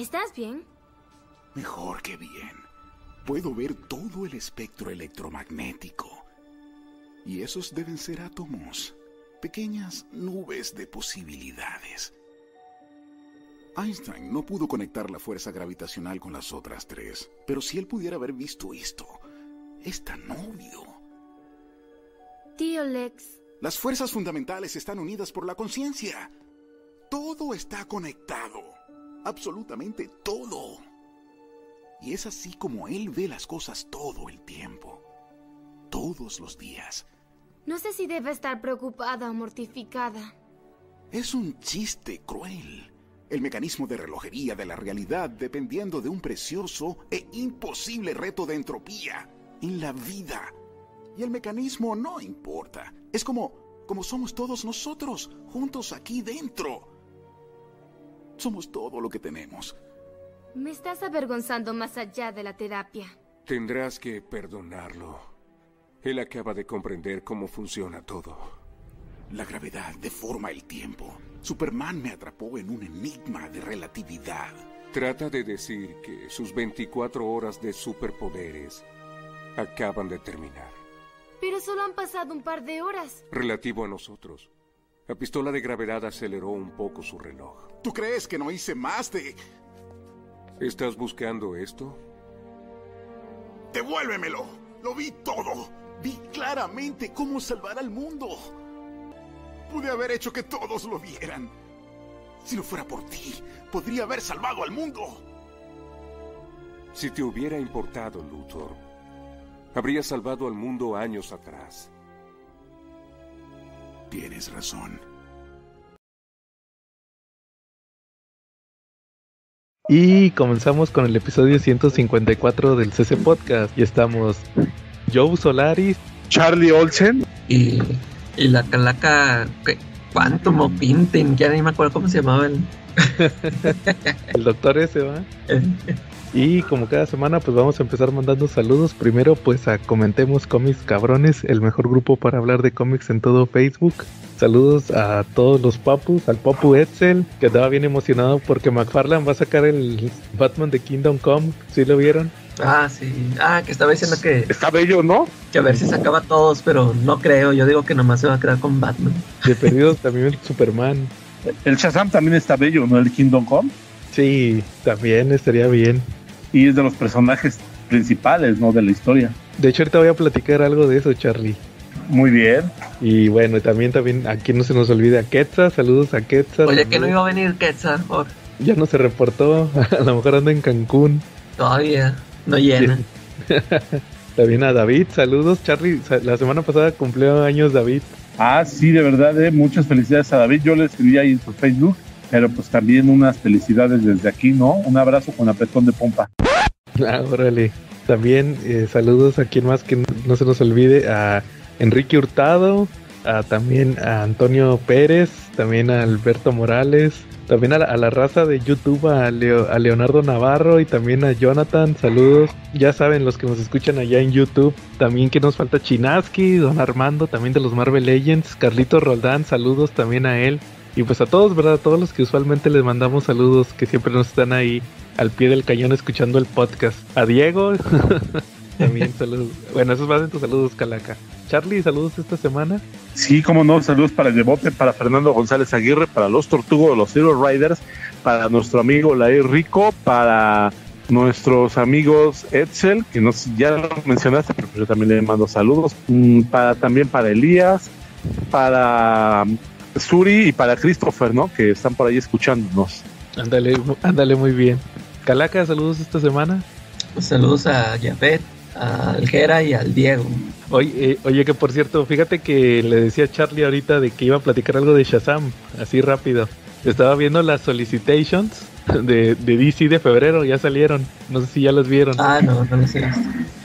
¿Estás bien? Mejor que bien. Puedo ver todo el espectro electromagnético. Y esos deben ser átomos, pequeñas nubes de posibilidades. Einstein no pudo conectar la fuerza gravitacional con las otras tres, pero si él pudiera haber visto esto, es tan obvio. Tío Lex. Las fuerzas fundamentales están unidas por la conciencia. Todo está conectado. Absolutamente todo. Y es así como él ve las cosas todo el tiempo. Todos los días. No sé si debe estar preocupada o mortificada. Es un chiste cruel. El mecanismo de relojería de la realidad dependiendo de un precioso e imposible reto de entropía en la vida. Y el mecanismo no importa. Es como, como somos todos nosotros, juntos aquí dentro. Somos todo lo que tenemos. Me estás avergonzando más allá de la terapia. Tendrás que perdonarlo. Él acaba de comprender cómo funciona todo. La gravedad deforma el tiempo. Superman me atrapó en un enigma de relatividad. Trata de decir que sus 24 horas de superpoderes acaban de terminar. Pero solo han pasado un par de horas. Relativo a nosotros. La pistola de gravedad aceleró un poco su reloj. ¿Tú crees que no hice más de... ¿Estás buscando esto? ¡Devuélvemelo! Lo vi todo. Vi claramente cómo salvar al mundo. Pude haber hecho que todos lo vieran. Si no fuera por ti, podría haber salvado al mundo. Si te hubiera importado, Luthor, habría salvado al mundo años atrás. Tienes razón. Y comenzamos con el episodio 154 del CC Podcast. Y estamos Joe Solaris, Charlie Olsen y, y la calaca. Quantum o Pinten, ya ni me acuerdo cómo se llamaba el, el doctor ese, ¿va? Y como cada semana, pues vamos a empezar mandando saludos. Primero, pues a Comentemos Cómics Cabrones, el mejor grupo para hablar de cómics en todo Facebook. Saludos a todos los papus, al papu Edsel, que estaba bien emocionado porque McFarlane va a sacar el Batman de Kingdom Come. ¿Sí lo vieron? Ah, sí. Ah, que estaba diciendo que, está bello, ¿no? que a ver si sacaba todos, pero no creo. Yo digo que nomás se va a quedar con Batman. De perdidos también el Superman. El Shazam también está bello, ¿no? El Kingdom Come. Sí, también estaría bien. Y es de los personajes principales, ¿no? De la historia. De hecho, ahorita voy a platicar algo de eso, Charlie. Muy bien. Y bueno, y también, también, aquí no se nos olvide a Quetzal, saludos a Quetzal. Oye, que no iba a venir Quetzal, por Ya no se reportó, a lo mejor anda en Cancún. todavía no llena. También a David, saludos, Charlie. La semana pasada cumplió años David. Ah, sí, de verdad, eh, muchas felicidades a David. Yo le escribí ahí en su Facebook, pero pues también unas felicidades desde aquí, ¿no? Un abrazo con apretón de pompa. Ah, órale. También eh, saludos a quien más que no, se nos olvide, a Enrique Hurtado, a, también a Antonio Pérez, también a Alberto Morales, también a la, a la raza de YouTube, a, Leo- a Leonardo Navarro y también a Jonathan, saludos. Ya saben, los que nos escuchan allá en YouTube, también que nos falta Chinaski, Don Armando, también de los Marvel Legends, Carlito Roldán, saludos también a él. Y pues a todos, ¿verdad? A todos los que usualmente les mandamos saludos, que siempre nos están ahí al pie del cañón escuchando el podcast. A Diego, también saludos. Bueno, esos van en tus saludos, Calaca. Charlie, saludos esta semana. Sí, como no, saludos para el Devote, para Fernando González Aguirre, para los Tortugos, los Zero Riders, para nuestro amigo Lair Rico, para nuestros amigos Edsel, que no sé, ya lo mencionaste, pero yo también le mando saludos, mm, para también para Elías, para Suri y para Christopher, ¿no? Que están por ahí escuchándonos. Ándale, ándale muy bien. Calaca, saludos esta semana. Saludos a Japet, al Jera y al Diego. Oye, eh, oye, que por cierto, fíjate que le decía a Charlie ahorita de que iba a platicar algo de Shazam, así rápido. Estaba viendo las solicitations de, de DC de febrero, ya salieron. No sé si ya las vieron. Ah, no, no lo sé.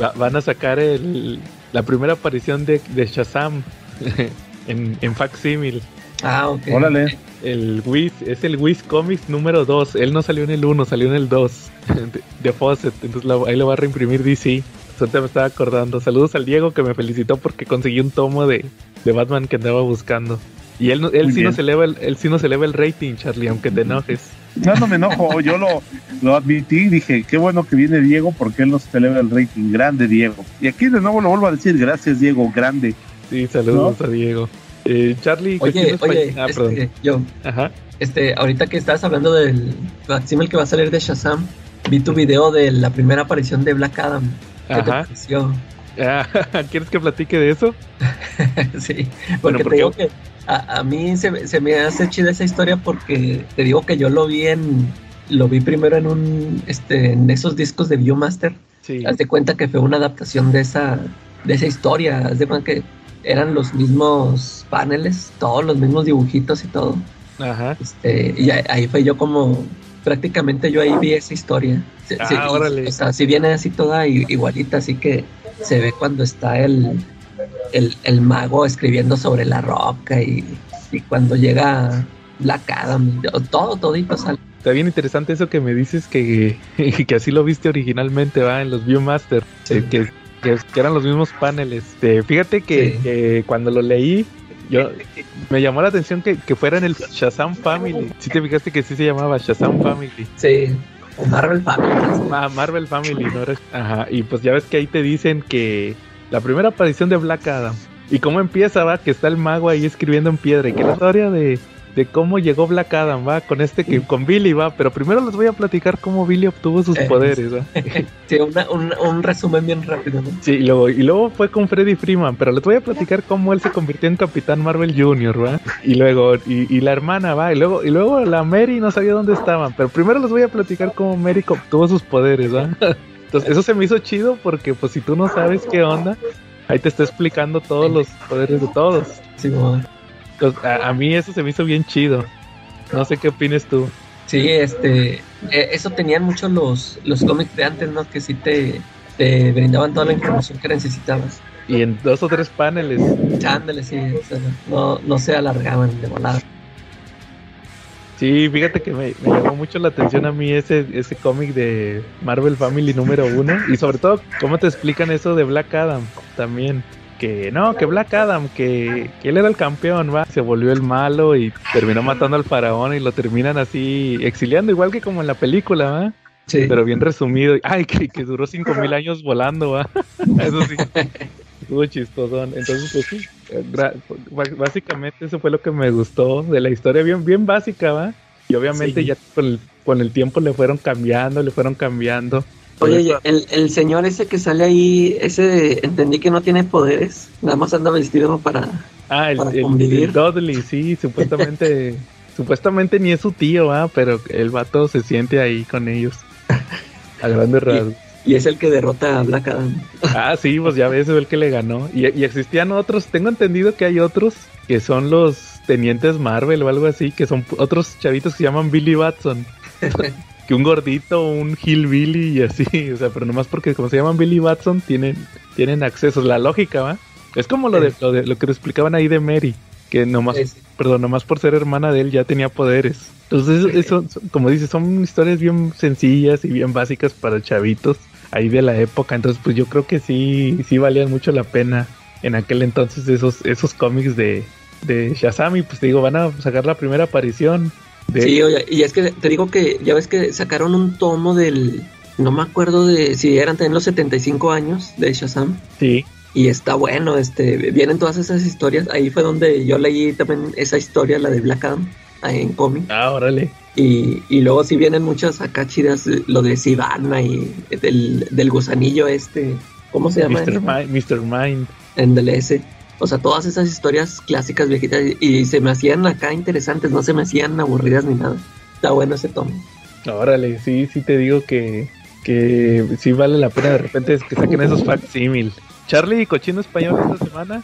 Va- van a sacar el, la primera aparición de, de Shazam en, en facsimil. Ah, ok. Órale. El Wiz, es el Wiz Comics número 2. Él no salió en el 1, salió en el 2 de, de Fawcett. Entonces la- ahí lo va a reimprimir DC. Ahorita me estaba acordando. Saludos al Diego que me felicitó porque conseguí un tomo de, de Batman que andaba buscando. Y él, no- él Muy sí bien. nos eleva el, él sí nos eleva el rating, Charlie, aunque te enojes. No, no me enojo, yo lo, lo admití, dije, qué bueno que viene Diego porque él nos celebra el rating, grande Diego. Y aquí de nuevo lo vuelvo a decir, gracias Diego, grande. Sí, saludos a Diego. Eh, Charlie, Oye, oye, ah, este, perdón. yo, Ajá. este, ahorita que estabas hablando del facsimile que va a salir de Shazam, vi tu video de la primera aparición de Black Adam. ¿Qué te Ajá. pareció? Ah, ¿Quieres que platique de eso? sí, porque ¿por te digo que a, a mí se, me- se me hace chida esa historia porque te digo que yo lo vi en lo vi primero en un este en esos discos de Viewmaster. Sí. Haz de cuenta que fue una adaptación de esa de esa historia, haz de cuenta que eran los mismos paneles, todos los mismos dibujitos y todo. Ajá. Este, y ahí, fue yo como prácticamente yo ahí vi esa historia. Ah, sí, órale. O sea, si viene así toda igualita, así que se ve cuando está el, el, el mago escribiendo sobre la roca y, y cuando llega Black Adam, todo, todito sale. Está bien interesante eso que me dices que, que así lo viste originalmente, va, en los Viewmaster, Sí. que, que, que eran los mismos paneles. Este, fíjate que, Sí. que cuando lo leí, yo me llamó la atención que, que fuera en el Shazam Family. Si te fijaste que sí se llamaba Shazam Family. Sí, o Marvel Family. Ah, Marvel Family, no era. Ajá, y pues ya ves que ahí te dicen que la primera aparición de Black Adam. Y cómo empieza, va, que está el mago ahí escribiendo en piedra. Y que la historia de, de cómo llegó Black Adam, va, con este que con Billy, va. Pero primero les voy a platicar cómo Billy obtuvo sus Eh, poderes, va. Sí, una- un, un resumen bien rápido, ¿no? Sí, y luego, y luego fue con Freddy Freeman, pero les voy a platicar cómo él se convirtió en Capitán Marvel Jr., ¿va? Y luego, y, y la hermana, va, y luego, y luego la Mary no sabía dónde estaban, pero primero les voy a platicar cómo Mary obtuvo sus poderes, ¿va? Entonces, eso se me hizo chido porque, pues, si tú no sabes qué onda, ahí te está explicando todos los poderes de todos. Sí, Entonces, a, a mí eso se me hizo bien chido. No sé qué opines tú. Sí, este, eh, eso tenían mucho los, los cómics de antes, ¿no? Que sí te, te brindaban toda la información que necesitabas. Y en dos o tres paneles, Ándale, sí, o sea, no, no se alargaban de volada. Sí, fíjate que me, me llamó mucho la atención a mí ese, ese cómic de Marvel Family número uno. Y sobre todo, cómo te explican eso de Black Adam también. Que no, que Black Adam, que, que él era el campeón, va. Se volvió el malo y terminó matando al faraón y lo terminan así exiliando, igual que como en la película, va. Sí, Pero bien resumido. Ay, que, que duró cinco mil años volando, va. Eso sí. Estuvo chistosón. Entonces, pues sí. gra- b- Básicamente eso fue lo que me gustó de la historia, bien, bien básica, ¿va? Y obviamente Sí. ya con el, con el tiempo le fueron cambiando, le furon cambiando. Oye, el, el señor ese que sale ahí, ese entendí que no tiene poderes, nada más anda vestido para... Ah, el, para el- convivir. el Dudley, sí, supuestamente, supuestamente ni es su tío, ¿va? Pero el vato se siente ahí con ellos. A grandes rasgos. Y es el que derrota a Black Adam. Ah, sí, pues ya ves, es el que le ganó. Y, y existían otros, tengo entendido que hay otros que son los tenientes Marvel o algo así, que son otros chavitos que se llaman Billy Batson. que un gordito, un hillbilly y así, o sea, pero nomás porque como se llaman Billy Batson tienen, tienen acceso, la lógica, ¿va? Es como lo de, lo de lo que nos explicaban ahí de Mary, que nomás, Sí, sí. perdón, nomás por ser hermana de él ya tenía poderes. Entonces, eso, eso, como dices, son historias bien sencillas y bien básicas para chavitos ahí de la época. Entonces, pues yo creo que sí, sí valían mucho la pena en aquel entonces esos, esos cómics de, de Shazam. Y pues te digo, van a sacar la primera aparición de Sí, oye, y es que te digo que ya ves que sacaron un tomo del... No me acuerdo de si eran también los 75 años de Shazam. sí. Y está bueno, este, vienen todas esas historias. Ahí fue donde yo leí también esa historia, la de Black Adam, ahí en cómic. Ah, órale. Y, y luego sí vienen muchas acá chidas, lo de Sivana y del, del gusanillo este, ¿cómo se llama? Mr. Mind, Mr. Mind. En del S. O sea, todas esas historias clásicas viejitas y se me hacían acá interesantes, no se me hacían aburridas ni nada. Está bueno ese tomo. Órale, sí, sí te digo que, que sí vale la pena de repente que saquen esos facsímil. Charlie, cochino español esta semana.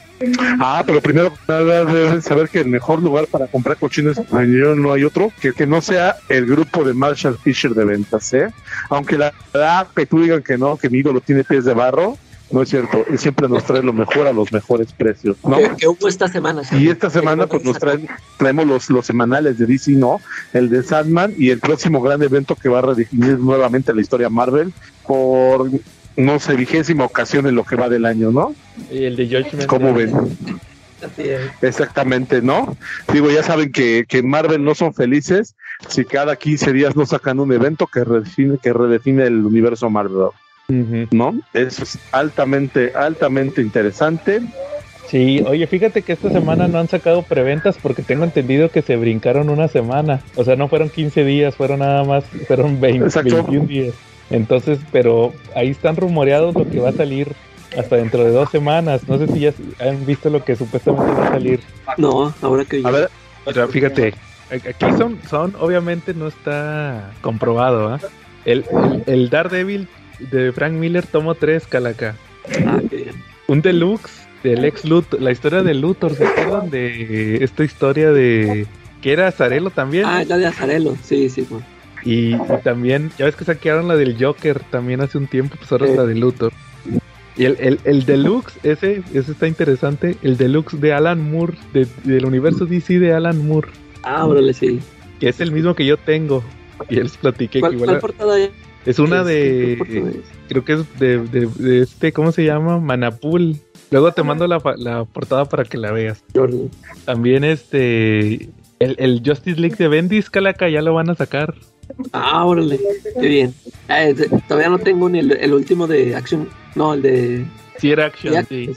Ah, pero primero nada debes saber que el mejor lugar para comprar cochino español no hay otro que, que no sea el grupo de Marshall Fisher de ventas, ¿eh? Aunque la verdad que tú digan que no, que mi ídolo tiene pies de barro, no es cierto. Él siempre nos trae lo mejor a los mejores precios, ¿no? ¿Qué, qué hubo esta semana? Y esta semana pues nos traen, traemos los, los semanales de DC, ¿no? El de Sandman y el próximo gran evento que va a redefinir nuevamente la historia Marvel por, no sé, vigésima ocasión en lo que va del año, ¿no? Y el de Judgment. ¿Cómo ven? Exactamente, ¿no? Digo, ya saben que, que Marvel no son felices si cada 15 días no sacan un evento que redefine, que redefine el universo Marvel. ¿No? Eso es altamente, altamente interesante. Sí, oye, fíjate que esta semana no han sacado preventas porque tengo entendido que se brincaron una semana. O sea, no fueron 15 días, fueron nada más, fueron 20, 21 días. Entonces, pero ahí están rumoreados lo que va a salir hasta dentro de dos semanas. No sé si ya han visto lo que supuestamente va a salir. No, ahora que... A ver, fíjate, aquí son, son, obviamente no está comprobado, ¿ah? El, el, Daredevil de Frank Miller tomo 3, Calaca. Ah, Un deluxe del ex Luthor, la historia de Luthor, ¿se acuerdan de esta historia de que era Azarelo también? Ah, la de Azarelo, sí, sí. Y, también, ya ves que saquearon la del Joker también hace un tiempo, pues ahora es la de Luthor. Y el, el, el, deluxe, ese, ese está interesante, el deluxe de Alan Moore, del universo DC de Alan Moore. Ah, órale, sí. Que es el mismo que yo tengo. Y les platiqué ¿Cuál, que portada es una de. Creo que es de, de, este, ¿cómo se llama? Manapul. Luego te mando la, la portada para que la veas. También este. El, el Justice League de Bendis, Calaca, ya lo van a sacar. Ah, órale, qué bien. Eh, todavía no tengo ni el, último de Action. No, el de. Sí, era Action, sí.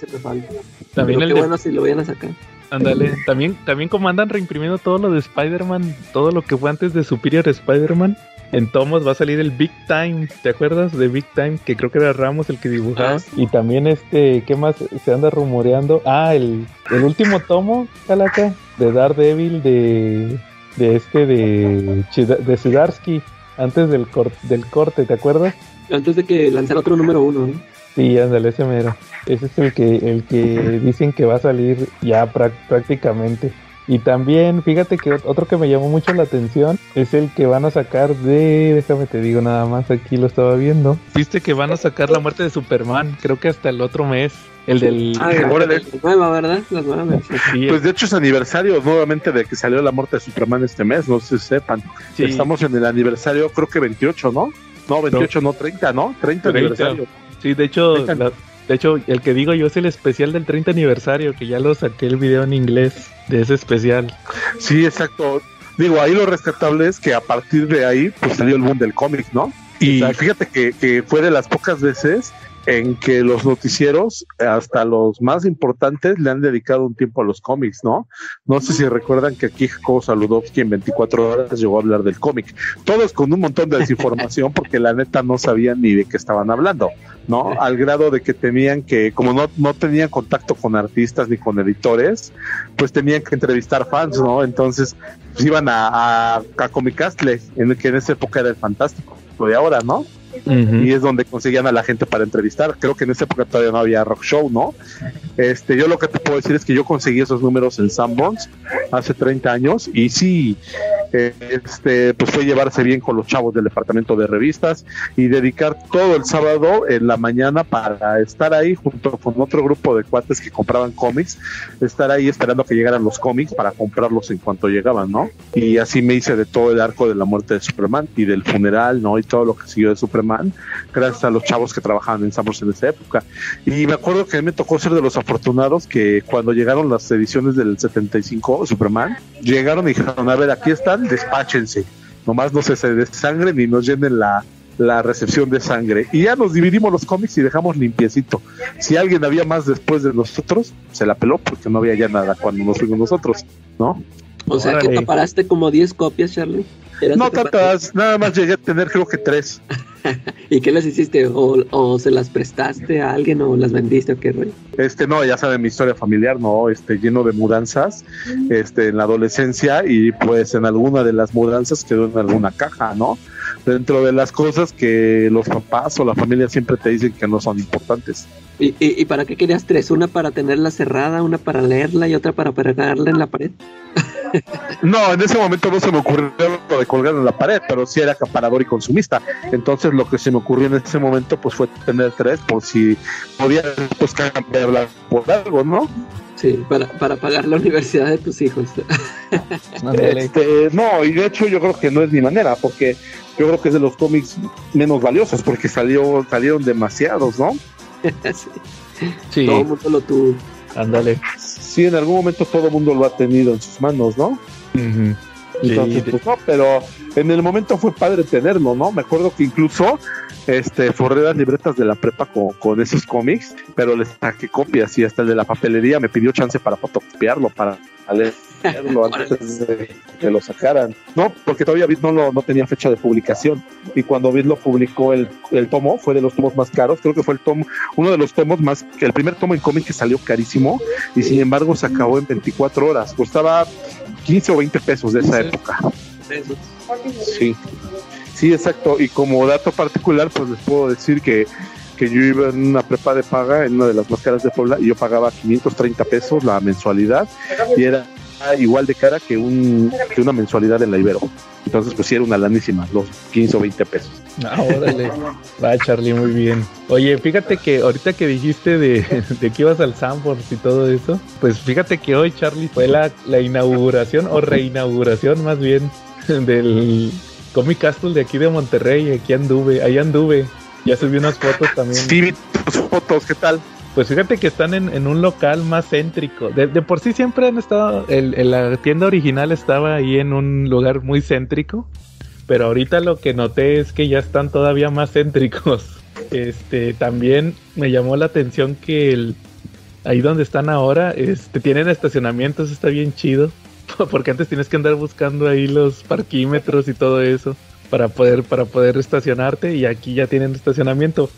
También el qué bueno si lo vayan a sacar. Ándale, también, también como andan reimprimiendo todo lo de Spider-Man, todo lo que fue antes de Superior Spider-Man, en tomos va a salir el Big Time, ¿te acuerdas de Big Time? Que creo que era Ramos el que dibujaba. Ah, y también este, ¿qué más se anda rumoreando? Ah, el, el último tomo, Calaca, de Daredevil de, de este, de, de Sidarsky, antes del, del corte, ¿te acuerdas? Antes de que lanzara otro número uno, ¿no? Sí, ándale, ese mero. Ese es el que, el que dicen que va a salir ya prácticamente. Y también, fíjate que otro que me llamó mucho la atención es el que van a sacar de, déjame te digo nada más, aquí lo estaba viendo. Viste que van a sacar la muerte de Superman, creo que hasta el otro mes. El del... Ah, la nueva, ¿verdad? La nueva pues de hecho es aniversario nuevamente de que salió la muerte de Superman este mes, no sé si sepan. Estamos en el aniversario, creo que 28, ¿no? No, 28, no, 30, ¿no? 30, aniversario. Sí, de hecho, de hecho, el que digo yo es el especial del 30 aniversario, que ya lo saqué el video en inglés de ese especial. Sí, exacto. Digo, ahí lo rescatable es que a partir de ahí, pues salió el boom del cómic, ¿no? Y fíjate que, que, fue de las pocas veces en que los noticieros, hasta los más importantes, le han dedicado un tiempo a los cómics, ¿no? No sé si recuerdan que aquí Jacobo Saludowski en 24 horas llegó a hablar del cómic. Todos con un montón de desinformación porque la neta no sabían ni de qué estaban hablando, ¿no? Al grado de que tenían que, como no, no tenían contacto con artistas ni con editores, pues tenían que entrevistar fans, ¿no? Entonces pues, iban a, a, a Comicastle, en que en esa época era el fantástico, lo de ahora, ¿no? Y es donde conseguían a la gente para entrevistar. Creo que en esa época todavía no había rock show, ¿no? Este, yo lo que te puedo decir es que yo conseguí esos números en Sanborns hace 30 años y sí, este, pues fue llevarse bien con los chavos del departamento de revistas y dedicar todo el sábado en la mañana para estar ahí junto con otro grupo de cuates que compraban cómics, estar ahí esperando que llegaran los cómics para comprarlos en cuanto llegaban, ¿no? Y así me hice de todo el arco de la muerte de Superman y del funeral, ¿no? Y todo lo que siguió de Superman, gracias a los chavos que trabajaban en Sanborns en esa época. Y me acuerdo que me tocó ser de los afortunados que cuando llegaron las ediciones del 75 Superman, llegaron y dijeron, a ver, aquí están despáchense. Nomás no se, sangre ni nos llenen la, la recepción de sangre. Y ya nos dividimos los cómics y dejamos limpiecito. Si alguien había más después de nosotros, se la peló porque no había ya nada cuando nos fuimos nosotros, ¿no? O sea que paraste como 10 copias, Charlie. No tantas, nada más llegué a tener creo que tres. ¿Y qué las hiciste? ¿O, se las prestaste a alguien o las vendiste o qué rey? Este, no, ya saben mi historia familiar, ¿no? Este, lleno de mudanzas, este, en la adolescencia y pues en alguna de las mudanzas quedó en alguna caja, ¿no? Dentro de las cosas que los papás o la familia siempre te dicen que no son importantes. ¿Y, y, para qué querías tres? ¿Una para tenerla cerrada, una para leerla y otra para pegarla en la pared? No, en ese momento no se me ocurrió lo de colgar en la pared, pero sí era acaparador y consumista. Entonces lo que se me ocurrió en ese momento pues fue tener tres por si podía pues cambiarla por algo, ¿no? Sí, para, para pagar la universidad de tus hijos. este, no, y de hecho yo creo que no es mi manera, porque yo creo que es de los cómics menos valiosos, porque salió, salieron demasiados, ¿no? sí. Todo el mundo lo tuvo. Ándale. Sí, en algún momento todo el mundo lo ha tenido en sus manos, ¿no? Entonces, pues no, pero en el momento fue padre tenerlo, ¿no? Me acuerdo que incluso este, forré las libretas de la prepa con, esos cómics, pero les saqué copias y hasta el de la papelería me pidió chance para fotocopiarlo, para leerlo antes de que lo sacaran. No, porque todavía Bit no, lo, no tenía fecha de publicación. Y cuando Bit lo publicó, el, el tomo fue de los tomos más caros. Creo que fue el tomo, uno de los tomos más, que el primer tomo en cómic que salió carísimo y sin embargo se acabó en 24 horas. Costaba 15 o 20 pesos de esa época. Sí. Sí, exacto. Y como dato particular, pues les puedo decir que, que yo iba en una prepa de paga, en una de las más caras de Puebla, y yo pagaba 530 pesos la mensualidad, y era igual de cara que, un, que una mensualidad en la Ibero. Entonces, pues sí, era una lanísima, los 15 o 20 pesos. Ah, órale. Va, Charlie, muy bien. Oye, fíjate que ahorita que dijiste de, de que ibas al Sanborns y todo eso, pues fíjate que hoy, Charlie, fue la, la inauguración o reinauguración más bien del Comic Castle de aquí de Monterrey, aquí anduve, ahí anduve. Ya subí unas fotos también. Sí, tus fotos, ¿qué tal? Pues fíjate que están en, un local más céntrico. De, por sí siempre han estado, el, la tienda original estaba ahí en un lugar muy céntrico, pero ahorita lo que noté es que ya están todavía más céntricos. Este, también me llamó la atención que el, ahí donde están ahora, este, tienen estacionamientos, está bien chido. Porque antes tienes que andar buscando ahí los parquímetros y todo eso para poder, para poder estacionarte y aquí ya tienen estacionamiento.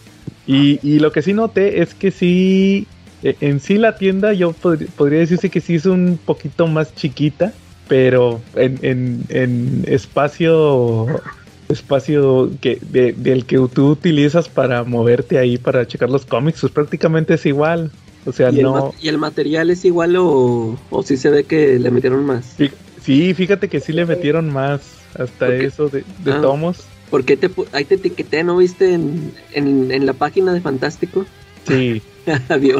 Y, y lo que sí noté es que sí, e, en sí la tienda yo podría decirse que sí es un poquito más chiquita, pero en, en, en espacio espacio que del que tú utilizas para moverte ahí para checar los cómics, pues prácticamente es igual. O sea, ¿Y no. El ¿Y el material es igual o, o sí se ve que le metieron más? Sí, fíjate que sí le metieron más hasta eso de, ah, tomos. Porque te, ahí te etiqueté, ¿no viste en, en, la página de Fantástico? Sí. Había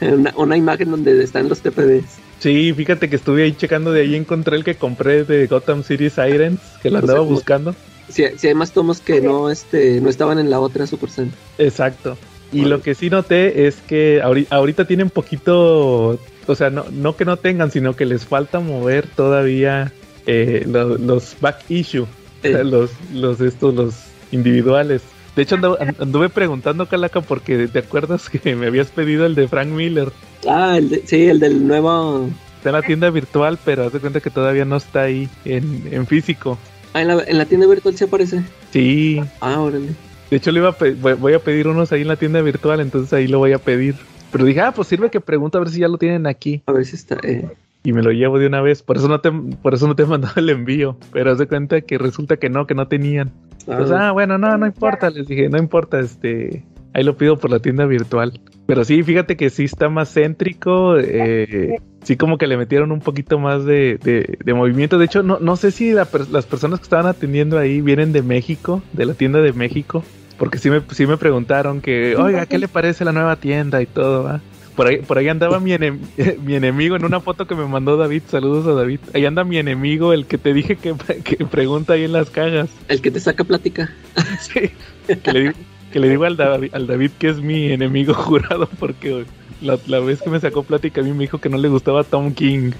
una, una, imagen donde están los TPBs. Sí, fíjate que estuve ahí checando, de ahí encontré el que compré de Gotham City Sirens, que lo andaba buscando. Sí, sí, hay más tomos que no, este, no estaban en la otra Super Exacto. Y lo que sí noté es que ahorita, tienen poquito, o sea, no, no que no tengan, sino que les falta mover todavía eh, los back issue, los, los estos, los individuales. De hecho, anduve, preguntando, Calaca, porque te acuerdas que me habías pedido el de Frank Miller. Ah, el sí, el del nuevo. Está en la tienda virtual, pero haz de cuenta que todavía no está ahí en, en físico. Ah, ¿en la, en la tienda virtual se aparece. Sí. Ah, órale. De hecho, le iba a voy a pedir unos ahí en la tienda virtual, entonces ahí lo voy a pedir. Pero dije, ah, pues sirve que pregunto a ver si ya lo tienen aquí. A ver si está. Eh. Y me lo llevo de una vez. Por eso no te, por eso no te he mandado el envío. Pero haz de cuenta que resulta que no, que no tenían. Entonces, ah, bueno, no, no importa. Les dije, no importa, este. Ahí lo pido por la tienda virtual. Pero sí, fíjate que sí está más céntrico. Eh, sí, como que le metieron un poquito más de, de, movimiento. De hecho, no, no sé si las personas que estaban atendiendo ahí vienen de México, de la tienda de México. Porque sí me, sí me preguntaron que, oiga, ¿qué le parece la nueva tienda y todo? ¿va? Por ahí, por ahí andaba mi, mi enemigo en una foto que me mandó David. Saludos a David. Ahí anda mi enemigo, el que te dije que, que pregunta ahí en las cajas. El que te saca plática. sí. Que le, digo, que le digo al, David, al David que es mi enemigo jurado porque la, la, vez que me sacó plática a mí me dijo que no le gustaba Tom King.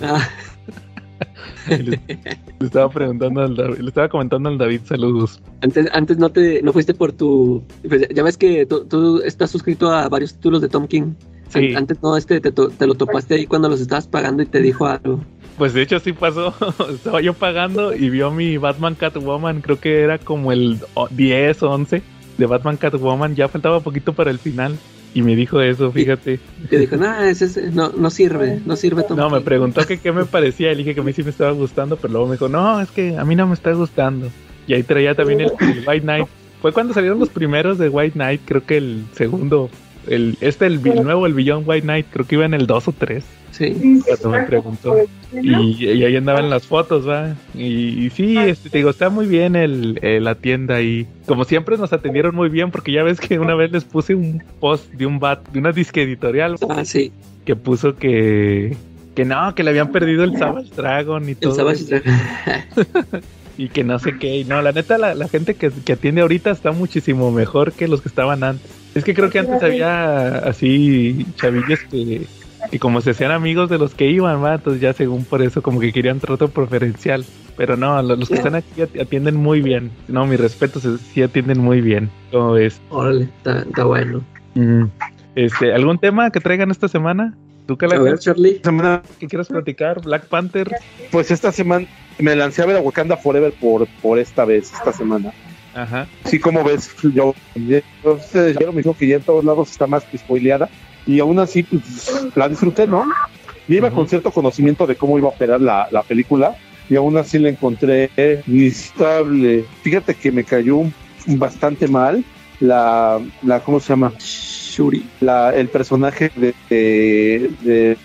Ah. le, estaba preguntando al David, le estaba comentando al David, saludos. Antes, antes no te, no fuiste por tu, pues, ya ves que tú, estás suscrito a varios títulos de Tom King. Sí. Antes no, este te, te, lo topaste ahí cuando los estabas pagando y te dijo algo. Pues de hecho sí pasó, estaba yo pagando y vio mi Batman Catwoman, creo que era como el 10 o 11 de Batman Catwoman, ya faltaba poquito para el final. Y me dijo eso, fíjate. Y, dijo, no, ese, no, no sirve, no sirve No, me preguntó que qué me parecía, le dije que a mí sí me estaba gustando, pero luego me dijo, no, es que a mí no me está gustando. Y ahí traía también el, White Knight. Fue cuando salieron los primeros de White Knight, creo que el segundo, el este, el, nuevo, el Beyond White Knight, creo que iba en el 2 o 3. Sí. Cuando me preguntó. Y, ahí andaban las fotos, ¿va? Y, sí, este, te digo, está muy bien el, la tienda y como siempre nos atendieron muy bien porque ya ves que una vez les puse un post de un bat, de una disque editorial. Ah, sí. Que puso que, que no, que le habían perdido el Savage Dragon y todo. El Savage Dragon. y que no sé qué. Y no, la neta, la, la gente que, que atiende ahorita está muchísimo mejor que los que estaban antes. Es que creo que antes había así chavillos que Y como se hacían amigos de los que iban, ¿va? entonces ya según por eso como que querían trato preferencial. Pero no, lo- los, que están aquí ati- atienden muy bien. No, mis respetos, es- sí atienden muy bien. ¿Cómo ves? Órale, está, está bueno. Este, ¿Algún tema que traigan esta semana? ¿Tú qué A ver, Charlie. Semana, ¿Qué quieres platicar? Black Panther. pues esta semana me lancé a ver a Wakanda Forever por, por esta vez, esta semana. Ajá. Sí, como ves, yo, yo ustedes ya me dijo que ya en todos lados está más que spoileada y aún así pues, la disfruté, ¿no? Yo iba con cierto conocimiento de cómo iba a operar la, la película y aún así la encontré visitable. Fíjate que me cayó bastante mal la, la ¿cómo se llama? Shuri. La, el personaje de, de, de-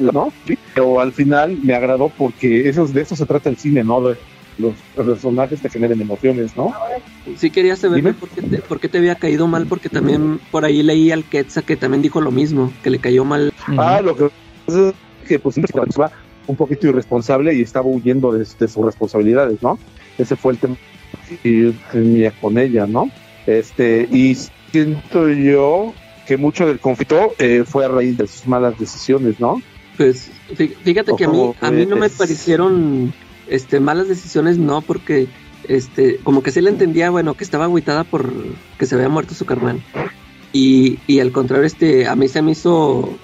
¿no? Pero al final me agradó porque eso, de eso se trata el cine, ¿no? De los personajes te generen emociones, ¿no? Sí quería saber por qué, te, por qué te había caído mal, porque también por ahí leí al Quetzal que también dijo lo mismo, que le cayó mal. Ah, lo que pasa es que pues va un poquito irresponsable y estaba huyendo de, de sus responsabilidades, ¿no? Ese fue el tema que tenía con ella, ¿no? Este, y siento yo que mucho del conflicto eh, fue a raíz de sus malas decisiones, ¿no? Pues fí- fíjate que a mí, a mí no me parecieron este, malas decisiones, no, porque este, como que sí le entendía, bueno, que estaba agüitada por que se había muerto su carnal. Y, y al contrario, este, a mí se me hizo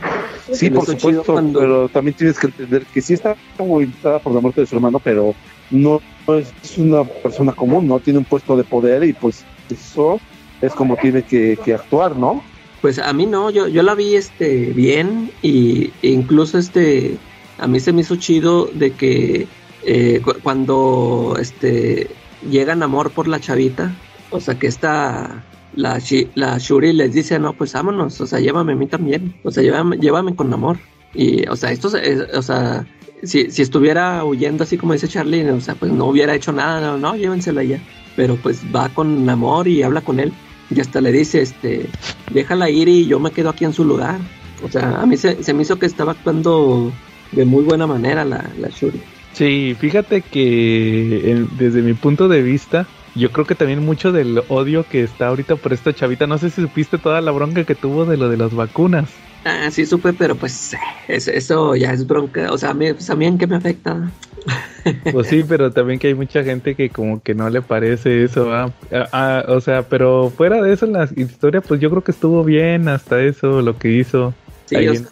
Sí, me por hizo chido supuesto, cuando- pero también tienes que entender que sí está invitada por la muerte de su hermano, pero no es una persona común, ¿no? Tiene un puesto de poder y pues eso es como tiene que, que actuar, ¿no? Pues a mí no, yo, yo la vi este bien y incluso este a mí se me hizo chido de que eh, cu- cuando este llegan amor por la chavita, o sea que esta la, la Shuri les dice no pues vámonos, o sea llévame a mí también, o sea llévame, llévame con amor y o sea esto es- o sea si, si estuviera huyendo así como dice Charlie, o sea pues no hubiera hecho nada, no, no llévensela ya, pero pues va con amor y habla con él y hasta le dice este déjala ir y yo me quedo aquí en su lugar. O sea, a mí se, se me hizo que estaba actuando de muy buena manera la, la Shuri. Sí, fíjate que en- desde mi punto de vista, yo creo que también mucho del odio que está ahorita por esta chavita, no sé si supiste toda la bronca que tuvo de lo de las vacunas. Ah, sí supe, pero pues es- eso ya es bronca. O sea, a mí, pues, a mí en qué me afecta. Pues sí, pero también que hay mucha gente que como que no le parece eso, ¿va? Ah, ah, o sea, pero fuera de eso en la historia, pues yo creo que estuvo bien hasta eso, lo que hizo. Sí, o sea,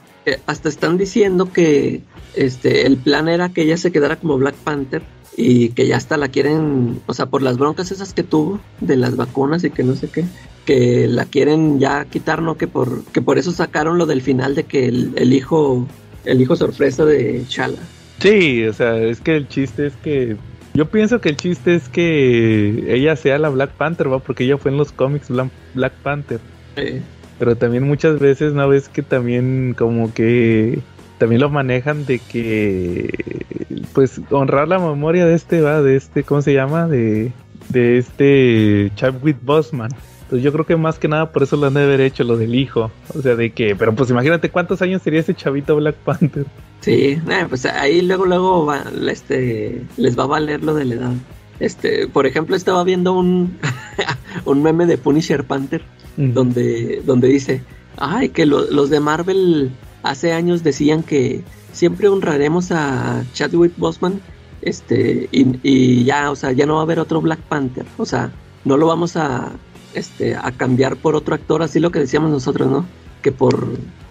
hasta están diciendo que este el plan era que ella se quedara como Black Panther y que ya hasta la quieren, o sea, por las broncas esas que tuvo de las vacunas y que no sé qué, que la quieren ya quitar, ¿no? Que por, que por eso sacaron lo del final de que el, el hijo, el hijo sorpresa de Chala. Sí, o sea, es que el chiste es que... Yo pienso que el chiste es que ella sea la Black Panther, ¿va? Porque ella fue en los cómics Black Panther. Eh, Pero también muchas veces, ¿no ves que también como que también lo manejan de que pues honrar la memoria de este va, de este, ¿cómo se llama? De, de este Chadwick Boseman. Pues yo creo que más que nada por eso lo han de haber hecho lo del hijo. O sea, de que, pero pues imagínate cuántos años sería ese chavito Black Panther. Sí, eh, pues ahí luego luego va, este les va a valer lo de la edad. Este, por ejemplo, estaba viendo un un meme de Punisher Panther donde donde dice, "Ay, que lo- los de Marvel hace años decían que siempre honraremos a Chadwick Boseman, este y, ya, o sea, ya no va a haber otro Black Panther, o sea, no lo vamos a este a cambiar por otro actor, así lo que decíamos nosotros, ¿no? Que por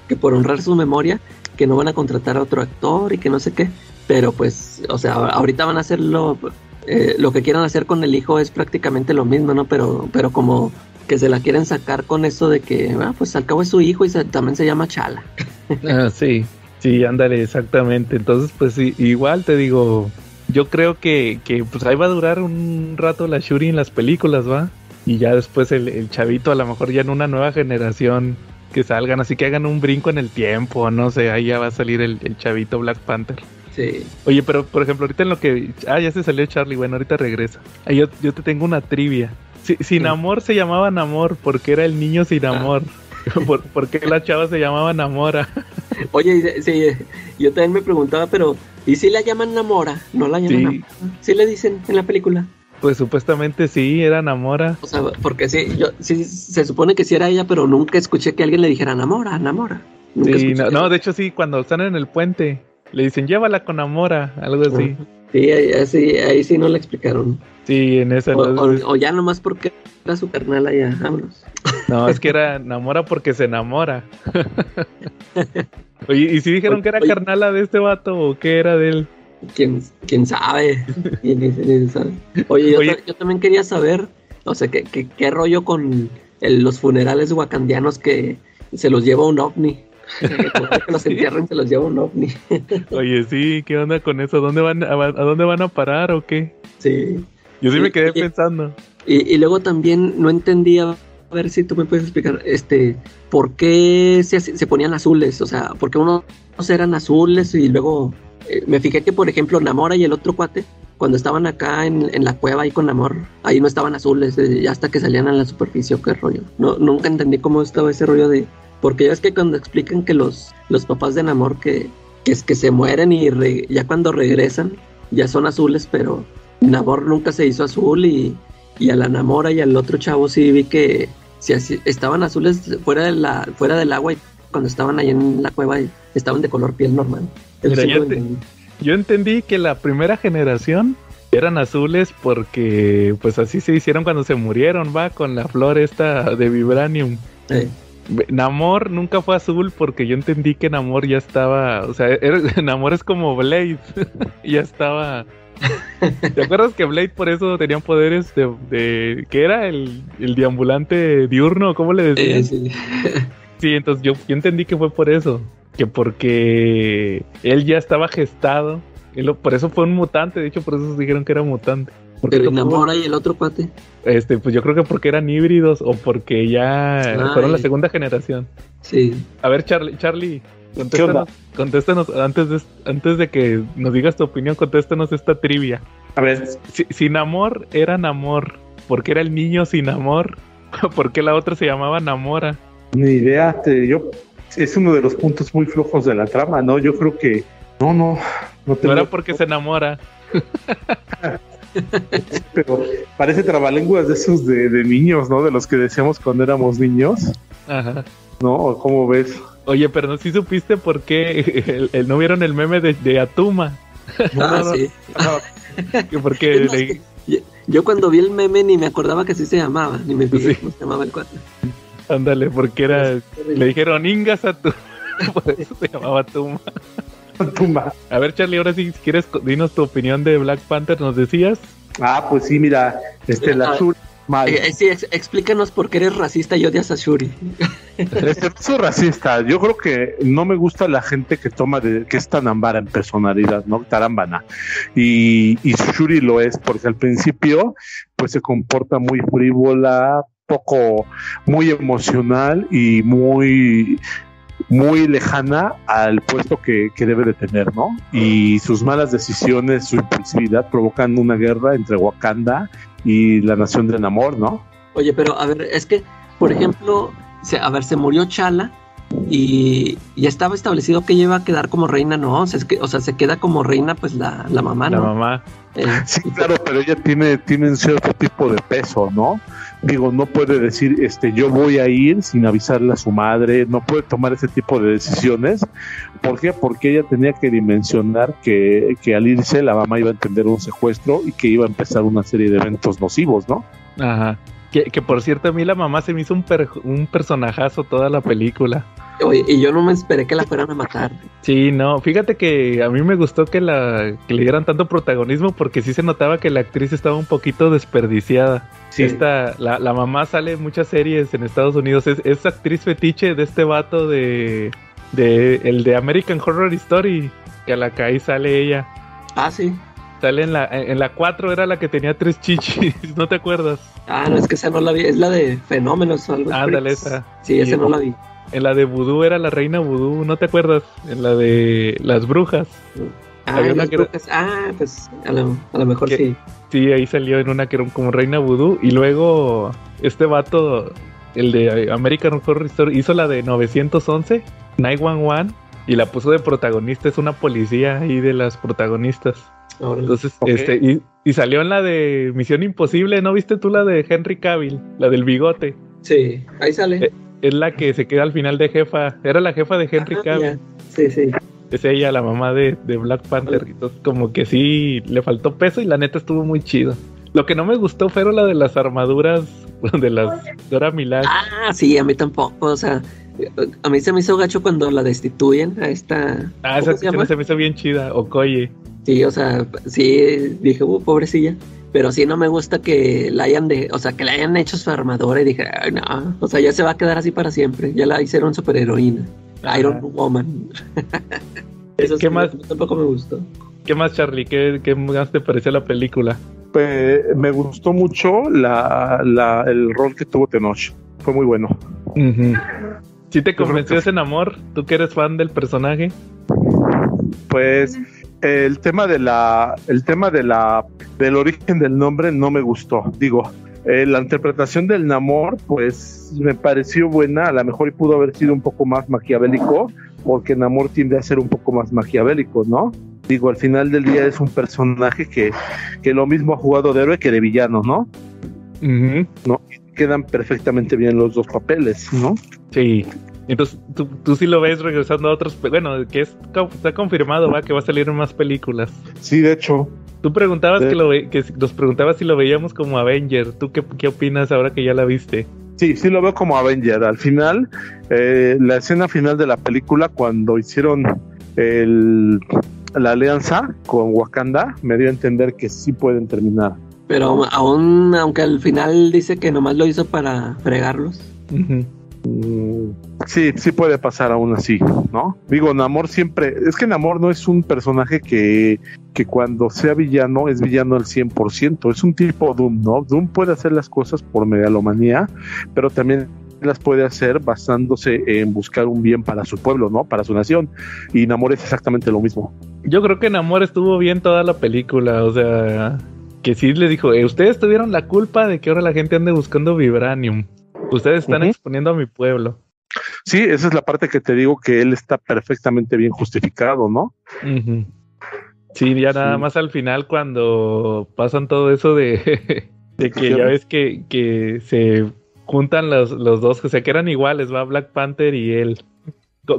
que por honrar su memoria que no van a contratar a otro actor y que no sé qué. Pero pues, o sea, ahorita van a hacerlo, eh, lo que quieran hacer con el hijo es prácticamente lo mismo, ¿no? Pero, pero como que se la quieren sacar con eso de que, ah, pues al cabo es su hijo y se- también se llama Chala. Ah, sí, sí, ándale, exactamente. Entonces, pues sí, igual te digo, yo creo que, que pues ahí va a durar un rato la Shuri en las películas, ¿va? Y ya después el, el chavito, a lo mejor ya en una nueva generación que salgan, así que hagan un brinco en el tiempo, no sé, ahí ya va a salir el, el chavito Black Panther. Sí. Oye, pero por ejemplo, ahorita en lo que... Ah, ya se salió Charlie, bueno, ahorita regresa. Ah, yo, yo te tengo una trivia. Si- sin amor se llamaba Namor, porque era el niño sin amor. ¿Por, por qué la chava se llamaba Namora? Oye, sí, yo también me preguntaba, pero ¿y si la llaman Namora? No la llaman Sí. Namora. Sí le dicen en la película. Pues supuestamente sí, era Namora. O sea, porque sí, yo, sí, se supone que sí era ella, pero nunca escuché que alguien le dijera Namora, Namora. Nunca Sí, no, de hecho sí, cuando están en el puente, le dicen llévala con Amora, algo así. Sí, ahí, ahí sí, ahí sí no le explicaron. Sí, en esa. O, entonces- o- o ya nomás porque era su carnal allá, vámonos. No, es que era enamora porque se enamora. Oye, ¿y si dijeron que era Oye. carnala de este vato o qué era de él? ¿Quién, quién sabe? Oye, yo, Oye. ta- yo también quería saber, o sea, ¿qué, qué, qué rollo con el- los funerales wakandianos que se los lleva un ovni? que los entierran se los lleva un ovni. Oye, sí, ¿qué onda con eso? ¿Dónde van, a, a dónde van a parar o qué? Sí. Yo sí me quedé oye. pensando. Y, y luego también no entendía, a ver si tú me puedes explicar, este, ¿por qué se, se ponían azules? O sea, ¿por qué unos eran azules y luego eh, me fijé que, por ejemplo, Namora y el otro cuate, cuando estaban acá en, en la cueva ahí con Namor, ahí no estaban azules, eh, hasta que salían a la superficie, ¿o qué rollo? No, nunca entendí cómo estaba ese rollo de... Porque ya es que cuando explican que los, los papás de Namor que, que es que se mueren y re- ya cuando regresan ya son azules, pero Namor nunca se hizo azul y, y a la Namora y al otro chavo sí vi que si así- estaban azules fuera de la fuera del agua y cuando estaban ahí en la cueva estaban de color piel normal. Eso Mira, sí yo entendí. Yo entendí que la primera generación eran azules porque pues así se hicieron cuando se murieron, va, con la flor esta de Vibranium. Eh, Namor nunca fue azul porque yo entendí que Namor ya estaba, o sea, era- Namor es como Blade, ya estaba... ¿Te acuerdas que Blade por eso tenían poderes de, de que era el, el deambulante diurno? ¿Cómo le decían? eh, sí. Sí, entonces yo, yo entendí que fue por eso, que porque él ya estaba gestado, y lo- por eso fue un mutante, de hecho por eso dijeron que era mutante. Porque Pero y no tuvo- Namora y el otro cuate. este, pues yo creo que porque eran híbridos o porque ya fueron la segunda generación. Sí. A ver, Charlie, Charlie, contéstanos, contéstanos antes de, antes de que nos digas tu opinión, contéstanos esta trivia. A ver, Si, sin amor era Namor, ¿por qué era el niño sin amor? ¿Por qué la otra se llamaba Namora? ni idea, te- yo es uno de los puntos muy flojos de la trama, ¿no? Yo creo que no, no, no No tengo- era porque se enamora. pero parece trabalenguas de esos de, de niños, ¿no? De los que decíamos cuando éramos niños, Ajá. ¿no? ¿O ¿Cómo ves? Oye, pero no si supiste por qué el, el- no vieron el meme de, de Atuma. Ah, no. sí. Que Porque le- que- yo, yo cuando vi el meme ni me acordaba que así se llamaba, ni me fijé Sí. cómo se llamaba el cuate. ándale, porque era le dijeron Ingas a tu por eso se llamaba Atuma. Tumba. A ver, Charlie, ahora sí, si quieres, dinos tu opinión de Black Panther, nos decías. Ah, pues sí, mira, este, Mira, la a- Shuri, mal. Eh, eh, sí, ex- explícanos por qué eres racista y odias a Shuri. Este, soy racista. Yo creo que no me gusta la gente que toma de, que es tan ambara en personalidad, ¿no? Tarambana. Y, y Shuri lo es, porque al principio, pues se comporta muy frívola, poco, muy emocional y muy, muy lejana al puesto que, que debe de tener, ¿no? Y sus malas decisiones, su impulsividad provocan una guerra entre Wakanda y la nación de Namor, ¿no? Oye, pero a ver, es que, por ejemplo, se- a ver, se murió Chala y ya estaba establecido que ella iba a quedar como reina, ¿no? O sea, es que, o sea se queda como reina, pues la, la mamá, La ¿no? mamá. Eh, Sí, claro, pero ella tiene, tiene un cierto tipo de peso, ¿no? Digo, no puede decir, este, yo voy a ir sin avisarle a su madre, no puede tomar ese tipo de decisiones. ¿Por qué? Porque ella tenía que dimensionar que, que al irse la mamá iba a entender un secuestro y que iba a empezar una serie de eventos nocivos, ¿no? Ajá. Que, que por cierto, a mí la mamá se me hizo un, per- un personajazo toda la película. Oye, y yo no me esperé que la fueran a matar. Sí, no, fíjate que a mí me gustó que, la, que le dieran tanto protagonismo porque sí se notaba que la actriz estaba un poquito desperdiciada. Sí. Esta, la, la mamá sale en muchas series en Estados Unidos, es, es actriz fetiche de este vato de, de el de American Horror Story, que a la que ahí sale ella. Ah, sí. Sale en la, en la 4 era la que tenía tres chichis, ¿no te acuerdas? Ah, no, es que esa no la vi, es la de fenómenos o algo así. Ándale esa. Sí, esa no la vi. En la de Voodoo era la reina Voodoo, ¿no te acuerdas? En la de las brujas. Ah, Había las era- brujas. Ah, pues a lo, a lo mejor sí. Sí, ahí salió en una que era como reina vudú. Y luego este vato, el de American Horror Story, hizo la de 911, 911, y la puso de protagonista. Es una policía ahí de las protagonistas. Ahora, Entonces, este, y, y salió en la de Misión Imposible, ¿no viste tú la de Henry Cavill? La del bigote. sí, ahí sale. Eh, es la que se queda al final de jefa. Era la jefa de Henry Ah, Cavill. Sí, sí. Es ella, la mamá de, de Black Panther. Entonces, como que sí, le faltó peso y la neta estuvo muy chido. Lo que no me gustó fue la de las armaduras de las Dora Milaje. Ah, sí, a mí tampoco. O sea, a mí se me hizo gacho cuando la destituyen a esta. Ah, ¿cómo esa se se me hizo bien chida. Okoye. Sí, o sea, sí, dije, uh, pobrecilla. Pero sí no me gusta que la hayan de, o sea, que le hayan hecho su armadura y dije, ay, no, o sea, ya se va a quedar así para siempre. Ya la hicieron superheroína. Ajá. Iron Woman. Eso ¿Qué sí, más? Tampoco me gustó. ¿Qué más, Charlie? ¿Qué, qué más te pareció la película? Pues, me gustó mucho la, la- el rol que tuvo Tenoch. Fue muy bueno. ¿Sí te convenció ese amor? ¿Tú que eres fan del personaje? Pues el tema de la, el tema de la, del origen del nombre no me gustó. Digo, eh, la interpretación del Namor, pues me pareció buena. A lo mejor pudo haber sido un poco más maquiavélico, porque Namor tiende a ser un poco más maquiavélico, ¿no? Digo, al final del día es un personaje que, que lo mismo ha jugado de héroe que de villano, ¿no? ¿no? Quedan perfectamente bien los dos papeles, ¿no? Sí. Entonces, tú, tú sí lo ves regresando a otros. Bueno, que es, está confirmado, va, que va a salir en más películas. Sí, de hecho, Tú preguntabas que, lo ve- que nos preguntabas si lo veíamos como Avenger. ¿Tú qué, qué opinas ahora que ya la viste? Sí, sí lo veo como Avenger. Al final, eh, la escena final de la película, cuando hicieron el, la alianza con Wakanda, me dio a entender que sí pueden terminar. Pero aún, aunque al final dice que nomás lo hizo para fregarlos. Sí, sí puede pasar aún así, ¿no? Digo, Namor siempre, es que Namor no es un personaje que, que cuando sea villano es villano al 100%, es un tipo Doom, ¿no? Doom puede hacer las cosas por megalomanía, pero también las puede hacer basándose en buscar un bien para su pueblo, ¿no? Para su nación. Y Namor es exactamente lo mismo. Yo creo que Namor estuvo bien toda la película. O sea, que sí le dijo: "Eh, Ustedes tuvieron la culpa de que ahora la gente ande buscando Vibranium. Ustedes están exponiendo a mi pueblo. Sí, esa es la parte que te digo que él está perfectamente bien justificado, ¿no? Sí, ya nada Sí. más al final cuando pasan todo eso de, de que ya ves que, que se juntan los, los dos, o sea, que eran iguales, va Black Panther y él.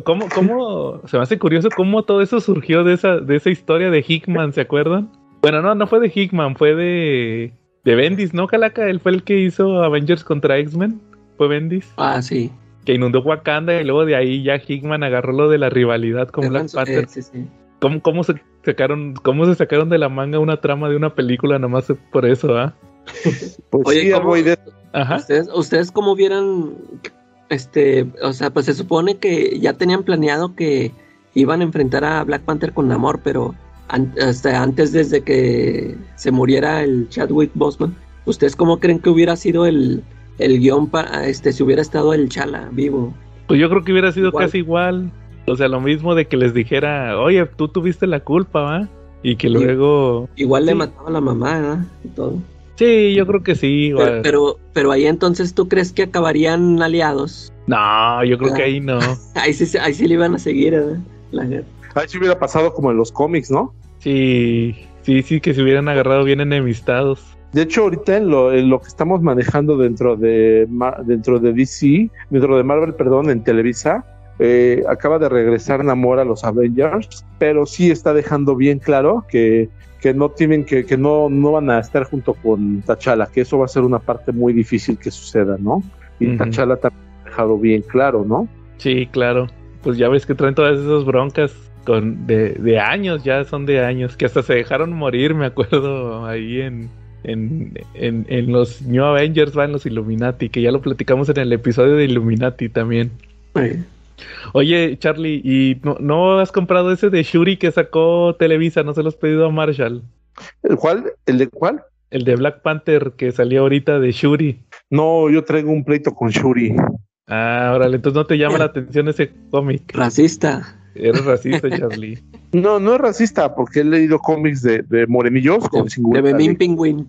¿Cómo, cómo, se me hace curioso cómo todo eso surgió de esa, de esa historia de Hickman, ¿se acuerdan? Bueno, no, no fue de Hickman, fue de, de Bendis, ¿no, Calaca? Él fue el que hizo Avengers contra X-Men, fue Bendis, Ah, sí. que inundó Wakanda y luego de ahí ya Hickman agarró lo de la rivalidad con Black Eh, Panther. sí, sí. ¿Cómo, cómo se sacaron, cómo se sacaron de la manga una trama de una película nomás por eso, ah? Pues Oye, sí, ¿cómo- de- Ajá. ¿Ustedes, ¿Ustedes cómo vieran, este, o sea, pues se supone que ya tenían planeado que iban a enfrentar a Black Panther con Namor, pero an- hasta antes desde que se muriera el Chadwick Boseman, ¿ustedes cómo creen que hubiera sido el, el guion para, este, si hubiera estado el Chala vivo? Pues yo creo que hubiera sido Igual. casi igual. O sea, lo mismo de que les dijera, oye, tú tuviste la culpa, ¿va? Y que luego... Igual le Sí. mataba a la mamá, ¿verdad? Y todo. Sí, yo creo que sí. Pero, pero, pero ahí entonces, ¿tú crees que acabarían aliados? No, yo creo que ahí no. Ahí sí, ahí sí le iban a seguir, ¿verdad? La guerra. Ahí sí hubiera pasado como en los cómics, ¿no? Sí, sí, sí, que se hubieran agarrado bien enemistados. De hecho, ahorita en lo, en lo que estamos manejando dentro de dentro de DC, dentro de Marvel, perdón, en Televisa, eh, acaba de regresar Namor a los Avengers, pero sí está dejando bien claro que, que no tienen que, que no, no van a estar junto con T'Challa, que eso va a ser una parte muy difícil que suceda, ¿no? Y Ujú. T'Challa también ha dejado bien claro, ¿no? Sí, claro. Pues ya ves que traen todas esas broncas con de, de años, ya son de años, que hasta se dejaron morir, me acuerdo, ahí en, en, en, en los New Avengers, van los Illuminati, que ya lo platicamos en el episodio de Illuminati también. Oye, Charlie, ¿y no, no has comprado ese de Shuri que sacó Televisa? ¿No se lo has pedido a Marshall? ¿El cual? ¿El de cuál? El de Black Panther que salió ahorita de Shuri. No, yo traigo un pleito con Shuri. Ah, órale, entonces no te llama la atención ese cómic. Racista. Eres racista, Charlie. No, no es racista, porque he leído cómics de, de morenillos con De Pingüín.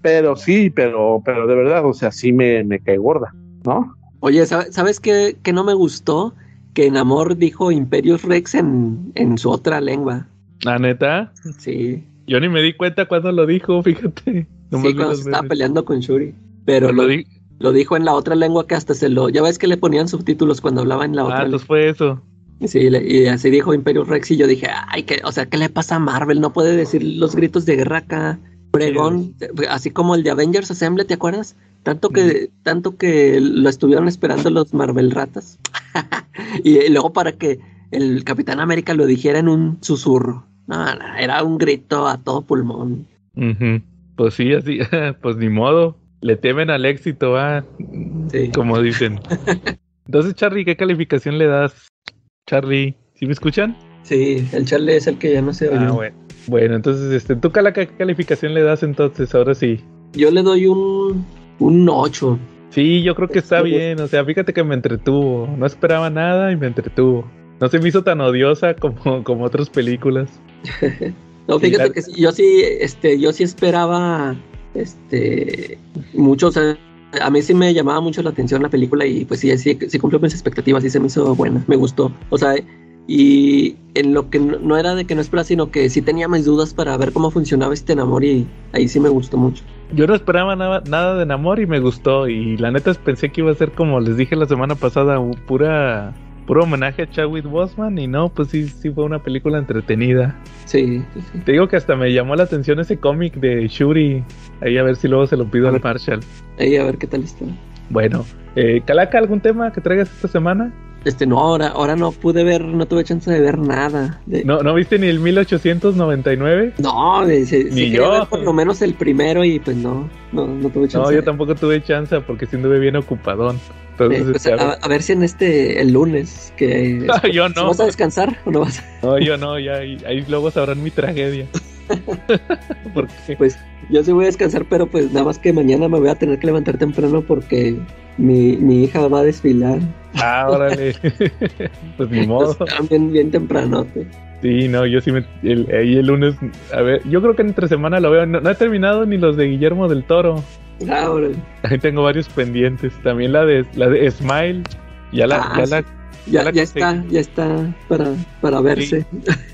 Pero sí, pero, pero de verdad, o sea, sí me, me cae gorda, ¿no? Oye, ¿sabe- ¿sabes qué, qué no me gustó? Que Namor dijo Imperius Rex en, en su otra lengua. ¿La neta? Sí. Yo ni me di cuenta cuando lo dijo, fíjate. Nomás sí, cuando se estaba peleando con Shuri. Pero lo, lo- di- lo dijo en la otra lengua que hasta se lo. Ya ves que le ponían subtítulos cuando hablaba en la otra Ah, entonces fue eso. Sí, y así dijo Imperio Rex y yo dije, ay, que, o sea, ¿qué le pasa a Marvel? No puede decir los gritos de guerra acá. Pregón, así como el de Avengers Assemble, ¿te acuerdas? Tanto que, tanto que lo estuvieron esperando los Marvel ratas. y, luego para que el Capitán América lo dijera en un susurro. No, no, era un grito a todo pulmón. Pues sí, así, pues ni modo. Le temen al éxito, va. Sí. Como dicen. Entonces, Charlie, ¿qué calificación le das? Charlie, ¿sí me escuchan? Sí, el Charlie es el que ya no se oyó. Ah, bueno. Bueno, entonces, este, ¿tú Cala, qué calificación le das entonces? Ahora sí. Yo le doy un, un 8. Sí, yo creo que está bien. O sea, fíjate que me entretuvo. No esperaba nada y me entretuvo. No se me hizo tan odiosa como, como otras películas. No, fíjate que sí, yo sí, este, yo sí esperaba, este, mucho, o sea, a mí sí me llamaba mucho la atención la película y pues sí, sí, sí cumplió mis expectativas, sí se me hizo buena, me gustó, o sea, y en lo que no, era de que no esperaba, sino que sí tenía mis dudas para ver cómo funcionaba este enamor y ahí sí me gustó mucho. Yo no esperaba nada, nada de Namor y me gustó. Y la neta pensé que iba a ser como les dije la semana pasada, pura, puro homenaje a Chadwick Boseman. Y no, pues sí, sí fue una película entretenida. Sí, sí, sí. Te digo que hasta me llamó la atención ese cómic de Shuri. Ahí a ver si luego se lo pido A al ver. Marshall. Ahí a ver qué tal está. Bueno, eh, Calaca, ¿algún tema que traigas esta semana? Este, no, ahora, ahora no pude ver, no tuve chance de ver nada. De, ¿No, ¿no viste ni el 1899? No, sí, sí Ni yo. ver por lo menos el primero y pues no, no, no tuve chance. No, yo tampoco tuve chance porque sí anduve bien ocupadón. Eh, Entonces, pues, este, a a, ver- a ver si en este, el lunes, que... yo no. ¿Vas a descansar o no vas a...? No, yo no, ya ahí, ahí luego sabrán mi tragedia. Pues yo sí voy a descansar, pero pues nada más que mañana me voy a tener que levantar temprano porque mi, mi hija va a desfilar. Ah, órale. pues ni modo. Entonces, bien, bien temprano. Sí, no, yo sí me. El, ahí el lunes. A ver, yo creo que entre semana lo veo. No, no he terminado ni los de Guillermo del Toro. Ahora, Ahí tengo varios pendientes. También la de la de Smile. Ya la. Ah, ya sí. la ya, ya está, ya está para, para verse.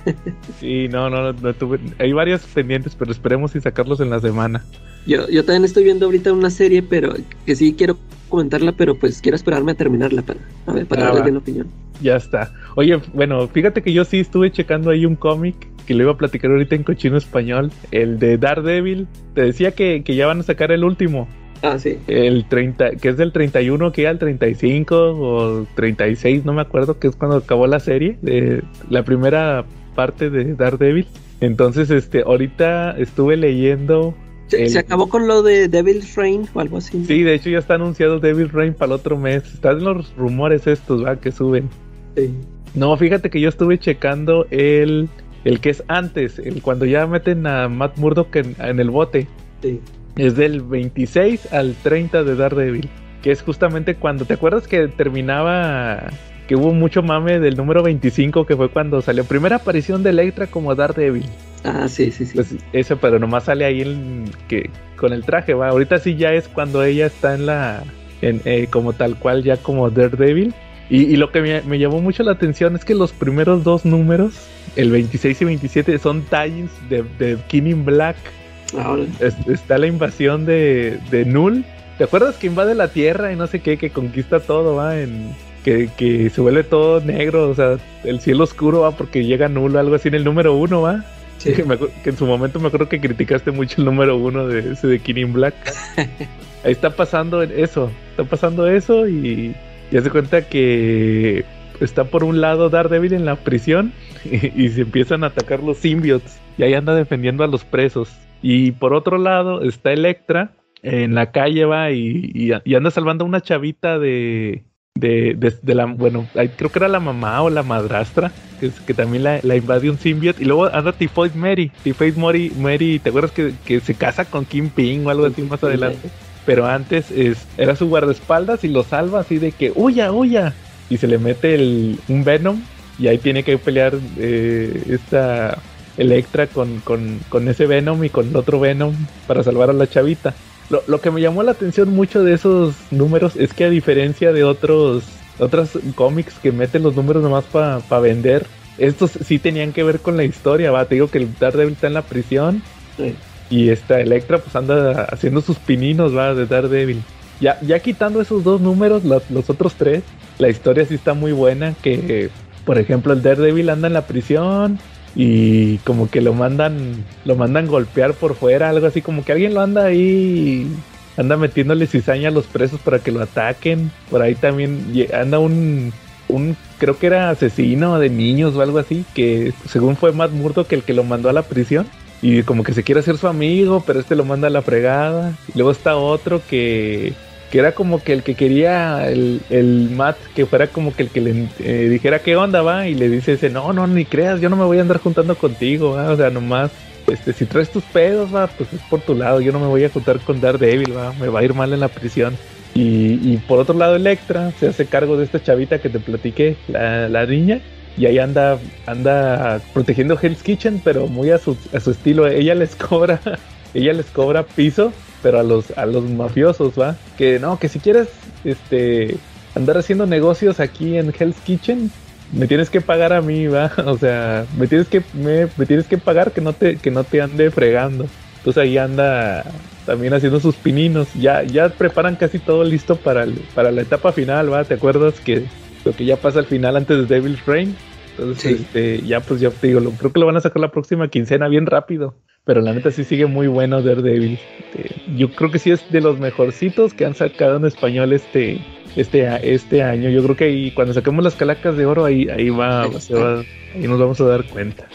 sí, no, no, no tuve. Hay varias pendientes, pero esperemos y sacarlos en la semana. Yo, yo también estoy viendo ahorita una serie, pero que sí quiero comentarla, pero pues quiero esperarme a terminarla para, a ver, para Ah, bien la opinión. Ya está. Oye, bueno, fíjate que yo sí estuve checando ahí un cómic que le iba a platicar ahorita en cochino español. El de Daredevil. Te decía que, que ya van a sacar el último. Ah, sí. El 30, que es del 31 que al 35 o 36, no me acuerdo, que es cuando acabó la serie, de la primera parte de Daredevil. Entonces, este, ahorita estuve leyendo. Se, El- se acabó con lo de Devil's Reign o algo así. Sí, de hecho ya está anunciado Devil Rain para el otro mes. Están los rumores estos, va, que suben. Sí. No, fíjate que yo estuve checando el, el que es antes, el cuando ya meten a Matt Murdock en, en el bote. sí. Es del 26 al 30 de Daredevil. Que es justamente cuando. ¿Te acuerdas que terminaba. Que hubo mucho mame del número 25, que fue cuando salió. Primera aparición de Electra como Daredevil. Ah, sí, sí, sí. Pues eso, pero nomás sale ahí en, que, con el traje, va. Ahorita sí ya es cuando ella está en la. En, eh, como tal cual, ya como Daredevil. Y, y lo que me, me llamó mucho la atención es que los primeros dos números, el 26 y 27, son tie-ins de, de King in Black Ahora, es- está la invasión de, de Null. ¿Te acuerdas que invade la Tierra y no sé qué, que conquista todo, va? En, que, que se vuelve todo negro, o sea, el cielo oscuro, va, porque llega Null o algo así en el número uno, va. sí. Que, me acu- que en su momento me acuerdo que criticaste mucho el número uno de ese de King in Black. Ahí está pasando eso, está pasando eso y ya se cuenta que está por un lado Daredevil en la prisión y, y se empiezan a atacar los symbiotes y ahí anda defendiendo a los presos. Y por otro lado está Electra en la calle va y, anda salvando a una chavita de, de, bueno, creo que era la mamá o la madrastra, que, también la, invade un symbiote. Y luego anda Tifoid Mary, Tifoid Mary, Mary ¿te acuerdas que, que se casa con Kim Ping o algo así más adelante? Pero antes es, era su guardaespaldas y lo salva así de que huya, huya. Y se le mete el, un Venom y ahí tiene que pelear eh, esta Electra con, con, con ese Venom y con el otro Venom para salvar a la chavita. Lo, lo que me llamó la atención mucho de esos números es que a diferencia de otros otros cómics que meten los números nomás para vender, estos sí tenían que ver con la historia, va, te digo que el Daredevil está en la prisión Sí. y esta Electra pues anda haciendo sus pininos, va, de Daredevil. ya, ya quitando esos dos números, los, los otros tres, la historia sí está muy buena. Que, por ejemplo, el Daredevil anda en la prisión y como que lo mandan, lo mandan golpear por fuera, algo así, como que alguien lo anda ahí, anda metiéndole cizaña a los presos para que lo ataquen. Por ahí también anda un, un, creo que era asesino de niños o algo así, que según fue Matt Murdock el que lo mandó a la prisión. Y como que se quiere hacer su amigo, pero este lo manda a la fregada. Y luego está otro que que era como que el que quería el, el Matt que fuera como que el que le eh, dijera qué onda va y le dice ese no no ni creas yo no me voy a andar juntando contigo o sea nomás este si traes tus pedos va pues es por tu lado yo no me voy a juntar con Daredevil va me va a ir mal en la prisión y, y por otro lado Electra se hace cargo de esta chavita que te platiqué la, la niña y ahí anda anda protegiendo Hell's Kitchen pero muy a su, a su estilo ella les cobra ella les cobra piso pero a los, a los mafiosos, ¿va? Que no, que si quieres este andar haciendo negocios aquí en Hell's Kitchen, me tienes que pagar a mí, ¿va? O sea, me tienes que, me, tienes que pagar que no te, que no te ande fregando. Entonces ahí anda también haciendo sus pininos. Ya, ya preparan casi todo listo para, para la etapa final, ¿va? ¿Te acuerdas que lo que ya pasa al final antes de Devil's Reign? Entonces, este, ya pues ya te digo, lo, creo que lo van a sacar la próxima quincena bien rápido. Pero la neta sí sigue muy bueno Daredevil. Este, yo creo que sí es de los mejorcitos que han sacado en español este, este, este año. Yo creo que ahí, cuando saquemos las calacas de oro, ahí, ahí va, ahí nos vamos a dar cuenta.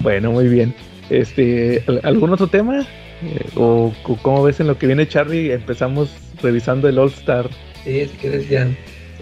Bueno, muy bien. Este, ¿algún otro tema? Eh, o, cómo ves en lo que viene Charlie? Empezamos revisando el All Star. Sí, si quieres ya.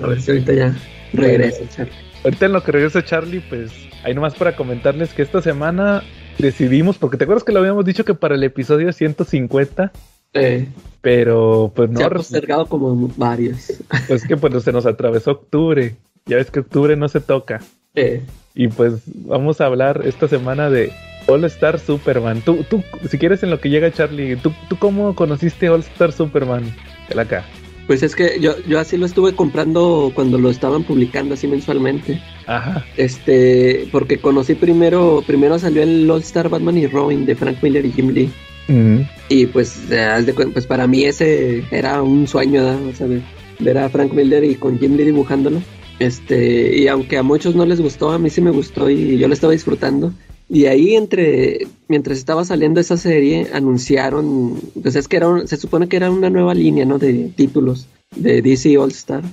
A ver si ahorita ya regresa Charlie. Ahorita en lo que regresa Charlie, pues ahí nomás para comentarles que esta semana decidimos, porque te acuerdas que lo habíamos dicho que para el episodio 150. Eh, pero pues no. Se ha postergado como varios. Pues que pues se nos atravesó octubre. Ya ves que octubre no se toca. Eh. Y pues vamos a hablar esta semana de All Star Superman. Tú, tú, si quieres en lo que llega Charlie, ¿tú, tú cómo conociste All Star Superman? El acá. Pues es que yo, yo así lo estuve comprando cuando lo estaban publicando así mensualmente. Ajá. Este, porque conocí primero, primero salió el All Star Batman y Robin de Frank Miller y Jim Lee. Y pues, pues para mí ese era un sueño, ¿no? ver a Frank Miller y con Jim Lee dibujándolo. Este, y aunque a muchos no les gustó, a mí sí me gustó y yo lo estaba disfrutando. Y ahí entre, mientras estaba saliendo esa serie, anunciaron, pues es que era, se supone que era una nueva línea, ¿no? De títulos de DC All Star,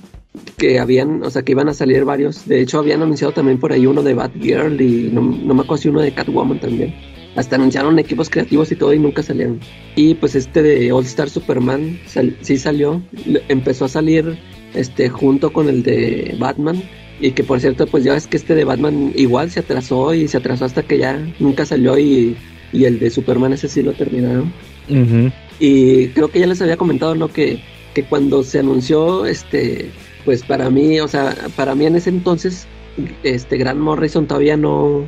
que habían, o sea, que iban a salir varios. De hecho, habían anunciado también por ahí uno de Batgirl y no, no me acuerdo si uno de Catwoman también. Hasta anunciaron equipos creativos y todo y nunca salieron. Y pues este de All Star Superman sí salió, empezó a salir este junto con el de Batman y que por cierto, pues ya ves que este de Batman igual se atrasó y se atrasó hasta que ya nunca salió y, el de Superman ese sí lo terminaron. Y creo que ya les había comentado, ¿no? Que, que cuando se anunció, este, pues para mí, o sea, para mí en ese entonces, este Grant Morrison todavía no,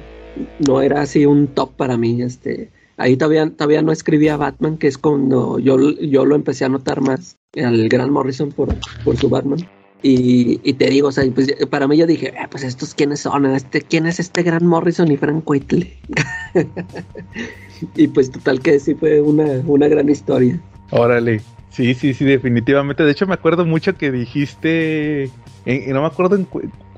no era así un top para mí, este, ahí todavía, todavía no escribía Batman, que es cuando yo, yo lo empecé a notar más, al Grant Morrison por, por su Batman. Y, te digo, o sea, pues, para mí yo dije, ah, pues estos quiénes son, este, quién es este gran Morrison y Frank Whiteley. y pues total que sí fue una, una gran historia. Órale, sí, sí, sí, definitivamente. De hecho me acuerdo mucho que dijiste, no me acuerdo,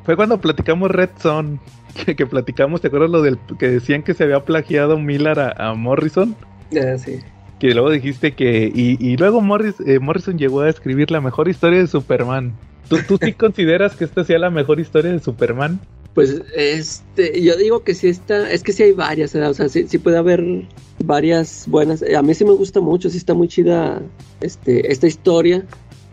fue cuando platicamos Red Son, que, platicamos, ¿te acuerdas lo del que decían que se había plagiado Miller a, Morrison? Ah, sí que luego dijiste que y, y luego Morris, eh, Morrison llegó a escribir la mejor historia de Superman. ¿Tú, ¿Tú sí consideras que esta sea la mejor historia de Superman? Pues este, yo digo que sí está, es que sí hay varias, o sea, sí, puede haber varias buenas. A mí sí me gusta mucho, sí está muy chida este, esta historia,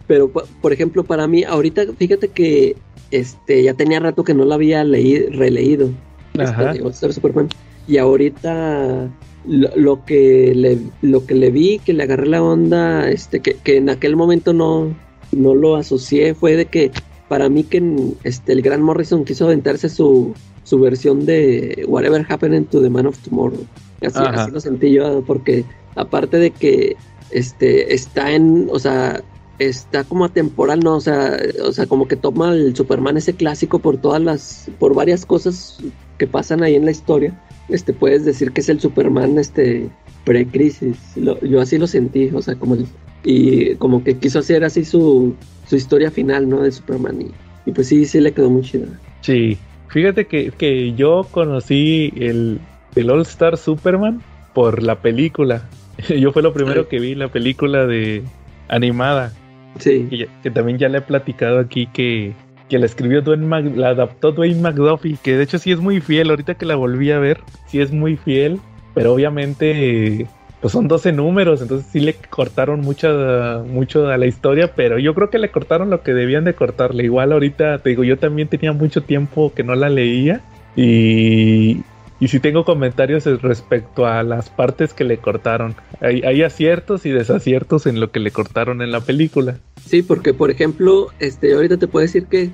pero por ejemplo para mí ahorita, fíjate que este, ya tenía rato que no la había leído, releído, Ajá. Este, Superman, y ahorita lo, que le, lo que le vi, que le agarré la onda, este, que, que en aquel momento no, no lo asocié fue de que para mí que este, el gran Morrison quiso aventarse su, su versión de Whatever Happened to the Man of Tomorrow. Así, lo sentí yo, porque aparte de que este, está en, o sea, está como atemporal, ¿no? O sea, o sea, como que toma el Superman ese clásico por todas las, por varias cosas que pasan ahí en la historia. Este, puedes decir que es el Superman, este, pre-crisis. Yo así lo sentí, o sea, como y como que quiso hacer así su, su historia final, ¿no? De Superman y, y pues sí, sí le quedó muy chida. Sí, fíjate que, que yo conocí el, el All Star Superman por la película. Yo fue lo primero Ay. que vi, la película de animada. Sí, que también ya le he platicado aquí que, que la escribió Dwayne Mac- la adaptó Dwayne McDuffie, que de hecho sí es muy fiel, ahorita que la volví a ver, sí es muy fiel, pero obviamente pues son 12 números, entonces sí le cortaron mucha, mucho a la historia, pero yo creo que le cortaron lo que debían de cortarle. Igual ahorita, te digo, yo también tenía mucho tiempo que no la leía y, y sí tengo comentarios respecto a las partes que le cortaron. Hay, hay aciertos y desaciertos en lo que le cortaron en la película. sí, porque por ejemplo, este, ahorita te puedo decir que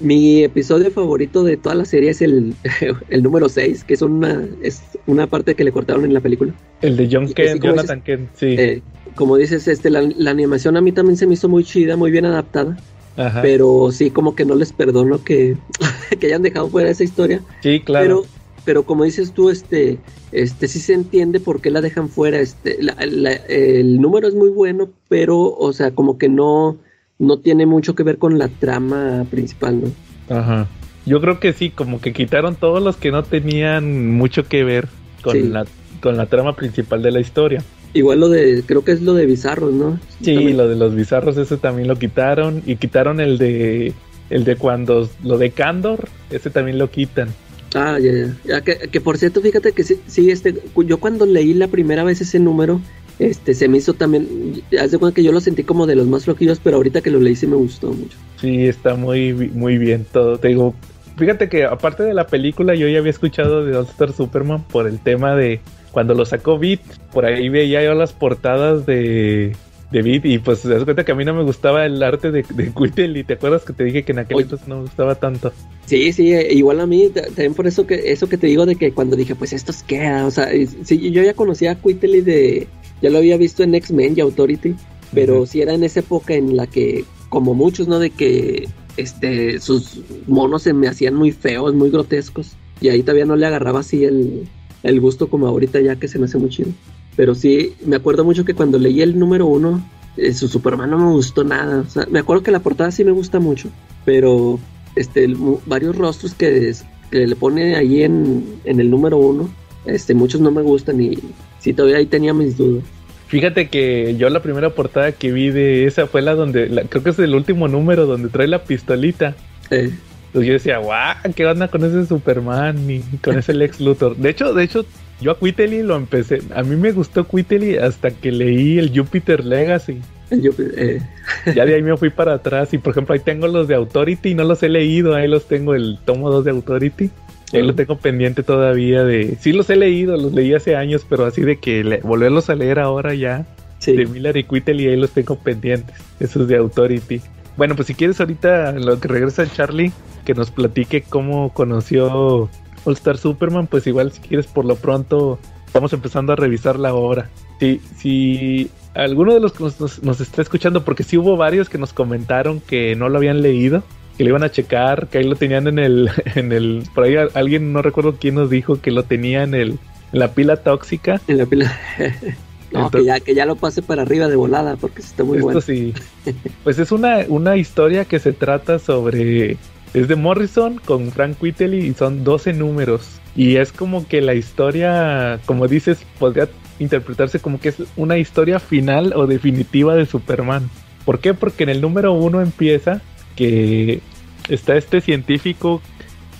mi episodio favorito de toda la serie es el, el número 6, que es una, es una parte que le cortaron en la película. El de John Kent, Jonathan Kent, sí. Eh, como dices, este, la, la animación a mí también se me hizo muy chida, muy bien adaptada, Ajá. pero sí como que no les perdono que, que hayan dejado fuera esa historia. sí, claro. Pero, pero como dices tú, este, este sí se entiende por qué la dejan fuera. Este, la- la- el número es muy bueno, pero, o sea, como que no, no tiene mucho que ver con la trama principal, ¿no? Ajá. Yo creo que sí, como que quitaron todos los que no tenían mucho que ver con Sí. la con la trama principal de la historia. Igual lo de, creo que es lo de Bizarros, ¿no? Sí, También. lo de los bizarros ese también lo quitaron y quitaron el de el de cuando lo de Candor, ese también lo quitan. Ah, ya, ya. Ya, que, que por cierto, fíjate que sí, sí, este, yo cuando leí la primera vez ese número, este, se me hizo también, haz de cuenta que yo lo sentí como de los más flojillos, pero ahorita que lo leí sí me gustó mucho. Sí, está muy muy bien todo. Te digo, fíjate que aparte de la película yo ya había escuchado de All Star Superman por el tema de cuando lo sacó Beat, por ahí veía yo las portadas de, de Beat y pues te das cuenta que a mí no me gustaba el arte de, de y te acuerdas que te dije que en aquel Oye. entonces no me gustaba tanto. Sí, sí, eh, igual a mí, ta- también por eso que eso que te digo de que cuando dije, pues estos queda, o sea, sí, yo ya conocía a Quitely de, ya lo había visto en X-Men y Authority, pero Ujú. sí era en esa época en la que, como muchos, ¿no? De que, este, sus monos se me hacían muy feos, muy grotescos, y ahí todavía no le agarraba así el, el gusto como ahorita ya que se me hace muy chido. Pero sí, me acuerdo mucho que cuando leí el número uno, eh, su Superman no me gustó nada, o sea, me acuerdo que la portada sí me gusta mucho, pero este, el varios rostros que le pone ahí en, en el número uno, este, muchos no me gustan y sí, todavía ahí tenía mis dudas. Fíjate que yo la primera portada que vi de esa fue la donde, la- creo que es el último número donde trae la pistolita. Eh, Entonces yo decía, guau, ¿qué onda con ese Superman y con ese Lex Luthor? De hecho, de hecho, yo a Quitely lo empecé. A mí me gustó Quitely hasta que leí el Jupiter Legacy. yo, eh, Ya de ahí me fui para atrás. Y por ejemplo, ahí tengo los de Authority, no los he leído. Ahí los tengo, el tomo 2 de Authority. Y ahí lo tengo pendiente todavía de... Sí los he leído, los leí hace años, pero así de que le- volverlos a leer ahora ya. sí. De Miller y Quitely, ahí los tengo pendientes. Esos de Authority. Bueno, pues si quieres ahorita, lo que regresa Charlie, que nos platique cómo conoció All Star Superman, pues igual si quieres por lo pronto estamos empezando a revisar la obra. Si, si alguno de los que nos, nos- nos está escuchando, porque sí hubo varios que nos comentaron que no lo habían leído, que lo iban a checar, que ahí lo tenían en el, en el, por ahí alguien, no recuerdo quién nos dijo que lo tenía en el, en la pila tóxica. En la pila. no, que Entonces- ya, que ya lo pase para arriba de volada porque está muy Esto bueno. sí. Pues es una, una historia que se trata sobre. Es de Morrison con Frank Whiteley y son 12 números. Y es como que la historia, como dices, podría interpretarse como que es una historia final o definitiva de Superman. ¿Por qué? Porque en el número uno empieza que está este científico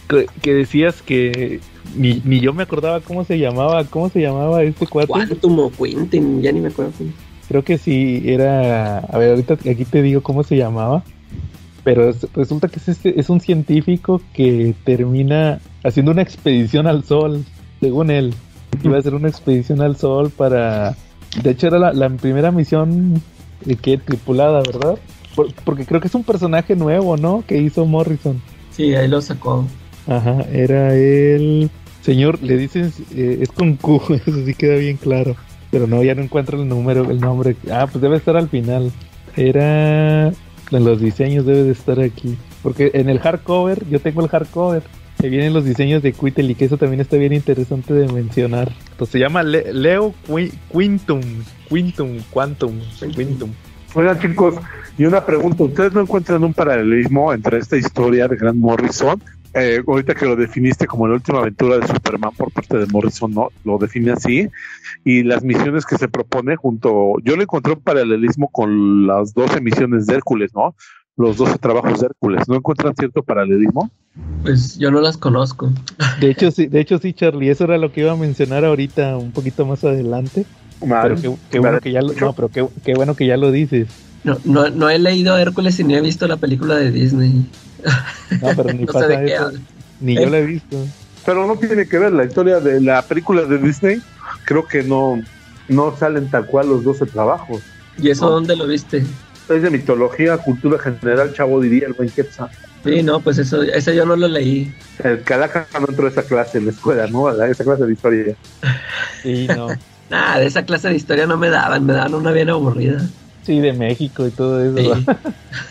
que, que decías que ni, ni yo me acordaba cómo se llamaba, cómo se llamaba este cuate. Quantum o Quintin, ya ni me acuerdo. Creo que sí, era. A ver, ahorita aquí te digo cómo se llamaba. Pero es- resulta que es, este- es un científico que termina haciendo una expedición al sol, según él. Iba a hacer una expedición al sol para. De hecho, era la, la primera misión eh, que tripulada, ¿verdad? Por- porque creo que es un personaje nuevo, ¿no? Que hizo Morrison. Sí, ahí lo sacó. Ajá, era el señor, le dicen, eh, es con Q, eso sí queda bien claro. Pero no, ya no encuentro el número, el nombre. Ah, pues debe estar al final. Era en los diseños debe de estar aquí. Porque en el hardcover, yo tengo el hardcover. Ahí vienen los diseños de Quittel y que eso también está bien interesante de mencionar. Pues se llama Le- Leo Qui- Quintum, Quintum, Quantum, Quintum. Oigan chicos, y una pregunta, ¿ustedes no encuentran un paralelismo entre esta historia de Grant Morrison? Eh, ahorita que lo definiste como la última aventura de Superman por parte de Morrison, ¿no? Lo define así. Y las misiones que se propone junto, yo le encontré un paralelismo con las 12 misiones de Hércules, ¿no? Los 12 trabajos de Hércules. ¿No encuentran cierto paralelismo? Pues yo no las conozco. De hecho, sí, de hecho sí, Charlie, eso era lo que iba a mencionar ahorita un poquito más adelante. Pero qué, qué bueno que ya lo, no, pero qué, qué bueno que ya lo dices. No, no, no he leído Hércules y ni he visto la película de Disney. No, pero ni No pasa eso. Ni ¿Eh? yo lo he visto. Pero no tiene que ver la historia de la película de Disney. Creo que no, no salen tal cual los 12 trabajos. ¿Y eso No. dónde lo viste? Es de mitología, cultura general, chavo diría el buen Quetzal. Sí, no, pues eso, ese yo no lo leí. El Calaca no entró a esa clase en la escuela, ¿no? A esa clase de historia. Sí, no. Nada, de esa clase de historia no me daban, me daban una bien aburrida. Sí, de México y todo eso.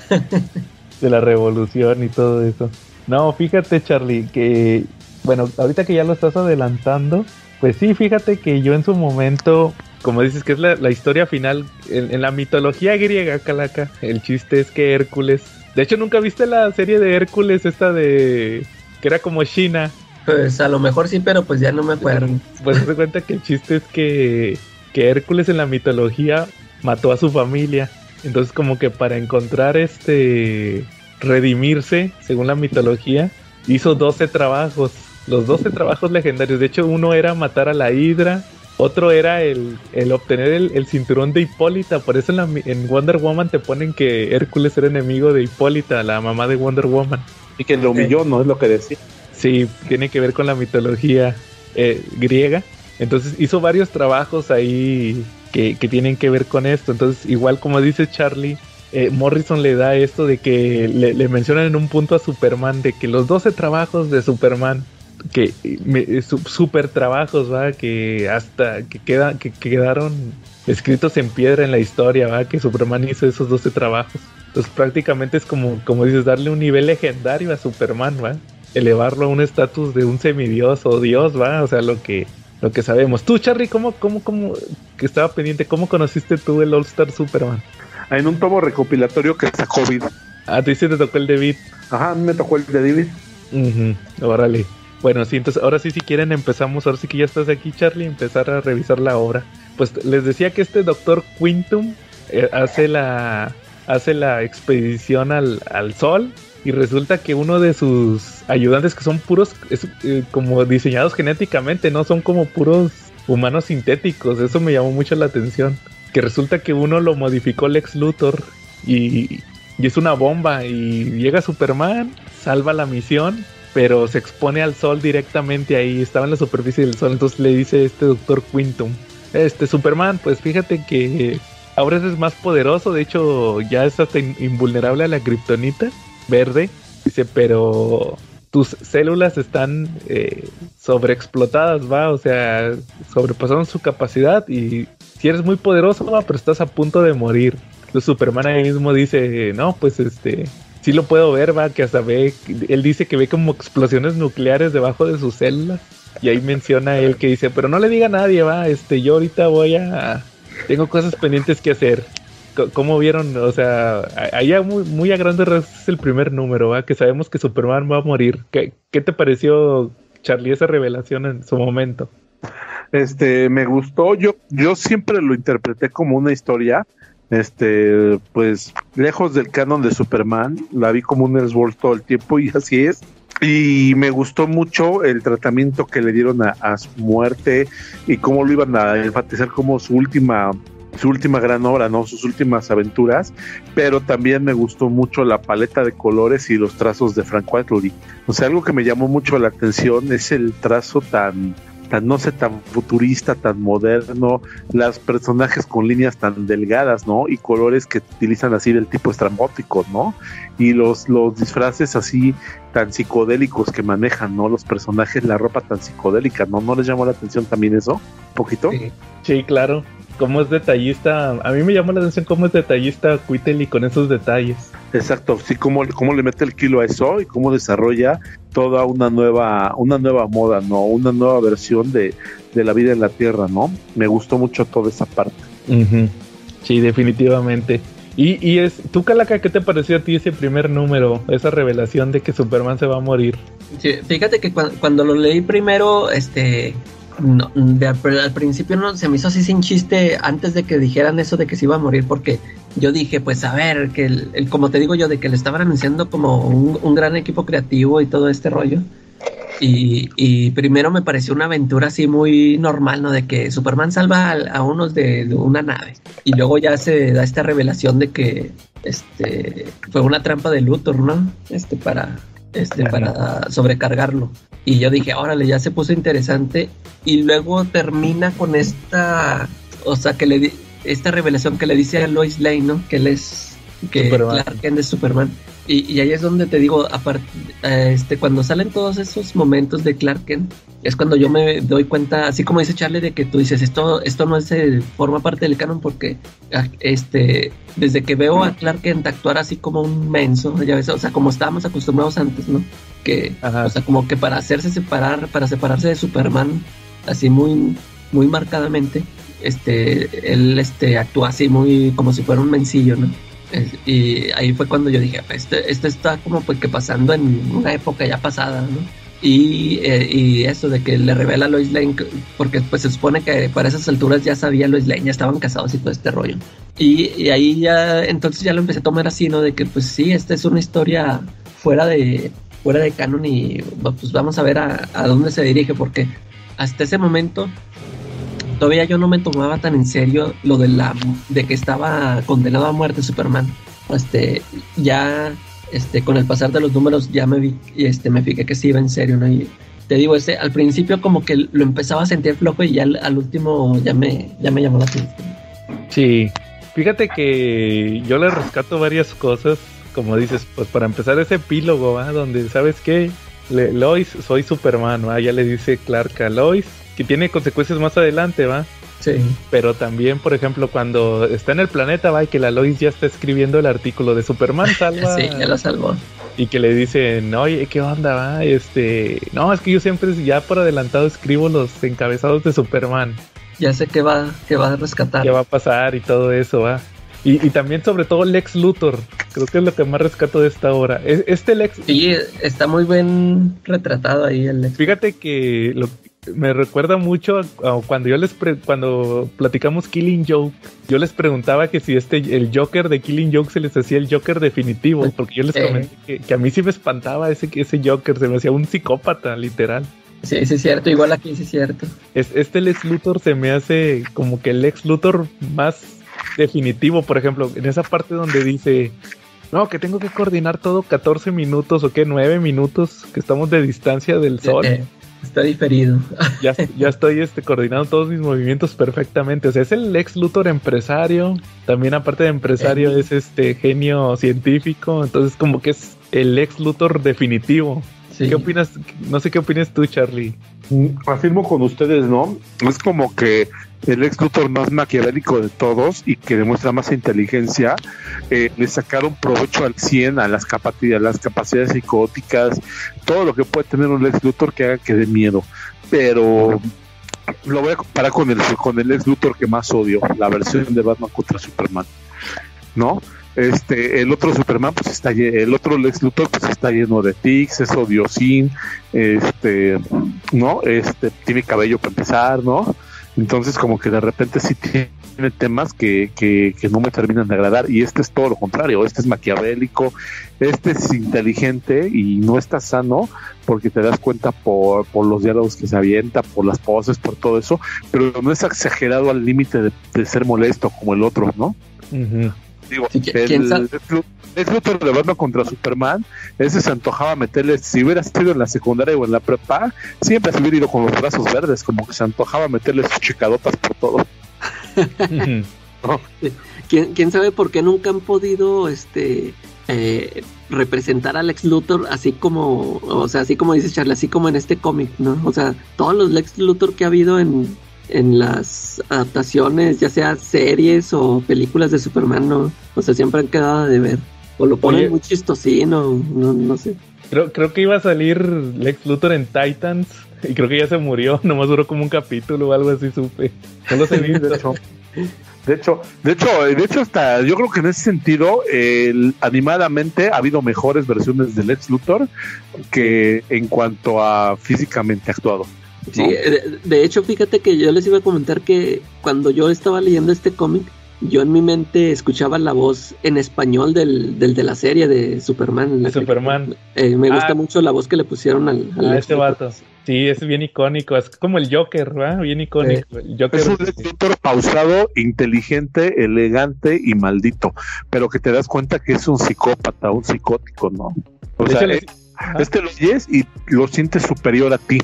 De la revolución y todo eso. No, fíjate, Charlie, que, bueno, ahorita que ya lo estás adelantando, pues sí, fíjate que yo en su momento, como dices que es la, la historia final, en, en la mitología griega, Calaca, el chiste es que Hércules, de hecho, ¿nunca viste la serie de Hércules esta de, que era como China? Pues a lo mejor sí, pero pues ya no me acuerdo. Pues se cuenta que el chiste es que, que Hércules en la mitología mató a su familia. Entonces como que para encontrar este redimirse, según la mitología, hizo 12 trabajos. Los 12 trabajos legendarios. De hecho, uno era matar a la Hidra. Otro era el, el obtener el, el cinturón de Hipólita. Por eso en, la mi- en Wonder Woman te ponen que Hércules era enemigo de Hipólita, la mamá de Wonder Woman. Y que lo humilló, ¿no? Es lo que decía. Sí, tiene que ver con la mitología eh, griega. Entonces hizo varios trabajos ahí que, tienen que ver con esto. Entonces, igual como dice Charlie, eh, Morrison le da esto de que le, mencionan en un punto a Superman de que los 12 trabajos de Superman, que me- su- super trabajos, va, que hasta que, queda, que quedaron escritos en piedra en la historia, va, que Superman hizo esos 12 trabajos. Entonces prácticamente es como, como dices, darle un nivel legendario a Superman, va elevarlo a un estatus de un semidios o dios, va, o sea, lo que lo que sabemos. Tú, Charlie, ¿cómo, cómo, cómo, que estaba pendiente, cómo conociste tú el All Star Superman? En un tomo recopilatorio que sacó Vid. A ti sí te tocó el David. Ajá, a mí me tocó el de David. Ujú, órale. Bueno, sí, entonces ahora sí, si quieren, empezamos. Ahora sí que ya estás aquí, Charlie, empezar a revisar la obra. Pues les decía que este doctor Quintum eh, hace la hace la expedición al, al sol y resulta que uno de sus ayudantes que son puros es, eh, como diseñados genéticamente, no son como puros humanos sintéticos. Eso me llamó mucho la atención. Que resulta que uno lo modificó Lex Luthor y, y es una bomba y llega Superman, salva la misión, pero se expone al sol directamente ahí, estaba en la superficie del sol, entonces le dice este doctor Quintum, este Superman, pues fíjate que ahora eres más poderoso, de hecho ya es hasta in- invulnerable a la kriptonita verde, dice, pero tus células están eh, sobreexplotadas, va, o sea, sobrepasaron su capacidad y si eres muy poderoso, va, pero estás a punto de morir. Superman ahí mismo dice, no, pues este, sí lo puedo ver, va, que hasta ve, él dice que ve como explosiones nucleares debajo de sus células. Y ahí menciona él que dice, pero no le diga a nadie, va, este, yo ahorita voy a, tengo cosas pendientes que hacer. ¿Cómo vieron? O sea, a- ahí a muy, muy a grandes rasgos es el primer número, ¿va? Que sabemos que Superman va a morir. ¿Qué, qué te pareció, Charlie, esa revelación en su momento? Este, me gustó. Yo, yo siempre lo interpreté como una historia. Este, pues, lejos del canon de Superman, la vi como un Elseworld todo el tiempo y así es. Y me gustó mucho el tratamiento que le dieron a, a su muerte y cómo lo iban a enfatizar como su última, su última gran obra, ¿no? Sus últimas aventuras. Pero también me gustó mucho la paleta de colores y los trazos de Frank Whiteley. O sea, algo que me llamó mucho la atención es el trazo tan, tan, no sé, tan futurista, tan moderno, las personajes con líneas tan delgadas, ¿no? Y colores que utilizan así del tipo estrambótico, ¿no? Y los, los disfraces así tan psicodélicos que manejan, ¿no? Los personajes, la ropa tan psicodélica, ¿no? ¿No les llamó la atención también eso? ¿Un poquito? Sí. Sí, claro. Cómo es detallista. A mí me llamó la atención cómo es detallista Quitely con esos detalles. Exacto, sí, cómo, cómo le mete el kilo a eso y cómo desarrolla toda una nueva, una nueva moda, ¿no? Una nueva versión de, de la vida en la Tierra, ¿no? Me gustó mucho toda esa parte. Sí, definitivamente. Y, y es, tú, Calaca, ¿qué te pareció a ti ese primer número? Esa revelación de que Superman se va a morir. Sí, fíjate que cuando, lo leí primero, este, no, al principio no se me hizo así sin chiste antes de que dijeran eso de que se iba a morir porque yo dije pues a ver que el, como te digo yo de que le estaban anunciando como un, un, gran equipo creativo y todo este rollo y, primero me pareció una aventura así muy normal, ¿no? De que Superman salva a, unos de, una nave. Y luego ya se da esta revelación de que este fue una trampa de Luthor, ¿no? Este para este para sobrecargarlo. Y yo dije, órale, ya se puso interesante. Y luego termina con esta, o sea, que le esta revelación que le dice a Lois Lane, ¿no? Que él es que Clark Kent es Superman. Y, ahí es donde te digo, aparte, este, cuando salen todos esos momentos de Clark Kent, es cuando yo me doy cuenta, así como dice Charlie, de que tú dices, esto, esto no es, eh, forma parte del canon porque ah, este, desde que veo a Clark Kent actuar así como un menso, ya ves, o sea, como estábamos acostumbrados antes, ¿no? Que, o sea, como que para hacerse separar, para separarse de Superman, así muy, muy marcadamente, este, él este, actúa así muy como si fuera un mencillo, ¿no? Y ahí fue cuando yo dije, esto, esto está como pues que pasando en una época ya pasada, ¿no? Y, eh, y, eso de que le revela a Lois Lane, porque pues se supone que para esas alturas ya sabía Lois Lane, ya estaban casados y todo este rollo. Y, ahí ya, entonces ya lo empecé a tomar así, ¿no? De que pues sí, esta es una historia fuera de, fuera de canon y pues vamos a ver a, a dónde se dirige, porque hasta ese momento todavía yo no me tomaba tan en serio lo de la de que estaba condenado a muerte Superman. Este, ya este con el pasar de los números ya me vi este me fijé que sí iba en serio, ¿no? Y te digo, este al principio como que lo empezaba a sentir flojo y ya al, último ya me ya me llamó la atención. Sí. Fíjate que yo le rescato varias cosas, como dices, pues para empezar ese epílogo, donde sabes qué, Lois, soy Superman, ya le dice Clark a Lois, que tiene consecuencias más adelante, ¿va? Sí. Pero también, por ejemplo, cuando está en el planeta, va, y que la Lois ya está escribiendo el artículo de Superman, salva. sí, ya lo salvó. Y que le dicen, oye, ¿qué onda, va? Este, no, es que yo siempre ya por adelantado escribo los encabezados de Superman. Ya sé que va, que va a rescatar. ¿Qué va a pasar y todo eso, va? Y, y, también sobre todo Lex Luthor, creo que es lo que más rescato de esta obra. Este Lex... Sí, está muy bien retratado ahí el Lex. Fíjate que lo, me recuerda mucho a, cuando yo les cuando platicamos Killing Joke, yo les preguntaba que si este el Joker de Killing Joke se les hacía el Joker definitivo, porque yo les comenté que, a mí sí me espantaba ese ese Joker, se me hacía un psicópata, literal. Sí, sí es cierto, igual aquí sí es cierto. este Lex Luthor se me hace como que el Lex Luthor más definitivo, por ejemplo, en esa parte donde dice no, que tengo que coordinar todo 14 minutos o qué, 9 minutos que estamos de distancia del sol. Está diferido. Ya, ya estoy este, coordinando todos mis movimientos perfectamente. O sea, es el ex Luthor empresario. También aparte de empresario es este genio científico. Entonces como que es el ex Luthor definitivo. ¿Qué opinas? No sé qué opinas tú, Charlie. Mm, afirmo con ustedes, ¿no? Es como que el ex Luthor más maquiavélico de todos y que demuestra más inteligencia, eh, le sacaron provecho al 100 a las, capacidades, psicóticas, todo lo que puede tener un ex Luthor que haga que dé miedo. Pero lo voy a comparar con el, con el ex Luthor que más odio, la versión de Batman contra Superman. ¿No? Este, el otro Superman, pues está el otro Lex Luthor, pues está lleno de tics, es odiosín, este, ¿no? Este, tiene cabello para empezar, ¿no? Entonces, como que de repente sí tiene temas que, que, no me terminan de agradar. Y este es todo lo contrario. Este es maquiavélico, este es inteligente y no está sano porque te das cuenta por, por los diálogos que se avienta, por las poses, por todo eso. Pero no es exagerado al límite de, ser molesto como el otro, ¿no? Digo, el, el Luthor de Batman contra Superman, ese se antojaba meterle, si hubiera sido en la secundaria o en la prepa, siempre se hubiera ido con los brazos verdes, como que se antojaba meterle sus chicadotas por todo. ¿Quién, sabe por qué nunca han podido este eh, representar al Lex Luthor así como, o sea, así como dice Charlie, así como en este cómic, ¿no? O sea, todos los Lex Luthor que ha habido en, en las adaptaciones, ya sea series o películas de Superman, no, o sea, siempre han quedado de ver. O lo ponen Oye. muy chistosino, no, no sé. Creo, creo que iba a salir Lex Luthor en Titans y creo que ya se murió, nomás duró como un capítulo o algo así, supe. No he visto. De hecho, de hecho, de hecho, de hecho, hasta yo creo que en ese sentido, el- animadamente ha habido mejores versiones de Lex Luthor que en cuanto a físicamente actuado. Sí, ¿no? de, de hecho, fíjate que yo les iba a comentar que cuando yo estaba leyendo este cómic, yo en mi mente escuchaba la voz en español del, del de la serie de Superman. la Superman. Eh, me gusta Ah. mucho la voz que le pusieron al, al A Lex este vato. Sí, es bien icónico. Es como el Joker, ¿verdad? Bien icónico. El Joker. Es un Lex Luthor pausado, inteligente, elegante y maldito, pero que te das cuenta que es un psicópata, un psicótico, ¿no? O De sea, hecho, eh, este lo oyes y lo sientes superior a ti.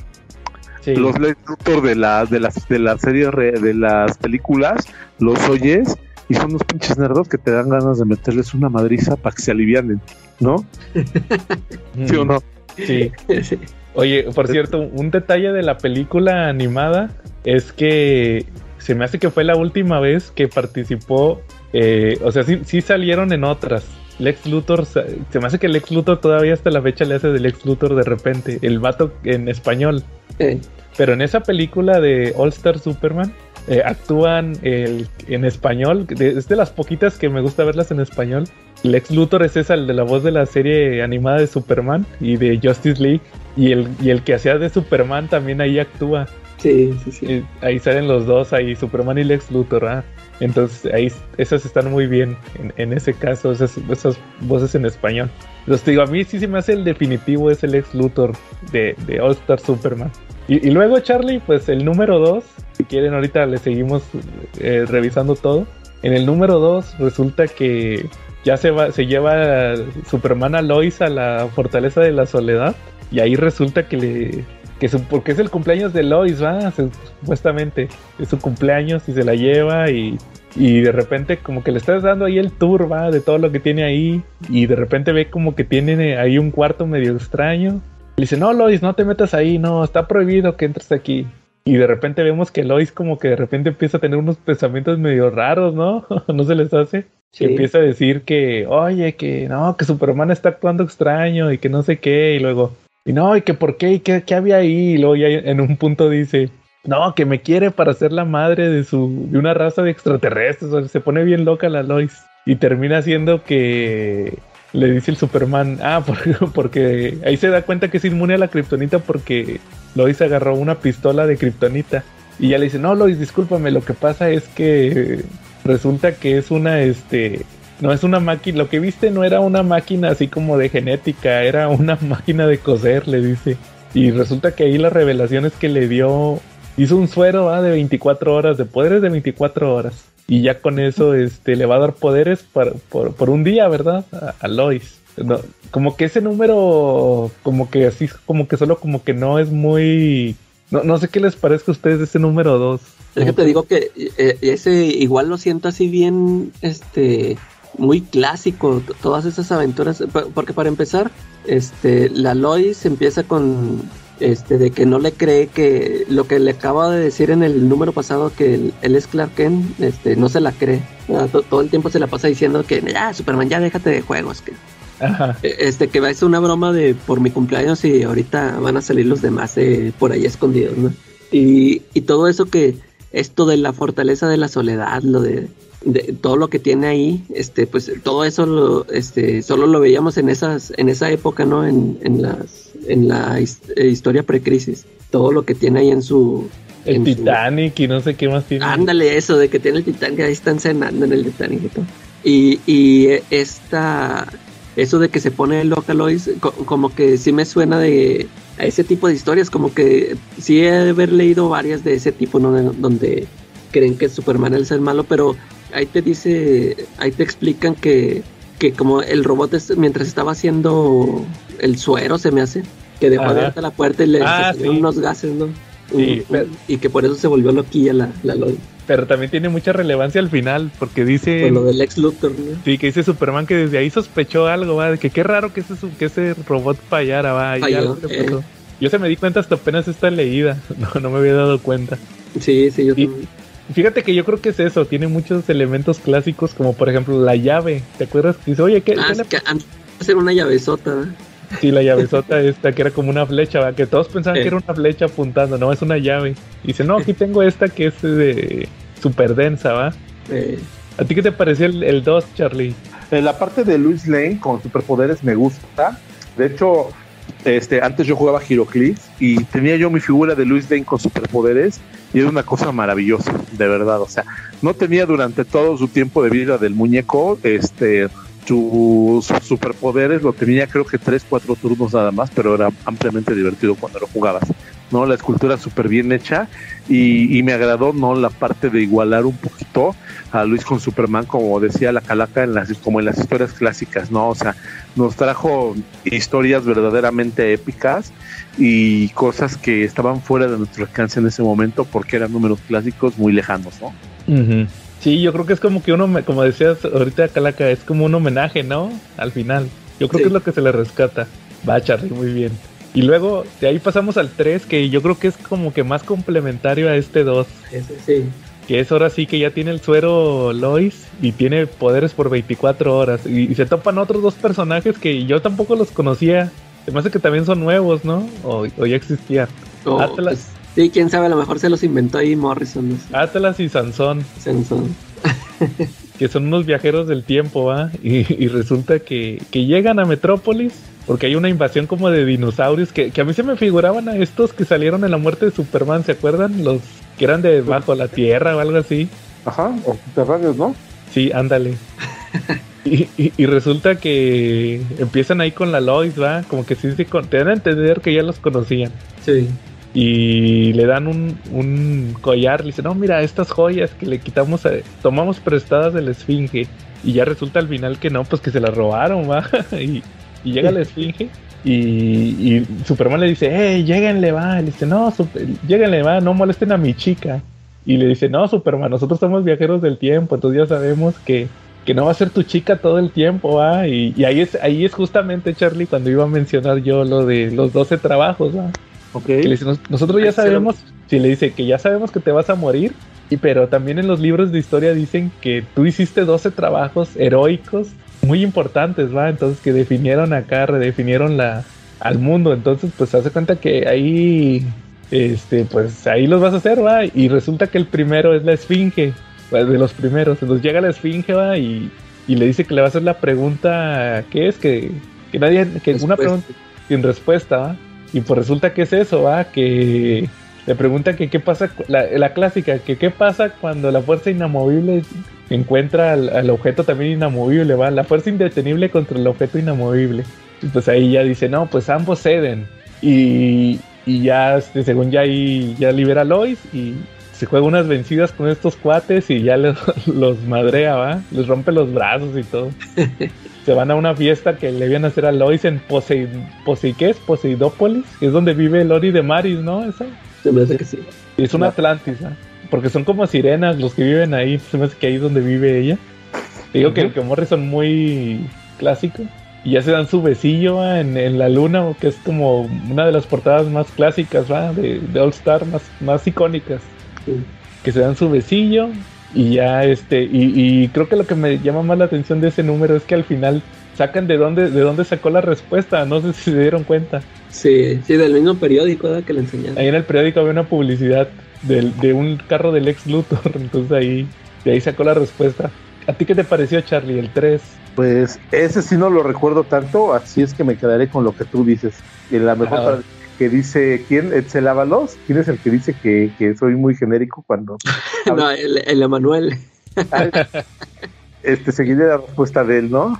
Sí. Los Lex Luthor de las de las de las series re- de las películas los oyes y son unos pinches nerdos que te dan ganas de meterles una madriza para que se alivianen, ¿no? ¿Sí o no? Sí. Sí. Oye, por cierto, un detalle de la película animada es que se me hace que fue la última vez que participó, eh, o sea, sí, sí salieron en otras. Lex Luthor, se me hace que Lex Luthor todavía hasta la fecha le hace de Lex Luthor de repente, el vato en español. Eh, Pero en esa película de All Star Superman eh, actúan el- en español. de- es de las poquitas que me gusta verlas en español. Lex Luthor es esa, el de la voz de la serie animada de Superman y de Justice League. Y el, y el que hacía de Superman también ahí actúa. sí, sí, sí. Ahí salen los dos, ahí Superman y Lex Luthor. ¿ah? Entonces ahí esas están muy bien en, en ese caso, esas, esas voces en español. Los digo, a mí sí se me hace el definitivo es el Lex Luthor de, de All Star Superman. Y, y luego Charlie, pues el número 2, si quieren ahorita le seguimos eh, revisando todo. En el número 2 resulta que ya se va, se lleva Superman a Lois a la fortaleza de la soledad. Y ahí resulta que le, que su- porque es el cumpleaños de Lois, ¿va? Supuestamente es su cumpleaños y se la lleva y, y de repente como que le estás dando ahí el tour, ¿va? De todo lo que tiene ahí y de repente ve como que tiene ahí un cuarto medio extraño. Le dice, no, Lois, no te metas ahí, no, está prohibido que entres aquí. Y de repente vemos que Lois como que de repente empieza a tener unos pensamientos medio raros, ¿no? ¿No se les hace? Sí. Empieza a decir que, oye, que no, que Superman está actuando extraño y que no sé qué, y luego, y no, y que por qué, y qué, qué había ahí, y luego ya en un punto dice, no, que me quiere para ser la madre de su, de una raza de extraterrestres, se pone bien loca la Lois, y termina siendo que le dice el Superman, ah, porque, porque ahí se da cuenta que es inmune a la kriptonita porque Lois agarró una pistola de kriptonita. Y ya le dice, no, Lois, discúlpame, lo que pasa es que resulta que es una, este, no es una máquina, lo que viste no era una máquina así como de genética, era una máquina de coser, le dice. Y resulta que ahí la revelación es que le dio, hizo un suero de 24 horas, de poderes de 24 horas. Y ya con eso este, le va a dar poderes para- por, un día, ¿verdad? A, Lois. Como que ese número, como que así, como que solo como que no es muy... No, no sé qué les parezca a ustedes de ese número 2. Es que te digo que eh, ese igual lo siento así bien, este, muy clásico, todas esas aventuras, porque para empezar, este, la Lois empieza con, este, de que no le cree que lo que le acaba de decir en el número pasado que él, él es Clark Kent, este, no se la cree, Ah, to- todo el tiempo se la pasa diciendo que, ya, Superman, ya déjate de juegos, que, Ajá. eh, este, que va a ser una broma de por mi cumpleaños y ahorita van a salir los demás eh, por ahí escondidos, ¿no? Y, y todo eso que, esto de la fortaleza de la soledad, lo de, de todo lo que tiene ahí, este, pues todo eso lo, este, solo lo veíamos en esas, en esa época, ¿no? En, en las, en la his- eh, historia precrisis, todo lo que tiene ahí en su, El en su- Titanic y no sé qué más tiene. Ándale, eso de que tiene el Titanic, ahí están cenando en el Titanic y todo. Y, y esta, eso de que se pone loca Lois, co- como que sí me suena de a ese tipo de historias, como que sí he de haber leído varias de ese tipo, donde creen que Superman es el malo, pero ahí te dice, ahí te explican que, que como el robot es- mientras estaba haciendo el suero, se me hace, que dejó abierta la puerta y le Ah, sí. unos gases, ¿no? Sí, Un- y que por eso se volvió loquilla la, la Lois. Pero también tiene mucha relevancia al final, porque dice. Por lo del ex Luthor, ¿no? Sí, que dice Superman que desde ahí sospechó algo, va, de que qué raro que ese, que ese robot fallara, va, y Falló, eh. pasó. Yo se me di cuenta hasta apenas esta leída, no, no me había dado cuenta. Sí, sí, yo Y- también. Fíjate que yo creo que es eso, tiene muchos elementos clásicos, como por ejemplo la llave. ¿Te acuerdas? Dice, oye, ¿qué? Ah, qué le- que antes era una llavesota. ¿verdad? Sí, la llavesota esta que era como una flecha, ¿va? que todos pensaban Sí. que era una flecha apuntando, no, es una llave. Y dice, no, aquí tengo esta que es de super densa, ¿va? Eh, ¿A ti qué te pareció el, el 2, Charlie? En la parte de Luis Lane con superpoderes me gusta. De hecho, este, antes yo jugaba Heroclix y tenía yo mi figura de Luis Lane con superpoderes y era una cosa maravillosa, de verdad. O sea, no tenía durante todo su tiempo de vida del muñeco, este, sus superpoderes, lo tenía creo que tres, cuatro turnos nada más, pero era ampliamente divertido cuando lo jugabas. ¿no? La escultura súper bien hecha y, y me agradó no la parte de igualar un poquito a Luis con Superman, como decía la calaca, en las, como en las historias clásicas, ¿no? O sea, nos trajo historias verdaderamente épicas y cosas que estaban fuera de nuestro alcance en ese momento porque eran números clásicos muy lejanos, ¿no? Sí, yo creo que es como que uno, como decías ahorita, Calaca, es como un homenaje, ¿no? Al final. Yo creo Sí. que es lo que se le rescata. Va, Charlie, muy bien. Y luego, de ahí pasamos al 3, que yo creo que es como que más complementario a este 2. ese sí. Que es ahora sí que ya tiene el suero Lois y tiene poderes por 24 horas. Y, y se topan otros dos personajes que yo tampoco los conocía. Se me hace que también son nuevos, ¿no? O, o ya existían. O, Atlas. pues, sí, quién sabe, a lo mejor se los inventó ahí Morrison. No sé. Atlas y Sansón. Sansón. que son unos viajeros del tiempo, ¿va? Y, y resulta que, que llegan a Metrópolis porque hay una invasión como de dinosaurios que, que a mí se me figuraban a estos que salieron en la muerte de Superman, ¿se acuerdan? Los que eran de bajo la tierra o algo así. Ajá, o subterráneos, ¿no? Sí, ándale. Y, y- y resulta que empiezan ahí con la Lois, ¿va? Como que sí, sí, con- te dan a entender que ya los conocían. Sí. Y le dan un, un collar, le dicen, no, mira, estas joyas que le quitamos, a- tomamos prestadas de la Esfinge. Y ya resulta al final que no, pues que se las robaron, va. y, y llega la Esfinge y, y Superman le dice, hey, lléguenle, va. Y le dice, no, super, lléguenle, va, no molesten a mi chica. Y le dice, no, Superman, nosotros somos viajeros del tiempo, entonces ya sabemos que, que no va a ser tu chica todo el tiempo, va. Y, y ahí, es, ahí es justamente, Charlie, cuando iba a mencionar yo lo de los 12 trabajos, va. Ok. Que le dice, "Nos- nosotros ya sabemos, si le dice que ya sabemos que te vas a morir, y pero también en los libros de historia dicen que tú hiciste 12 trabajos heroicos muy importantes, ¿va? Entonces que definieron acá, redefinieron la al mundo, entonces pues hace cuenta que ahí este pues ahí los vas a hacer, ¿va? Y resulta que el primero es la esfinge, pues, de los primeros, entonces llega la esfinge, ¿va? Y, y le dice que le va a hacer la pregunta, ¿qué es? Que, que nadie, que una pregunta sin respuesta, ¿va? Y pues resulta que es eso, ¿va? Que le pregunta que qué pasa, la, la clásica, que qué pasa cuando la fuerza inamovible encuentra al, al objeto también inamovible, ¿va? La fuerza indetenible contra el objeto inamovible. Y pues ahí ya dice, no, pues ambos ceden. Y, y ya, este, según ya ahí, ya libera a Lois y se juega unas vencidas con estos cuates y ya les- los madrea, ¿va? Les rompe los brazos y todo. se van a una fiesta que le iban a hacer a Lois en Posei, Posei ¿qué es? Poseidópolis, que es donde vive Lori de Maris, ¿no? Esa. Se me hace que sí. Y es un Atlantis, ¿ah? Porque son como sirenas los que viven ahí. Se me hace que ahí es donde vive ella. Te digo que el que Morrison muy clásico. Y ya se dan su besillo en, en la luna, que es como una de las portadas más clásicas ¿va? de, de All Star, más, más icónicas. Sí. Que se dan su besillo. Y ya este, y, y creo que lo que me llama más la atención de ese número es que al final sacan de dónde, de dónde sacó la respuesta. No sé si se dieron cuenta. Sí, sí, del mismo periódico ¿verdad? que le enseñaron. Ahí en el periódico había una publicidad del- de un carro del ex Luthor, entonces ahí, de ahí sacó la respuesta. ¿A ti qué te pareció, Charlie, el 3? Pues ese sí no lo recuerdo tanto, así es que me quedaré con lo que tú dices. Y la mejor Ah. Que dice, ¿quién? ¿Edsel Ábalos? ¿Quién es el que dice que, que soy muy genérico cuando no, el, el Emanuel. este seguiré la respuesta de él, ¿no?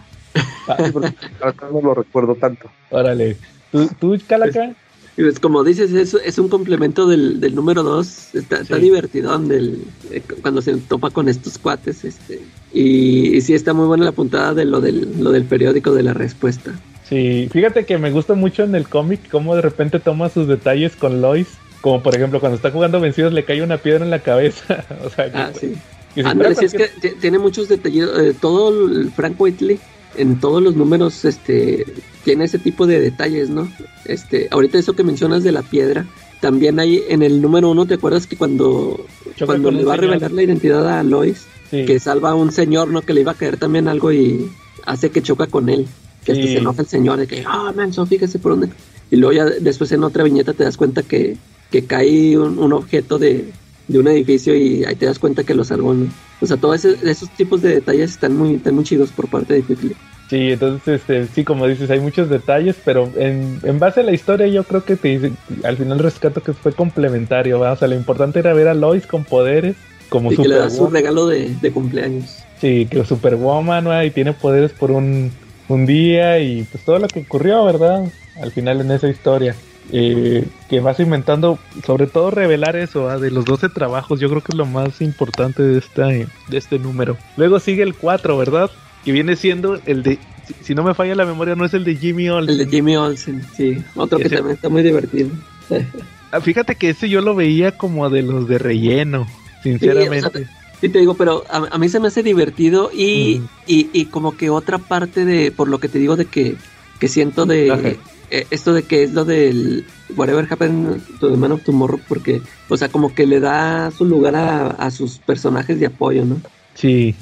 Ahorita no lo recuerdo tanto. Órale. ¿Tú, tú Calaca? Y pues como dices, es, es un complemento del, del número 2. Está, está Sí. divertidón del, eh, cuando se topa con estos cuates. este Y, y sí está muy buena la puntada de lo del, lo del periódico de la respuesta. Sí, fíjate que me gusta mucho en el cómic cómo de repente toma sus detalles con Lois. Como por ejemplo, cuando está jugando vencidos le cae una piedra en la cabeza. o sea, que, Ah, sí. que si es que tiene muchos detalles. eh, todo el Frank Whiteley, en todos los números, este, tiene ese tipo de detalles, ¿no? Este, ahorita eso que mencionas de la piedra, también hay en el número uno, ¿te acuerdas que cuando, cuando le va a revelar la identidad a Lois, que salva a un señor, ¿no? Que le iba a caer también algo y hace que choca con él. Que se enoja el señor de que, ah, oh, fíjese por dónde. Y luego ya después en otra viñeta te das cuenta que, que cae un, objeto de, un edificio y ahí te das cuenta que lo salvó, ¿no? O sea, todos esos tipos de detalles están muy, están muy chidos por parte de Quickly. Sí, entonces, este, sí, como dices, hay muchos detalles, pero en, en base a la historia yo creo que te, al final rescato que fue complementario, O sea, lo importante era ver a Lois con poderes como y que le da su regalo de, cumpleaños. Sí, que Superwoman, ¿no? y tiene poderes por un, un día y pues todo lo que ocurrió, ¿verdad? Al final en esa historia. Eh, que vas inventando, sobre todo revelar eso, de los 12 trabajos, yo creo que es lo más importante de, esta, de este número. Luego sigue el 4, ¿verdad? que viene siendo el de, si, no me falla la memoria, no es el de Jimmy Olsen. El de Jimmy Olsen, sí, otro que también está muy divertido. Ah, fíjate que ese yo lo veía como de los de relleno, sinceramente. Sí, te digo, pero a, mí se me hace divertido y, y, y, como que otra parte de, por lo que te digo de que, que siento de eh, esto de que es lo del Whatever Happened to the Man of Tomorrow, porque, o sea, como que le da su lugar a, a sus personajes de apoyo, ¿no? Sí,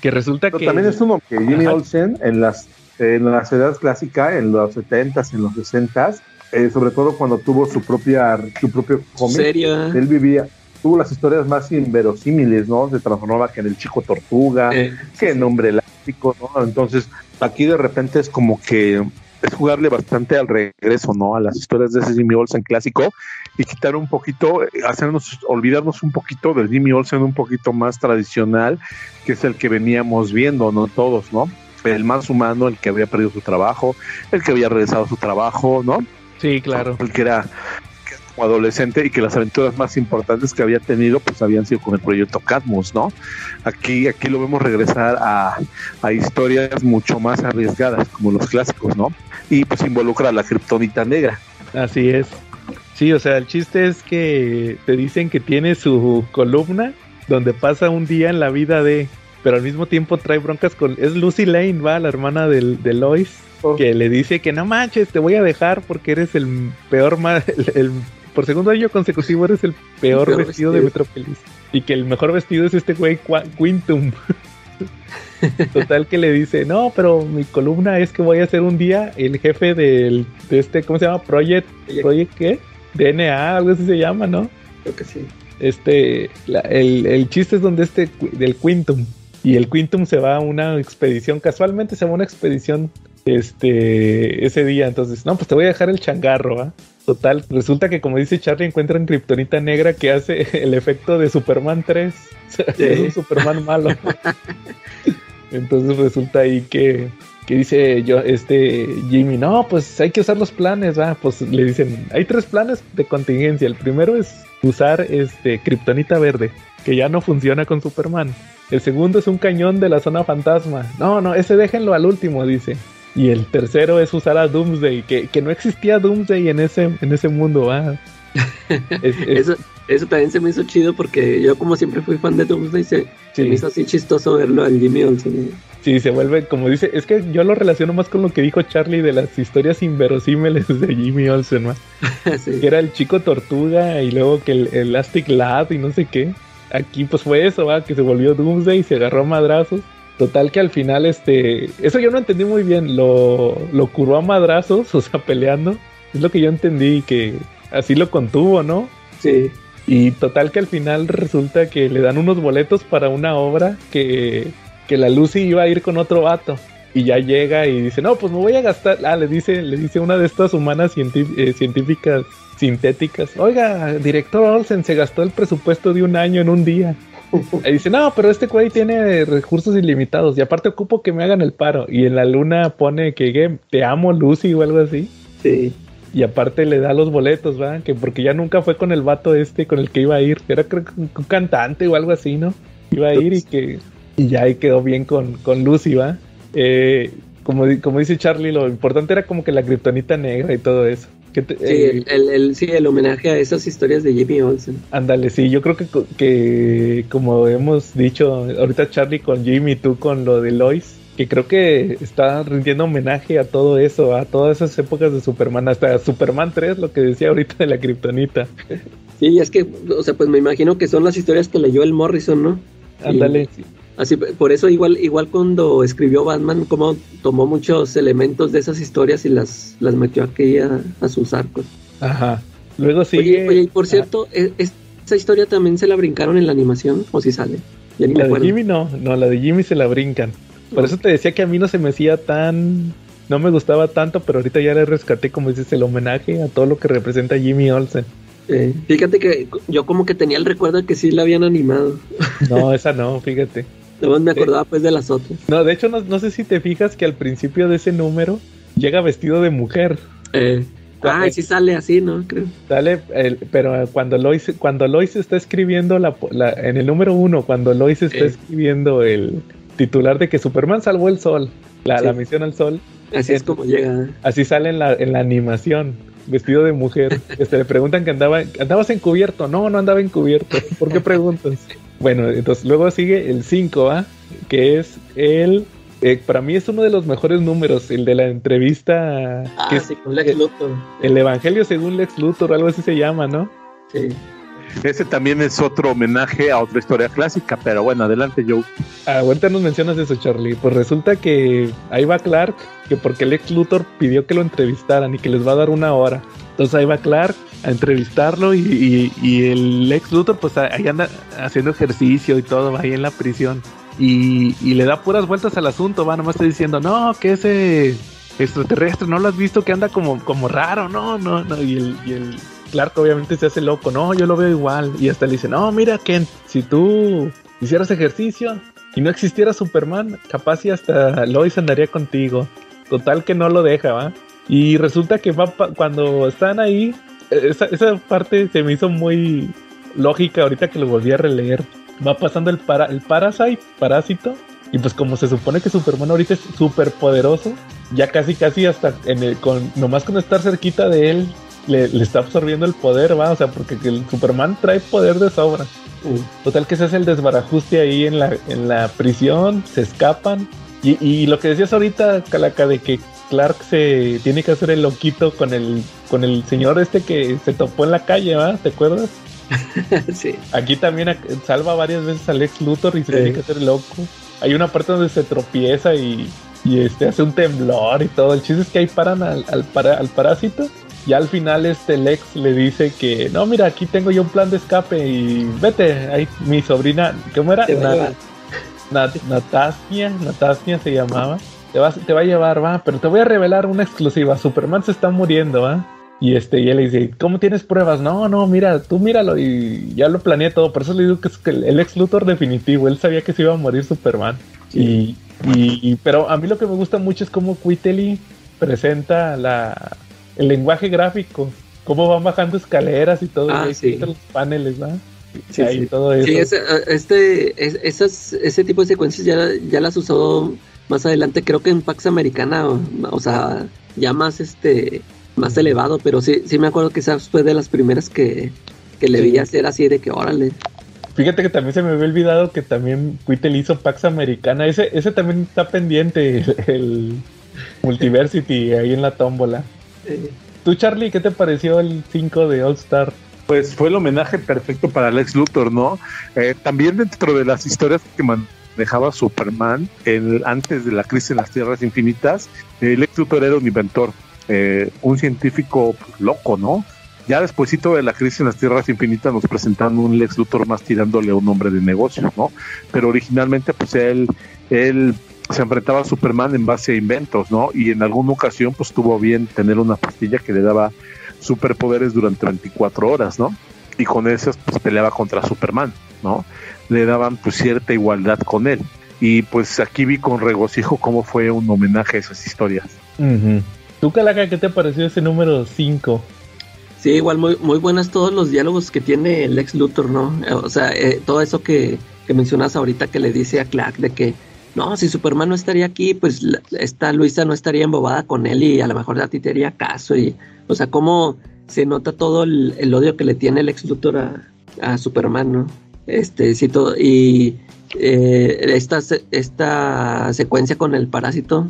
que resulta que. También es como que Jimmy Olsen en las, en la edad clásica, en los 70s, en los 60s, eh, sobre todo cuando tuvo su propia su propio cómic, él vivía tuvo las historias más inverosímiles, ¿no? Se transformaba que en el chico tortuga, que en hombre elástico, ¿no? Entonces, aquí de repente es como que es jugarle bastante al regreso, ¿no? A las historias de ese Jimmy Olsen clásico y quitar un poquito, hacernos, olvidarnos un poquito del Jimmy Olsen un poquito más tradicional, que es el que veníamos viendo, ¿no? Todos, ¿no? El más humano, el que había perdido su trabajo, el que había regresado a su trabajo, ¿no? Sí, claro. El que era como adolescente y que las aventuras más importantes que había tenido pues habían sido con el proyecto Cadmus, ¿no? Aquí, aquí lo vemos regresar a, a historias mucho más arriesgadas como los clásicos, ¿no? y pues involucra a la kriptonita negra. Así es. Sí, o sea, el chiste es que te dicen que tiene su columna donde pasa un día en la vida de, pero al mismo tiempo trae broncas con, es Lucy Lane, va, la hermana del, de Lois, oh. que le dice que no manches, te voy a dejar porque eres el peor, el, por segundo año consecutivo eres el peor, vestido, de Metropolis. Y que el mejor vestido es este güey Quintum. Total que le dice, no, pero mi columna es que voy a ser un día el jefe del, de este, ¿cómo se llama? Project, Project ¿qué? DNA, algo así se llama, ¿no? Creo que sí. Este, el, el chiste es donde este, del Quintum. Y el Quintum se va a una expedición, casualmente se va a una expedición este ese día. Entonces, no, pues te voy a dejar el changarro, ¿ah? Total, resulta que como dice Charlie, encuentran Kryptonita negra que hace el efecto de Superman 3. es un Superman malo. Entonces resulta ahí que, que dice yo, este Jimmy, no, pues hay que usar los planes, ¿va? Pues le dicen, hay tres planes de contingencia. El primero es usar este Kryptonita verde, que ya no funciona con Superman. El segundo es un cañón de la zona fantasma. No, no, ese déjenlo al último, dice. Y el tercero es usar a Doomsday, que, que no existía Doomsday en ese, en ese mundo, ¿va? Eso, eso también se me hizo chido porque yo como siempre fui fan de Doomsday, se, se me hizo así chistoso verlo al Jimmy Olsen. Sí, se vuelve, como dice, es que yo lo relaciono más con lo que dijo Charlie de las historias inverosímiles de Jimmy Olsen, ¿no? Que era el chico tortuga y luego que el, Elastic Lad y no sé qué. Aquí pues fue eso, ¿va? Que se volvió Doomsday y se agarró a madrazos. Total que al final, este, eso yo no entendí muy bien, lo, lo curó a madrazos, o sea, peleando. Es lo que yo entendí, que así lo contuvo, ¿no? Sí. Y total que al final resulta que le dan unos boletos para una obra que, que la Lucy iba a ir con otro vato. Y ya llega y dice, no, pues me voy a gastar. Ah, le dice, le dice una de estas humanas eh, científicas sintéticas. Oiga, director Olsen se gastó el presupuesto de un año en un día. Y dice, no, pero este güey tiene recursos ilimitados. Y aparte ocupo que me hagan el paro. Y en la luna pone que te amo Lucy o algo así. Sí. Y aparte le da los boletos, ¿va? Que porque ya nunca fue con el vato este con el que iba a ir. Era creo que un cantante o algo así, ¿no? Iba a ir y que. Y ya ahí quedó bien con, con Lucy, ¿va? Eh, como, como dice Charlie, lo importante era como que la kriptonita negra y todo eso. Sí, eh, el, el, sí, el homenaje a esas historias de Jimmy Olsen. Ándale, sí, yo creo que, que como hemos dicho ahorita Charlie con Jimmy, tú con lo de Lois, que creo que está rindiendo homenaje a todo eso, a todas esas épocas de Superman, hasta Superman 3, lo que decía ahorita de la Kryptonita. Sí, es que, o sea, pues me imagino que son las historias que leyó el Morrison, ¿no? Ándale. Así, por eso igual, igual cuando escribió Batman, como tomó muchos elementos de esas historias y las, las metió aquí a, sus arcos. Ajá. Luego sigue. Oye, oye y por cierto, ¿e, ¿esa historia también se la brincaron en la animación o si sale? la de Jimmy no, no, la de Jimmy se la brincan. Por eso te decía que a mí no se me hacía tan. No me gustaba tanto, pero ahorita ya le rescaté, como dices, el homenaje a todo lo que representa Jimmy Olsen. fíjate que yo como que tenía el recuerdo de que sí la habían animado. No, esa no, fíjate. No me acordaba pues de las otras. No, de hecho no, sé si te fijas que al principio de ese número llega vestido de mujer. Eh. Ah, sí sale así, ¿no? Creo. Sale, pero cuando Lois, cuando Lois está escribiendo la, en el número uno, cuando Lois está escribiendo el titular de que Superman salvó el sol, la, misión al sol. Así es como llega. Así sale en la, en la animación, vestido de mujer. Este, le preguntan que andaba, andabas encubierto. No, no andaba encubierto. ¿Por qué preguntas? Bueno, entonces luego sigue el 5, ¿ah? Que es el. Eh, para mí es uno de los mejores números, el de la entrevista. Ah, que sí, con Lex Luthor. El Evangelio según Lex Luthor, algo así se llama, ¿no? Sí. Ese también es otro homenaje a otra historia clásica, pero bueno, adelante, Joe. Ah, ahorita nos mencionas eso, Charlie. Pues resulta que ahí va Clark, que porque Lex Luthor pidió que lo entrevistaran y que les va a dar una hora. Entonces ahí va Clark a entrevistarlo y, el ex Luthor pues ahí anda haciendo ejercicio y todo, va ahí en la prisión. Y, le da puras vueltas al asunto, va, nomás está diciendo, no, que ese extraterrestre, no lo has visto que anda como, como raro, no, no, no. Y el, y el Clark obviamente se hace loco, no, yo lo veo igual. Y hasta le dice, no, mira, Ken, si tú hicieras ejercicio y no existiera Superman, capaz y hasta Lois andaría contigo. Total que no lo deja, ¿va? Y resulta que va cuando están ahí, esa, esa, parte se me hizo muy lógica ahorita que lo volví a releer. Va pasando el, para, el Parasite, Parásito, y pues como se supone que Superman ahorita es súper poderoso, ya casi casi hasta en el, con, nomás con estar cerquita de él, le, está absorbiendo el poder, va, o sea, porque el Superman trae poder de sobra. Total que se hace el desbarajuste ahí en la, en la prisión, se escapan. Y, y lo que decías ahorita, Calaca, de que Clark se tiene que hacer el loquito con el con el señor este que se topó en la calle, ¿va? ¿Te acuerdas? sí. Aquí también salva varias veces a Lex Luthor y se tiene que hacer loco. Hay una parte donde se tropieza y, y, este hace un temblor y todo. El chiste es que ahí paran al, al, al parásito. Y al final este Lex le dice que, no, mira, aquí tengo yo un plan de escape y vete, ahí mi sobrina, ¿cómo era? Natasnia, Natasnia se llamaba te, te va a llevar, va, pero te voy a revelar una exclusiva. Superman se está muriendo, va. Y este, y él le dice, ¿cómo tienes pruebas? No, no, mira, tú míralo y ya lo planeé todo. Por eso le digo que es el ex Luthor definitivo. Él sabía que se iba a morir Superman. Y, y, pero a mí lo que me gusta mucho es cómo Quitely presenta la, el lenguaje gráfico. Cómo van bajando escaleras y todo. Ah, y los paneles, ¿va? Sí, sí. todo eso. Sí, ese, este, esas, ese tipo de secuencias ya, ya las usó más adelante creo que en Pax Americana, o, sea, ya más este más elevado, pero sí, sí me acuerdo que esa fue de las primeras que, que le vi hacer así de que órale. Fíjate que también se me había olvidado que también Quittel hizo Pax Americana. Ese, ese también está pendiente, el, Multiversity ahí en la tómbola. Tú, Charlie, ¿qué te pareció el 5 de All Star? Pues fue el homenaje perfecto para Lex Luthor, ¿no? Eh, también dentro de las historias que man dejaba Superman el, antes de la crisis en las Tierras Infinitas. Lex Luthor era un inventor, eh, un científico loco, ¿no? Ya despuésito de la crisis en las Tierras Infinitas nos presentaron un Lex Luthor más tirándole a un hombre de negocios, ¿no? Pero originalmente pues él, él se enfrentaba a Superman en base a inventos, ¿no? Y en alguna ocasión pues tuvo bien tener una pastilla que le daba superpoderes durante 24 horas, ¿no? Y con esas pues peleaba contra Superman, ¿no? Le daban pues cierta igualdad con él. Y pues aquí vi con regocijo cómo fue un homenaje a esas historias. ¿Tú, Calaca, qué te pareció ese número 5? Sí, igual muy, muy buenas todos los diálogos que tiene el ex Luthor, ¿no? O sea, eh, todo eso que, que, mencionas ahorita que le dice a Clark de que, no, si Superman no estaría aquí, pues esta Luisa no estaría embobada con él y a lo mejor a ti te haría caso. Y, o sea, cómo se nota todo el, odio que le tiene el ex Luthor a, a Superman, ¿no? Este, sí, todo. Y eh, esta, esta secuencia con el parásito,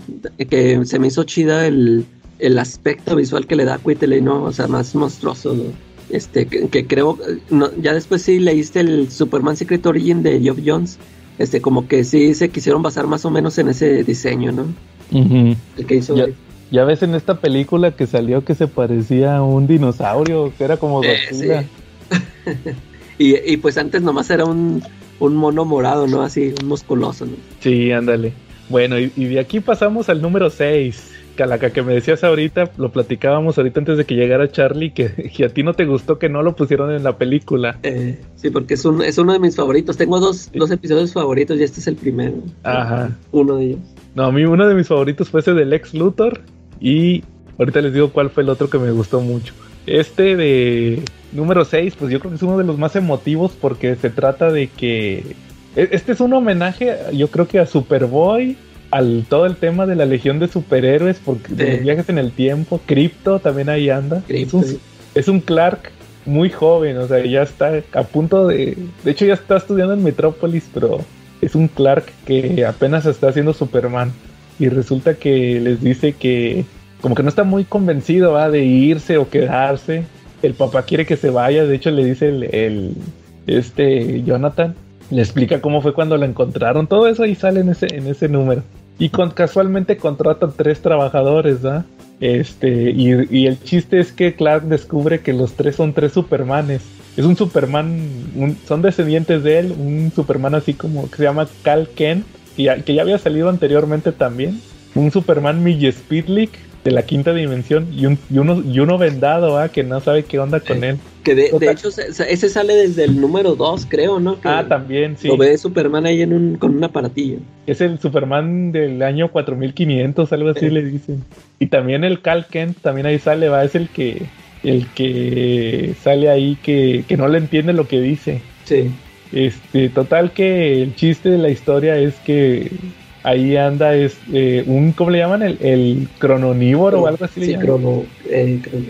que se me hizo chida el, el aspecto visual que le da a Quiteley, ¿no? O sea, más monstruoso, ¿no? Este, que, que creo, no, ya después sí leíste el Superman Secret Origin de Geoff Jones, este, como que sí se quisieron basar más o menos en ese diseño, ¿no? Ujú. El que hizo Ya, ya ves en esta película que salió que se parecía a un dinosaurio, que era como Eh. y, y pues antes nomás era un, un mono morado, ¿no? Así, un musculoso, ¿no? Sí, ándale. Bueno, y, y de aquí pasamos al número 6. Calaca, que me decías ahorita, lo platicábamos ahorita antes de que llegara Charlie, que, que a ti no te gustó que no lo pusieron en la película. Eh, sí, porque es, un, es uno de mis favoritos. Tengo dos, dos episodios favoritos y este es el primero. Ajá. Uno de ellos. No, a mí uno de mis favoritos fue ese del ex Luthor. Y ahorita les digo cuál fue el otro que me gustó mucho. Este de número 6, pues yo creo que es uno de los más emotivos porque se trata de que... e- Este es un homenaje, yo creo que a Superboy, al todo el tema de la legión de superhéroes, porque de los viajes en el tiempo, Crypto también ahí anda. Es, un, es un Clark muy joven, o sea, ya está a punto de... De hecho ya está estudiando en Metrópolis, pero es un Clark que apenas está haciendo Superman. Y resulta que les dice que como que no está muy convencido de irse o quedarse. El papá quiere que se vaya, de hecho le dice el, este Jonathan, le explica cómo fue cuando la encontraron, todo eso ahí sale en ese, en ese número. Y casualmente contratan tres trabajadores, ¿va? Este, y, el chiste es que Clark descubre que los tres son tres Supermanes. Es un Superman, son descendientes de él, un Superman así como que se llama Cal Kent, que ya, que ya había salido anteriormente también. Un Superman Millespitlik de la quinta dimensión y, un, y, uno, y uno vendado, ¿ah? que no sabe qué onda con él. Que de, de hecho se- se- ese sale desde el número 2, creo, ¿no? Que Ah, también, sí. Lo ve Superman ahí en un, con un aparatillo. Es el Superman del año 4500, algo así Sí. le dicen. Y también el Cal Kent, también ahí sale, va, es el que el que sale ahí que, que no le entiende lo que dice. Sí. Este, total que el chiste de la historia es que ahí anda es eh, un, ¿cómo le llaman? El, el crononívoro o algo así le Sí, llaman. crono, eh, crono.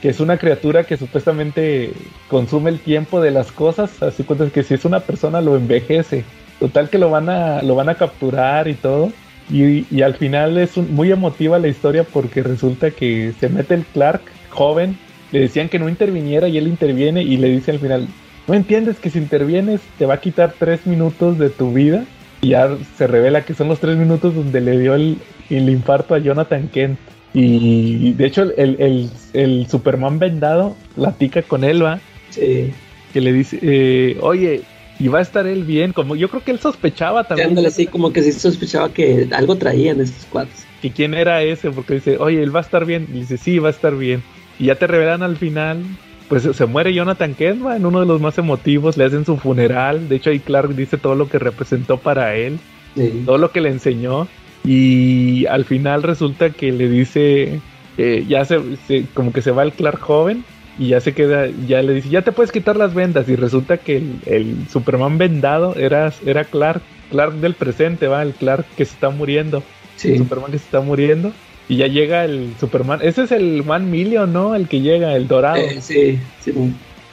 que es una criatura que supuestamente consume el tiempo de las cosas, así cuentas que si es una persona lo envejece. Total que lo van a, lo van a capturar y todo. Y, y al final es un- muy emotiva la historia porque resulta que se mete el Clark joven. Le decían que no interviniera y él interviene y le dice al final, ¿no entiendes que si intervienes te va a quitar tres minutos de tu vida? Y ya se revela que son los tres minutos donde le dio el, el infarto a Jonathan Kent. Y de hecho el, el- el Superman vendado platica con él, ¿va? Sí. Que le dice, eh, oye, ¿y va a estar él bien? Como yo creo que él sospechaba también ándale, sí, como que sí sospechaba que algo traían estos cuates. que quién era ese, porque dice, oye, él va a estar bien. Y dice, sí, va a estar bien. Y ya te revelan al final, pues se muere Jonathan Kent, ¿va? en uno de los más emotivos, le hacen su funeral. De hecho, ahí Clark dice todo lo que representó para él. Sí. todo lo que le enseñó y al final resulta que le dice eh, ya se, se- como que se va el Clark joven y ya se queda ya le dice ya te puedes quitar las vendas y resulta que el, el Superman vendado era era Clark Clark del presente va el Clark que se está muriendo el Sí. Superman que se está muriendo y ya llega el Superman ese es el One Million no el que llega el dorado Eh, sí, sí.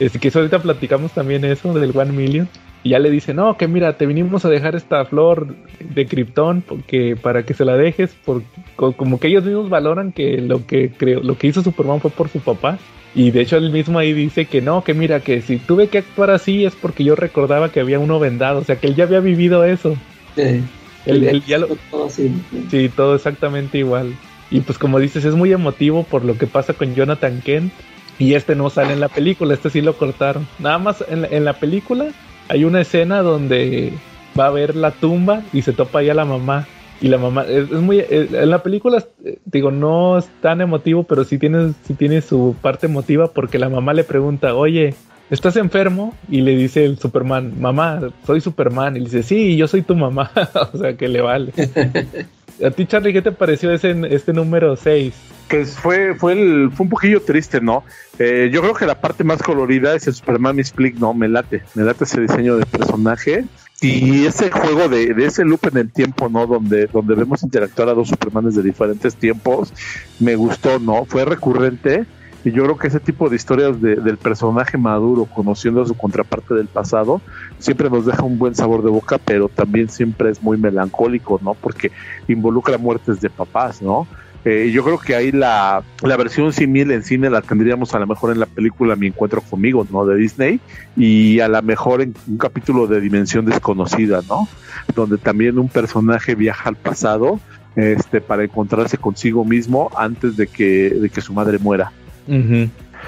es que eso ahorita platicamos también eso del One Million. Y ya le dice, no, que mira, te vinimos a dejar esta flor de Krypton porque para que se la dejes, por, co- como que ellos mismos valoran que lo que creo, lo que hizo Superman fue por su papá. Y de hecho él mismo ahí dice que no, que mira, que si tuve que actuar así es porque yo recordaba que había uno vendado, o sea que él ya había vivido eso. Él, él ya lo, todo así. Sí, todo exactamente igual. Y pues como dices, es muy emotivo por lo que pasa con Jonathan Kent. Y este no sale en la película, este sí lo cortaron. Nada más en la, en la película hay una escena donde va a ver la tumba y se topa ahí a la mamá. Y la mamá, es, muy, eh, en la película, eh, digo, no es tan emotivo, pero sí tiene, sí tiene su parte emotiva porque la mamá le pregunta, oye, ¿estás enfermo? Y le dice el Superman, mamá, soy Superman. Y le dice, sí, yo soy tu mamá. o sea, que le vale. A ti, Charlie, ¿qué te pareció ese, este número 6? Pues fue, fue, el, fue un poquillo triste, ¿no? Eh, yo creo que la parte más colorida es el Superman Split, ¿no? Me late, me late ese diseño de personaje. Y ese juego de, de ese loop en el tiempo, ¿no? Donde, donde vemos interactuar a dos Supermanes de diferentes tiempos, me gustó, ¿no? Fue recurrente. Y yo creo que ese tipo de historias del personaje maduro, conociendo a su contraparte del pasado, siempre nos deja un buen sabor de boca, pero también siempre es muy melancólico, ¿no? Porque involucra muertes de papás, ¿no? Eh, yo creo que ahí la, la versión simil en cine la tendríamos a lo mejor en la película Mi Encuentro conmigo, ¿no? De Disney, y a lo mejor en un capítulo de Dimensión Desconocida, ¿no? Donde también un personaje viaja al pasado este, para encontrarse consigo mismo antes de que, de que su madre muera.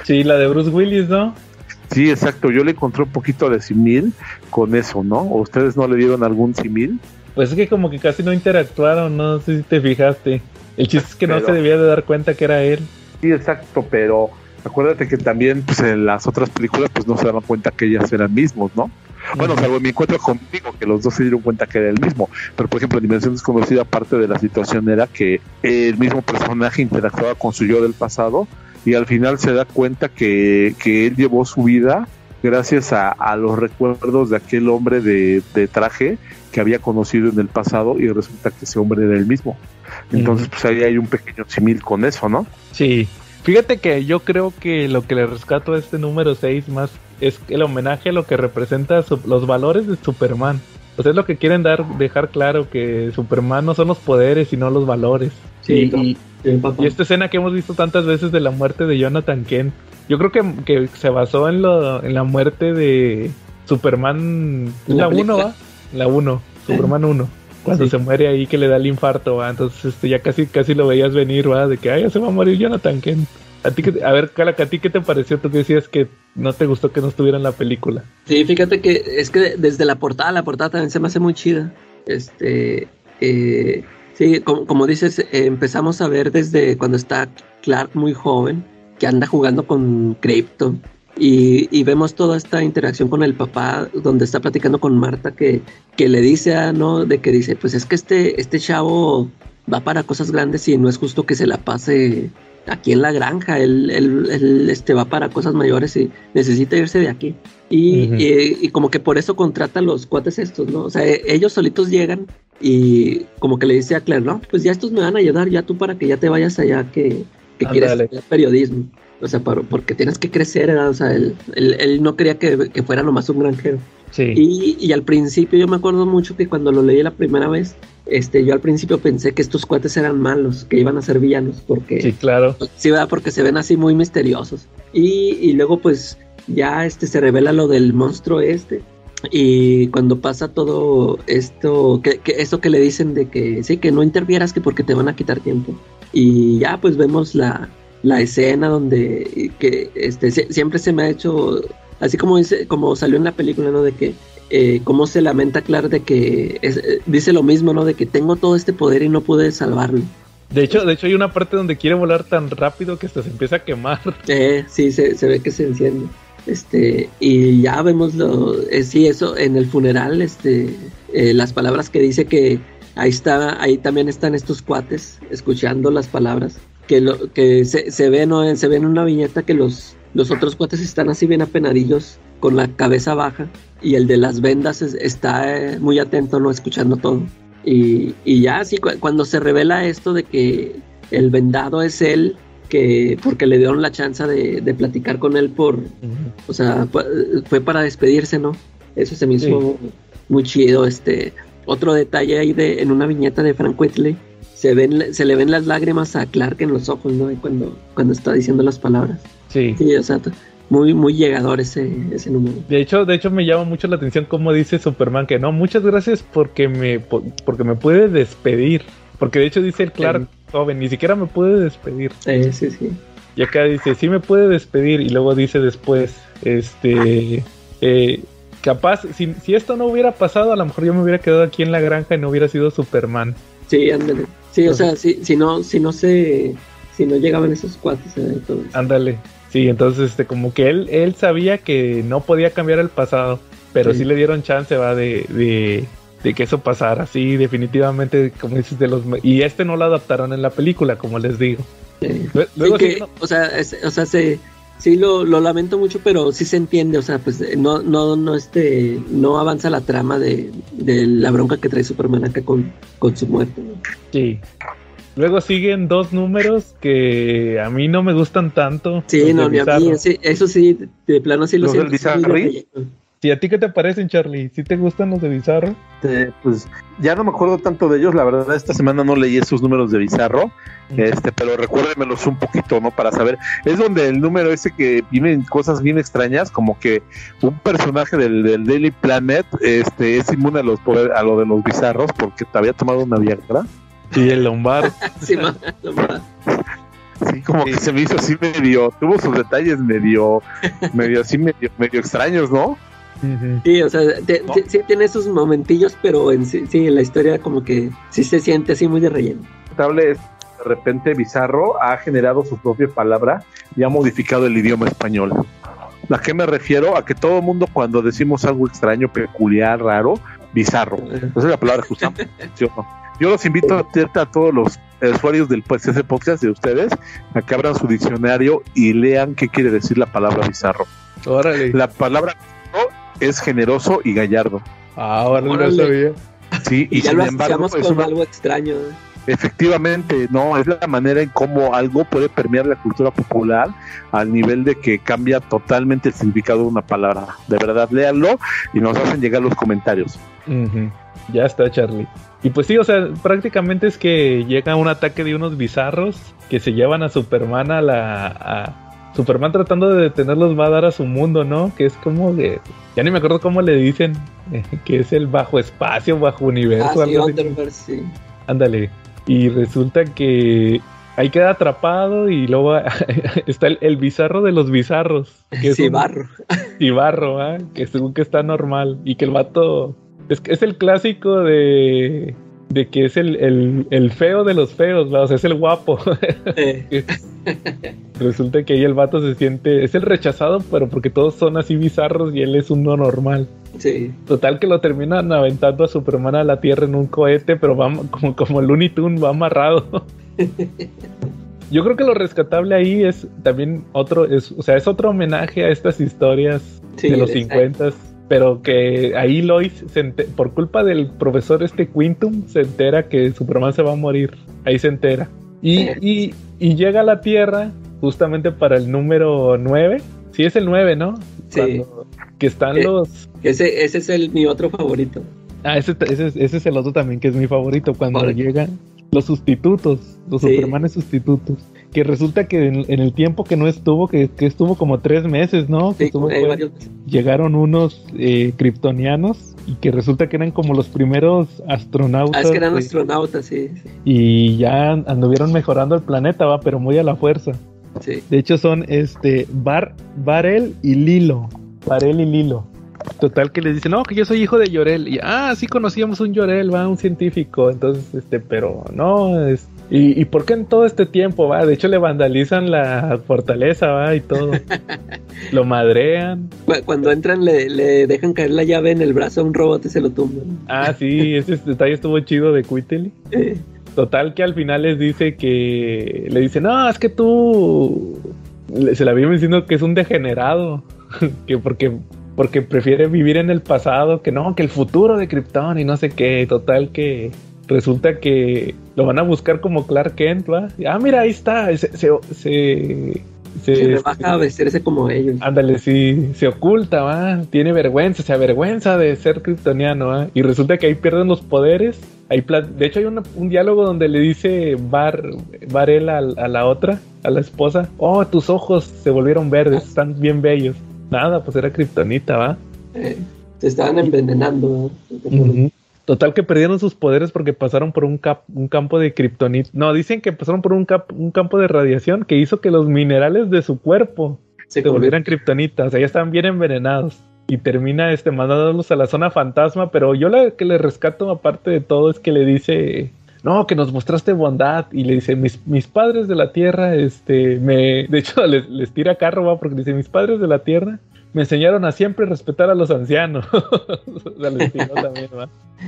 Sí, la de Bruce Willis, ¿no? Sí, exacto. Yo le encontré un poquito de simil con eso, ¿no? ¿O ustedes no le dieron algún simil? Pues es que como que casi no interactuaron, no sé si te fijaste. El chiste es que no se debía de dar cuenta que era él. Sí, exacto, pero acuérdate que también pues, en las otras películas pues no se daban cuenta que ellas eran mismos, ¿no? Bueno, salvo mi encuentro contigo, que los dos se dieron cuenta que era el mismo. Pero, por ejemplo, en Dimensión Desconocida, parte de la situación era que el mismo personaje interactuaba con su yo del pasado y al final se da cuenta que, él llevó su vida gracias a, los recuerdos de aquel hombre de, traje que había conocido en el pasado y resulta que ese hombre era el mismo. Entonces, pues ahí hay un pequeño simil con eso, ¿no? Sí. Fíjate que yo creo que lo que le rescato a este número 6 más es el homenaje a lo que representa los valores de Superman. O sea, es lo que quieren dar, dejar claro que Superman no son los poderes, sino los valores. Sí, y, y, esta escena que hemos visto tantas veces de la muerte de Jonathan Kent, yo creo que, que se basó en, lo, en la muerte de Superman, la 1, ¿va? La 1, Superman 1. Cuando se muere ahí que le da el infarto, ¿va? Entonces este, ya casi, casi lo veías venir, ¿va? De que, ay, ya se va a morir Jonathan Kent. A, ti, a ver, Calaca, ¿a ti qué te pareció? Tú decías que no te gustó que no estuviera en la película. Sí, fíjate que es que desde la portada, la portada también se me hace muy chida. Este, eh, sí, como, dices, eh, empezamos a ver desde cuando está Clark muy joven, que anda jugando con Krypton. Y, vemos toda esta interacción con el papá, donde está platicando con Marta, que, que le dice, a ¿no? De que dice, pues es que este, este chavo va para cosas grandes y no es justo que se la pase aquí en la granja, él, él, este, va para cosas mayores y necesita irse de aquí. Y, como que por eso contrata a los cuates estos, ¿no? O sea, ellos solitos llegan y como que le dice a Claire, no, pues ya estos me van a ayudar, ya tú para que ya te vayas allá que, que quieres estudiar periodismo. O sea, porque tienes que crecer, o sea, él, él, no quería que, que, fuera nomás un granjero. Sí. Y, y al principio yo me acuerdo mucho que cuando lo leí la primera vez, este, yo al principio pensé que estos cuates eran malos, que iban a ser villanos, porque... Sí, claro. Sí, ¿verdad? Porque se ven así muy misteriosos. Y, y luego pues ya este, se revela lo del monstruo este. Y cuando pasa todo esto, que, que, eso que le dicen de que sí, que no intervieras, que porque te van a quitar tiempo. Y ya pues vemos la, la escena donde que este, siempre se me ha hecho, así como, dice, como salió en la película, ¿no? De que eh, cómo se lamenta Clark de que eh, dice lo mismo, ¿no? De que tengo todo este poder y no pude salvarlo. De hecho, de hecho hay una parte donde quiere volar tan rápido que hasta se empieza a quemar. Eh, sí, se, ve que se enciende. Este, y ya vemos lo, eh, sí, eso en el funeral, este, las palabras que dice que ahí está, ahí también están estos cuates escuchando las palabras que lo que se, se ve, se ve en una viñeta que los, los otros cuates están así bien apenadillos con la cabeza baja y el de las vendas está eh, muy atento, ¿no? Escuchando todo. Y, ya, así cuando se revela esto de que el vendado es él, que porque le dieron la chance de, platicar con él por, o sea, fue para despedirse, ¿no? Eso se me hizo muy chido, este, otro detalle ahí de, en una viñeta de Frank Whitley, se ven, se le ven las lágrimas a Clark en los ojos, ¿no? cuando, cuando está diciendo las palabras. Sí. Sí, o sea, muy, muy llegador ese, ese número. De hecho, de hecho me llama mucho la atención cómo dice Superman que no, muchas gracias porque me, porque me puede despedir. Porque de hecho dice el Clark joven, ni siquiera me puede despedir. Sí, sí, sí. Y acá dice, sí me puede despedir. Y luego dice después, este, eh, capaz, si, si esto no hubiera pasado, a lo mejor yo me hubiera quedado aquí en la granja y no hubiera sido Superman. Sí, ándale. Sí, o sea, si, si no, si no se, si no llegaban esos cuates, eh, Ándale. Sí, entonces este, como que él, él sabía que no podía cambiar el pasado, pero sí, le dieron chance, va, de, de, que eso pasara, sí, definitivamente, como dices, de los... Y este no lo adaptaron en la película, como les digo. Luego, o sea, o sea, se, sí lo, lo, lamento mucho, pero sí se entiende, o sea, pues no, no, no, este, no avanza la trama de, de la bronca que trae Superman acá con, con su muerte. Sí. Luego siguen dos números que a mí no me gustan tanto. Sí, no, ni a mí, eso sí, de plano sí lo siento. ¿Y a ti qué te parecen, Charlie? ¿Sí te gustan los de Bizarro? pues ya no me acuerdo tanto de ellos, la verdad esta semana no leí esos números de Bizarro, este, pero recuérdemelos un poquito, ¿no? Para saber, es donde el número ese que vienen cosas bien extrañas, como que un personaje del, Daily Planet este, es inmune a, los a lo de los bizarros porque te había tomado una Viagra. Sí, el Lombard. sí, Lombard. Sí, como que se me hizo así medio, tuvo sus detalles medio, medio así, medio, medio extraños, ¿no? Sí, o sea, sí tiene esos momentillos, pero en sí, en la historia como que sí se siente así muy de relleno. de repente Bizarro ha generado su propia palabra y ha modificado el idioma español. ¿A qué me refiero? A que todo el mundo cuando decimos algo extraño, peculiar, raro, bizarro. Esa es la palabra que usamos. Yo los invito a, a todos los usuarios del pues, ese podcast de ustedes a que abran su diccionario y lean qué quiere decir la palabra bizarro. Órale. La palabra es generoso y gallardo. Ah, no lo sabía. Sí, y, sin embargo es algo extraño. Efectivamente, no, es la manera en cómo algo puede permear la cultura popular al nivel de que cambia totalmente el significado de una palabra. De verdad, léanlo y nos hacen llegar los comentarios. Ya está, Charlie. Y pues sí, o sea, prácticamente es que llega un ataque de unos bizarros que se llevan a Superman a la... Superman tratando de detenerlos va a dar a su mundo, ¿no? Que es como de... Ya ni me acuerdo cómo le dicen, que es el bajo espacio, bajo universo. Ah, sí, Ándale. Y resulta que ahí queda atrapado y luego está el, bizarro de los bizarros. Que es Cibarro. Cibarro, ¿eh? que según que está normal. Y que el vato... Es, es el clásico de de que es el, el, feo de los feos, o sea, es el guapo. Resulta que ahí el vato se siente, es el rechazado, pero porque todos son así bizarros y él es uno normal. Sí. Total que lo terminan aventando a Superman a la Tierra en un cohete, pero va como, como Looney Tunes, va amarrado. Yo creo que lo rescatable ahí es también otro, es, o sea, es otro homenaje a estas historias de los 50 pero que ahí Lois, por culpa del profesor este Quintum, se entera que Superman se va a morir. Ahí se entera. Y, y, llega a la Tierra justamente para el número 9. Sí, es el 9, ¿no? Sí. que están los... Ese, ese es el, mi otro favorito. Ah, ese, ese, ese, es el otro también que es mi favorito. Cuando llegan los sustitutos, los Supermanes sustitutos que resulta que en, el tiempo que no estuvo, que, estuvo como tres meses, ¿no? Que llegaron unos eh, kryptonianos y que resulta que eran como los primeros astronautas. Ah, es que eran astronautas, sí, Y ya anduvieron mejorando el planeta, va, pero muy a la fuerza. Sí. De hecho son este Bar, Barel y Lilo. Barel y Lilo. Total que les dicen, no, que yo soy hijo de Llorel. Y ah, sí conocíamos un Llorel, va, un científico. Entonces, este, pero no, es, ¿Y, por qué en todo este tiempo, va? De hecho, le vandalizan la fortaleza, va, y todo. lo madrean. Cuando entran, le, dejan caer la llave en el brazo a un robot y se lo tumban. Ah, sí, ese detalle estuvo chido de Quitely. Total, que al final les dice que. Le dice, no, es que tú. Se la viene diciendo que es un degenerado. que porque porque prefiere vivir en el pasado que no, que el futuro de Krypton y no sé qué. Total que resulta que lo van a buscar como Clark Kent, ¿va? Ah, mira, ahí está. Se, se, se, se, a vestirse como ellos. Ándale, sí, se oculta, ¿va? Tiene vergüenza, se avergüenza de ser kryptoniano, ¿va? Y resulta que ahí pierden los poderes. Ahí de hecho, hay un diálogo donde le dice Bar, Barel a, a, la otra, a la esposa: Oh, tus ojos se volvieron verdes, están bien bellos. Nada, pues era kryptonita, ¿va? Eh, se estaban envenenando. Total que perdieron sus poderes porque pasaron por un, un campo de kriptonita. No, dicen que pasaron por un, un, campo de radiación que hizo que los minerales de su cuerpo se, volvieran kriptonitas. O sea, ya estaban bien envenenados. Y termina este, mandándolos a la zona fantasma. Pero yo lo que le rescato, aparte de todo, es que le dice. No, que nos mostraste bondad. Y le dice, mis, mis padres de la tierra, este, me. De hecho, les, les tira carro, va, porque dice, mis padres de la tierra me enseñaron a siempre respetar a los ancianos.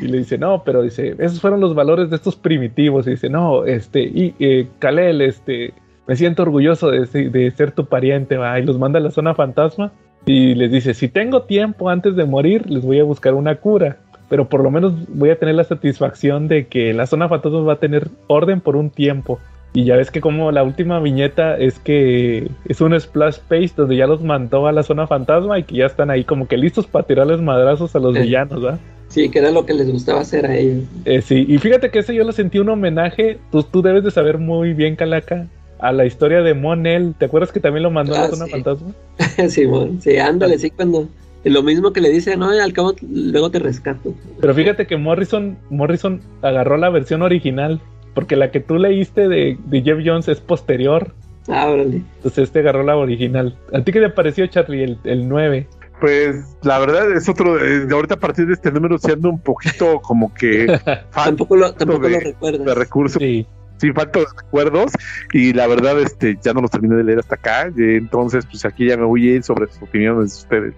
Y le dice, no, pero dice, esos fueron los valores de estos primitivos. Y dice, no, este, y eh, Kalel, este, me siento orgulloso de, ser tu pariente, va. Y los manda a la zona fantasma y les dice, si tengo tiempo antes de morir, les voy a buscar una cura. pero por lo menos voy a tener la satisfacción de que la zona fantasma va a tener orden por un tiempo. Y ya ves que como la última viñeta es que es un splash page donde ya los mandó a la zona fantasma y que ya están ahí como que listos para tirarles madrazos a los villanos, ¿verdad? Sí, que era lo que les gustaba hacer a ellos. Eh, sí, y fíjate que ese yo lo sentí un homenaje, tú, tú debes de saber muy bien, Calaca, a la historia de Monel. ¿Te acuerdas que también lo mandó a la Ah, zona sí. fantasma? sí, sí, ándale, sí, cuando. Lo mismo que le dice, no, al cabo luego te rescato. Pero fíjate que Morrison, Morrison agarró la versión original, porque la que tú leíste de, de Jeff Jones es posterior. Ah, órale. Entonces este agarró la original. ¿A ti qué te pareció, Charlie, el, el 9? Pues la verdad es otro, eh, de ahorita a partir de este número siendo un poquito como que falta Tampoco lo, tampoco de- lo de recuerdas. recursos, Sí. sí, falta de recuerdos y la verdad este ya no los terminé de leer hasta acá, y entonces pues aquí ya me voy a ir sobre sus opiniones de ustedes.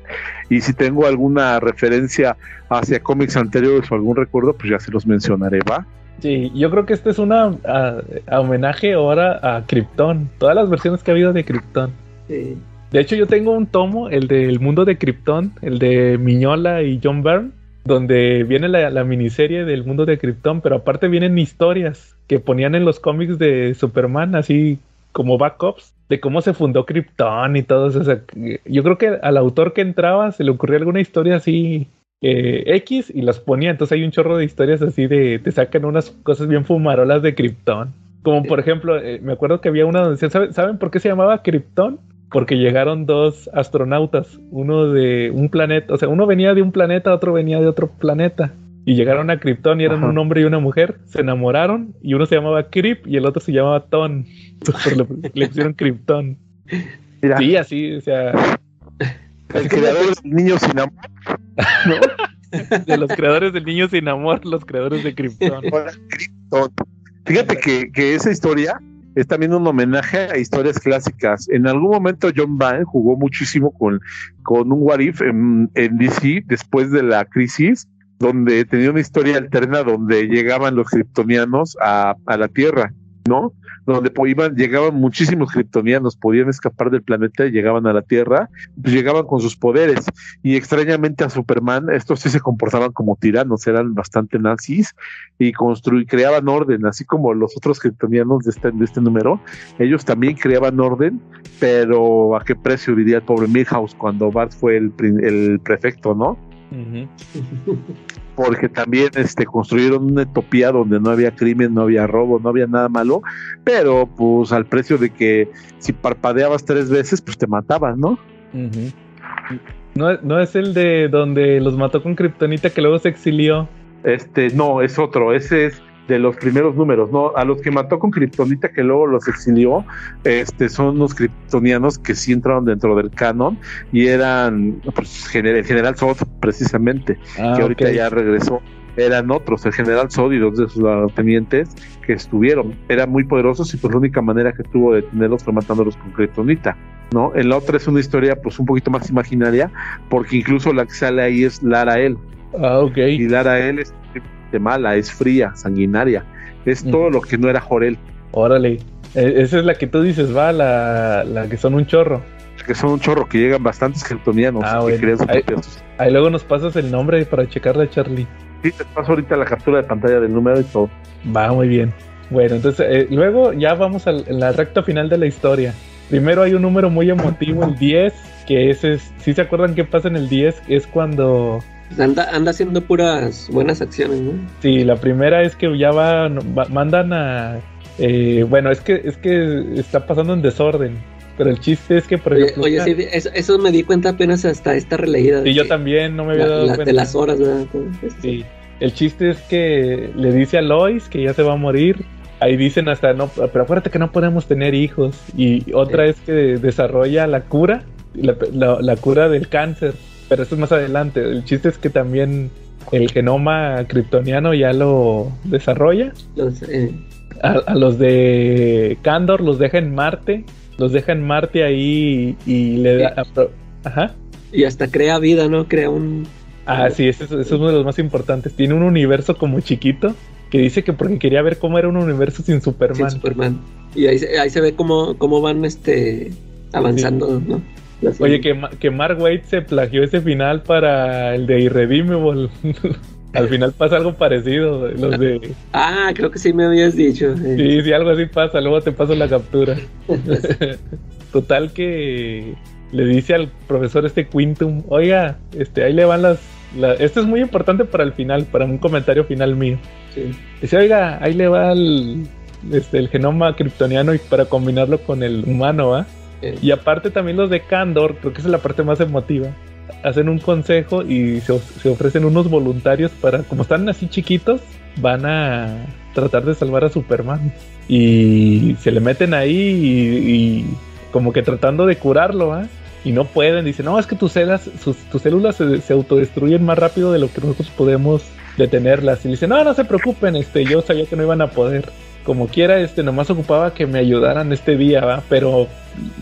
Y si tengo alguna referencia hacia cómics anteriores o algún recuerdo, pues ya se los mencionaré, ¿va? Sí, yo creo que este es a homenaje ahora a Krypton. Todas las versiones que ha habido de Krypton. Sí. De hecho, yo tengo un tomo, el del mundo de Krypton, el de Miñola y John Byrne, donde viene la, la miniserie del mundo de Krypton, pero aparte vienen historias que ponían en los cómics de Superman, así como backups, de cómo se fundó Krypton y todo eso. O sea, que yo creo que al autor que entraba se le ocurría alguna historia así eh, X y las ponía. Entonces hay un chorro de historias así de te sacan unas cosas bien fumarolas de Krypton. Como por ejemplo, eh, me acuerdo que había una donde decía, ¿saben, ¿saben por qué se llamaba Krypton? Porque llegaron dos astronautas, uno de un planeta, o sea, uno venía de un planeta, otro venía de otro planeta. Y llegaron a Krypton y eran Ajá. un hombre y una mujer, se enamoraron y uno se llamaba Kryp y el otro se llamaba Ton. Entonces le, le pusieron Krypton. Mira, Sí, así, o sea, el creador del niño sin amor, de los creadores del Niño Sin Amor, los creadores de Krypton. Fíjate que, que esa historia es también un homenaje a historias clásicas. En algún momento John Byrne jugó muchísimo con, con un What If en, en DC después de la crisis, donde tenía una historia alterna donde llegaban los kryptonianos a, a la Tierra, ¿no? Donde po- iban, llegaban muchísimos kryptonianos, podían escapar del planeta y llegaban a la Tierra, pues llegaban con sus poderes. Y extrañamente a Superman, estos sí se comportaban como tiranos, eran bastante nazis y creaban orden, así como los otros kryptonianos de este, de este número, ellos también creaban orden, pero a qué precio diría el pobre Milhouse cuando Bart fue el, prin- el prefecto, ¿no? Ujú. Porque también este, construyeron una utopía donde no había crimen, no había robo, no había nada malo, pero pues al precio de que si parpadeabas tres veces, pues te mataban, ¿no? No, no es el de donde los mató con Kryptonita que luego se exilió. Este, no, es otro, ese es de los primeros números, ¿no? A los que mató con Kryptonita que luego los exilió, este, son los kryptonianos que sí entraron dentro del canon y eran, pues, gener- el general Zod, precisamente, Ah, que ahorita ya regresó. Eran otros, el general Zod y dos de sus tenientes que estuvieron. Eran muy poderosos y pues la única manera que tuvo de tenerlos fue matándolos con Kryptonita. ¿no? En la otra es una historia pues un poquito más imaginaria, porque incluso la que sale ahí es Lara El, Ah, ok. y Lara es mala, es fría, sanguinaria. Es todo lo que no era Jorel, Órale. E- esa es la que tú dices, va, la, la que son un chorro. que son un chorro que llegan bastantes kryptonianos Ah, que bueno. sus Ahí- Ahí luego nos pasas el nombre para checarla, Charlie. Sí, te paso ahorita la captura de pantalla del número y todo. Va muy bien. Bueno, entonces eh, luego ya vamos a la recta final de la historia. Primero hay un número muy emotivo, el 10, que ese es, si se acuerdan qué pasa en el 10, es cuando, Anda, anda haciendo puras buenas acciones, ¿no? sí, la primera es que ya va, va- mandan a, eh, bueno, es que, es que está pasando en desorden, pero el chiste es que, por Oye, ejemplo, oye, sí, eso, eso me di cuenta apenas hasta esta releída. y yo también no me había la- dado la- cuenta. de las horas, ¿verdad? Sí. El chiste es que le dice a Lois que ya se va a morir. Ahí dicen hasta no, pero acuérdate que no podemos tener hijos. Y otra es que desarrolla la cura, la, la- la cura del cáncer. Pero eso es más adelante. El chiste es que también el genoma kryptoniano ya lo desarrolla. los, eh, A, a los de Candor los deja en Marte. Los deja en Marte ahí y, y le da. Ajá. y hasta crea vida, ¿no? Crea un. Ah, sí, ese es, ese es uno de los más importantes. Tiene un universo como chiquito que dice que porque quería ver cómo era un universo sin sin Superman. Superman. Y ahí, se- ahí se ve cómo, cómo van este avanzando, ¿no? Oye, que, que Mark Waid se plagió ese final para el de Irredeemable. Al final pasa algo parecido, los de... Ah, creo que sí me habías dicho. Sí, sí, algo así pasa, luego te paso la captura. Total que le dice al profesor este Quintum, oiga, este, ahí le van las, Esto es muy importante para el final, para un comentario final mío. Sí. Dice, oiga, ahí le va el, este, el genoma kryptoniano y para combinarlo con el humano, ¿va? Y aparte también los de Candor, creo que es la parte más emotiva. Hacen un consejo y se, ofrecen unos voluntarios para, como están así chiquitos, van a tratar de salvar a Superman. Y se le meten ahí y, como que tratando de curarlo, ¿ah? Y no pueden, dicen, no, es que tus células, tus células se, se, autodestruyen más rápido de lo que nosotros podemos detenerlas. Y dicen, no, no se preocupen, este, yo sabía que no iban a poder como quiera, este, nomás ocupaba que me ayudaran este día, ¿va? Pero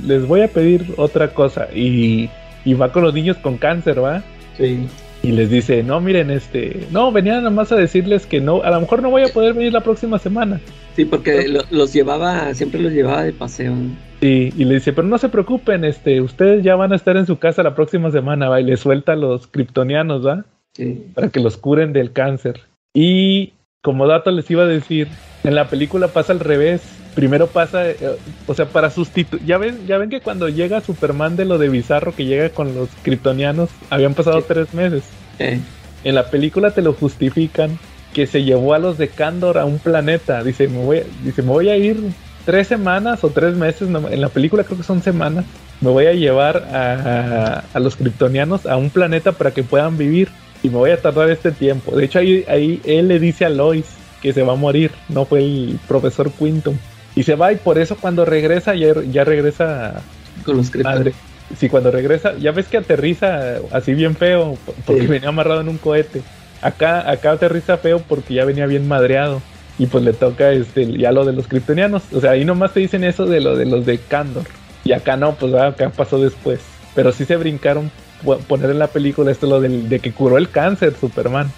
les voy a pedir otra cosa. Y, y va con los niños con cáncer, ¿va? Sí. Y les dice, no, miren, este, no, venía nomás a decirles que no, a lo mejor no voy a poder venir la próxima semana. Sí, porque los llevaba, siempre los llevaba de paseo. Sí, y le dice, pero no se preocupen, este, ustedes ya van a estar en su casa la próxima semana, va, y le suelta a los kryptonianos, ¿va? Sí. Para que los curen del cáncer. Y como dato les iba a decir, en la película pasa al revés. Primero pasa, eh, o sea, para sustituir. Ya ven, ya ven que cuando llega Superman de lo de Bizarro, que llega con los kryptonianos, habían pasado tres meses. En la película te lo justifican que se llevó a los de Kandor a un planeta. Dice, me voy, dice, me voy a ir tres semanas o tres meses. en la película creo que son semanas. Me voy a llevar a, a los kryptonianos a un planeta para que puedan vivir y me voy a tardar este tiempo. De hecho, ahí, ahí él le dice a Lois que se va a morir, no fue el profesor Quinton. Y se va y por eso cuando regresa ya, ya regresa con los madre. Sí, cuando regresa, ya ves que aterriza así bien feo porque venía amarrado en un cohete. Acá, acá aterriza feo porque ya venía bien madreado. Y pues le toca este, ya lo de los kryptonianos. O sea, ahí nomás te dicen eso de lo de los de Kandor. Y acá no, pues acá pasó después. Pero sí se brincaron poner en la película esto lo del, de que curó el cáncer Superman.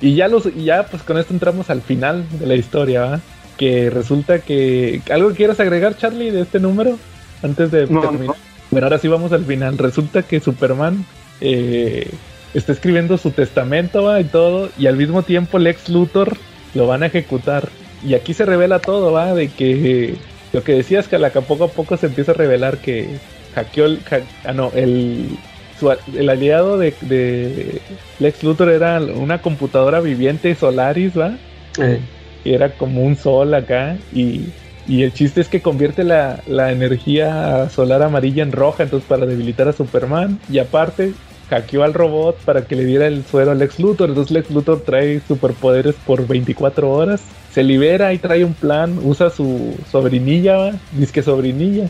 Y ya los ya pues con esto entramos al final de la historia, Que resulta que algo que quieras agregar Charlie de este número antes de terminar. Bueno, ahora sí vamos al final. Resulta que Superman eh, está escribiendo su testamento y todo y al mismo tiempo Lex Luthor lo van a ejecutar. Y aquí se revela todo, va, de que lo que decías que a la que poco a poco se empieza a revelar que hackeó el, ah, no, el el aliado de, Lex Luthor era una computadora viviente Solaris, ¿va? Eh. era como un sol acá y, el chiste es que convierte la, energía solar amarilla en roja, entonces para debilitar a Superman y aparte hackeó al robot para que le diera el suero a Lex Luthor, entonces Lex Luthor trae superpoderes por 24 horas, se libera y trae un plan, usa su sobrinilla, ¿va? dice que sobrinilla.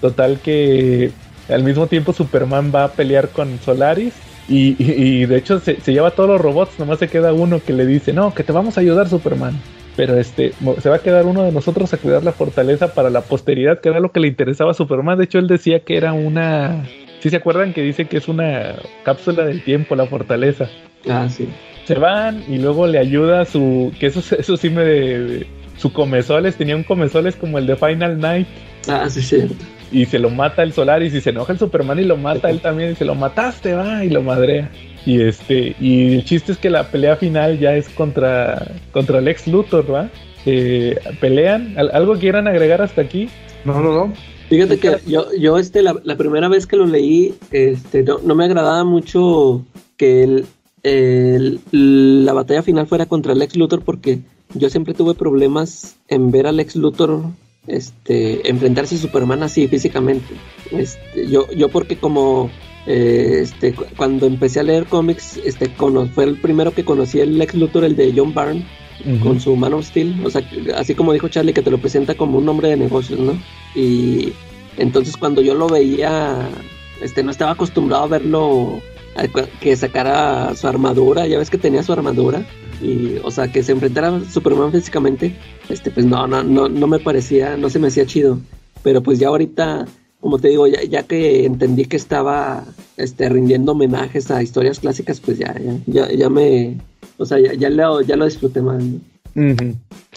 Total que al mismo tiempo Superman va a pelear con Solaris y, de hecho se, lleva todos los robots, nomás se queda uno que le dice, no, que te vamos a ayudar Superman. Pero este, se va a quedar uno de nosotros a cuidar la fortaleza para la posteridad, que era lo que le interesaba a Superman. De hecho, él decía que era una... Si se acuerdan que dice que es una cápsula del tiempo, la fortaleza. Ah, sí. Se van y luego le ayuda su... Que eso, eso sí me... su comezoles, tenía un comezoles como el de Final Night. Ah, sí, cierto y se lo mata el Solaris y se enoja el Superman y lo mata él también y se lo mataste, va, y lo madrea. Y este, y el chiste es que la pelea final ya es contra, contra Lex Luthor, ¿va? Eh, pelean, ¿algo quieran agregar hasta aquí? No, no, no. Fíjate que yo, yo este, la, primera vez que lo leí, este, no, no me agradaba mucho que el, la batalla final fuera contra Lex Luthor porque yo siempre tuve problemas en ver a Lex Luthor este, enfrentarse a Superman así físicamente. Este, yo, yo porque como eh, este, cuando empecé a leer cómics, este, fue el primero que conocí el Lex Luthor, el de John Byrne, con su Man of Steel. O sea, así como dijo Charlie, que te lo presenta como un hombre de negocios, ¿no? Y entonces cuando yo lo veía, este, no estaba acostumbrado a verlo que sacara su armadura, ya ves que tenía su armadura y o sea que se enfrentara a Superman físicamente este pues no no no no me parecía no se me hacía chido pero pues ya ahorita como te digo ya, que entendí que estaba este rindiendo homenajes a historias clásicas pues ya ya ya, me o sea ya, ya lo ya lo disfruté más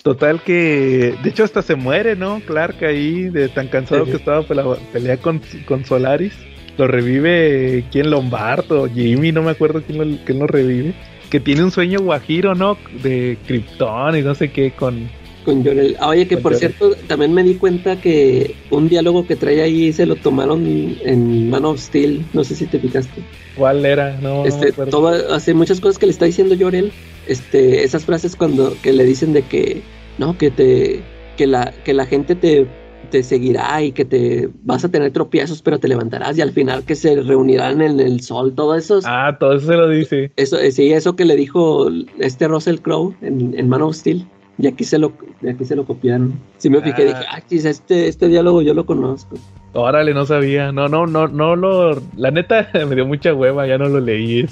Total que, de hecho hasta se muere, ¿no? Clark ahí, de tan cansado que estaba por la pelea con, con Solaris. Lo revive, ¿quién? Lombardo, Jimmy, no me acuerdo quién lo, quién lo revive que tiene un sueño guajiro, ¿no? De Krypton y no sé qué con con Jorel. Ah, oye, que por cierto, también me di cuenta que un diálogo que trae ahí se lo tomaron en Man of Steel. No sé si te fijaste. ¿Cuál era? No, este, todo, hace muchas cosas que le está diciendo Jorel. Este, esas frases cuando que le dicen de que no, que te, que la, que la gente te, te seguirá y que te vas a tener tropiezos, pero te levantarás y al final que se reunirán en el sol, todo eso. Ah, todo eso se lo dice. Eso, eh, sí, eso que le dijo este Russell Crowe en, en Man of Steel. Y aquí se lo, aquí se lo copiaron. Si me fijé, dije, ah, este, este diálogo yo lo conozco. Órale, no sabía. No, no, no, no lo. La neta me dio mucha hueva, ya no lo leí.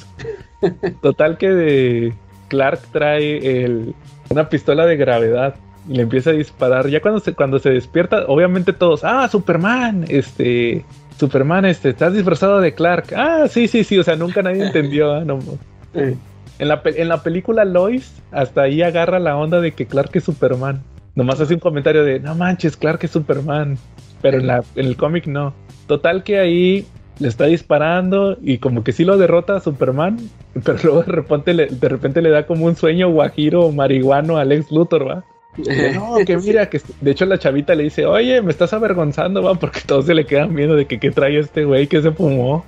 Total que de Clark trae el, una pistola de gravedad y le empieza a disparar. Ya cuando se, cuando se despierta, obviamente todos, ah, Superman, este, Superman, este, estás disfrazado de Clark. Ah, sí, sí, sí, o sea, nunca nadie entendió. No, en la, en la película Lois, hasta ahí agarra la onda de que Clark es Superman. Nomás hace un comentario de, no manches, Clark es Superman. Pero en, la, en el cómic no. Total que ahí le está disparando y como que sí lo derrota a Superman, pero luego de repente le, de repente le da como un sueño guajiro marihuano a Lex Luthor, ¿va? No, que mira, que de hecho la chavita le dice, oye, me estás avergonzando, va, porque todos se le quedan viendo de que qué trae este güey que se fumó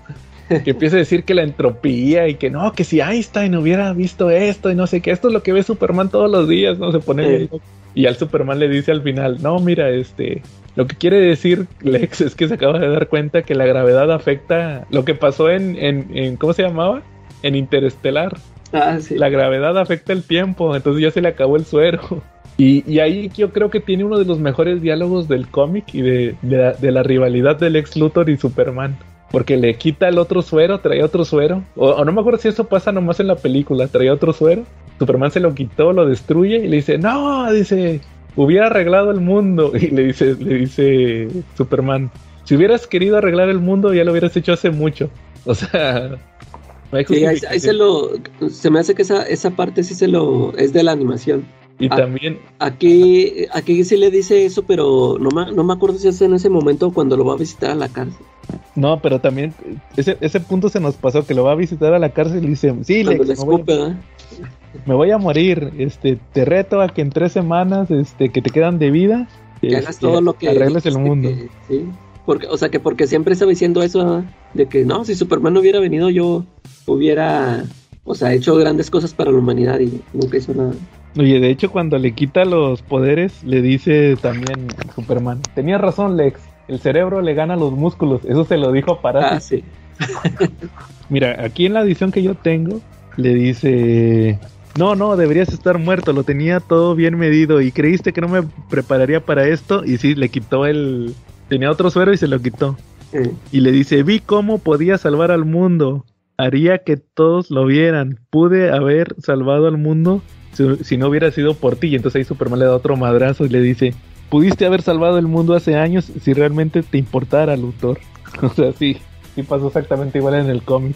que empieza a decir que la entropía y que no, que si Einstein hubiera visto esto y no sé qué, esto es lo que ve Superman todos los días, ¿no? Se pone y al Superman le dice al final, no, mira, este, lo que quiere decir Lex es que se acaba de dar cuenta que la gravedad afecta lo que pasó en, en, ¿cómo se llamaba? En Interestelar. Ah, sí. La gravedad afecta el tiempo, entonces ya se le acabó el suero. Y, y, ahí yo creo que tiene uno de los mejores diálogos del cómic y de, de, la, de, la, rivalidad de Lex Luthor y Superman porque le quita el otro suero, trae otro suero. O, no me acuerdo si eso pasa nomás en la película, trae otro suero. Superman se lo quitó, lo destruye y le dice, no, dice, hubiera arreglado el mundo. Y le dice, le dice Superman, si hubieras querido arreglar el mundo ya lo hubieras hecho hace mucho. O sea... sí, ahí, se lo... Se me hace que esa, esa parte sí se lo... es de la animación. Y también. Aquí, aquí sí le dice eso, pero no me, no me acuerdo si es en ese momento cuando lo va a visitar a la cárcel. No, pero también ese, ese punto se nos pasó que lo va a visitar a la cárcel y dice: Sí, le, me, voy a, me, voy a, morir. Este, te reto a que en tres semanas este, que te quedan de vida. Que hagas todo lo que. Arregles el mundo. sí. Porque, o sea, que porque siempre estaba diciendo eso, de que no, si Superman no hubiera venido, yo hubiera, o sea, hecho grandes cosas para la humanidad y nunca hizo nada. Oye, de hecho, cuando le quita los poderes, le dice también Superman: Tenía razón, Lex. El cerebro le gana los músculos. Eso se lo dijo a Parásito. Ah, sí. Mira, aquí en la edición que yo tengo, le dice: No, no, deberías estar muerto. Lo tenía todo bien medido. Y creíste que no me prepararía para esto. Y sí, le quitó el. Tenía otro suero y se lo quitó. Y le dice: Vi cómo podía salvar al mundo. Haría que todos lo vieran. Pude haber salvado al mundo si, no hubiera sido por ti. Y entonces ahí Superman le da otro madrazo y le dice, pudiste haber salvado el mundo hace años si realmente te importara, Luthor. o sea, sí, sí pasó exactamente igual en el cómic.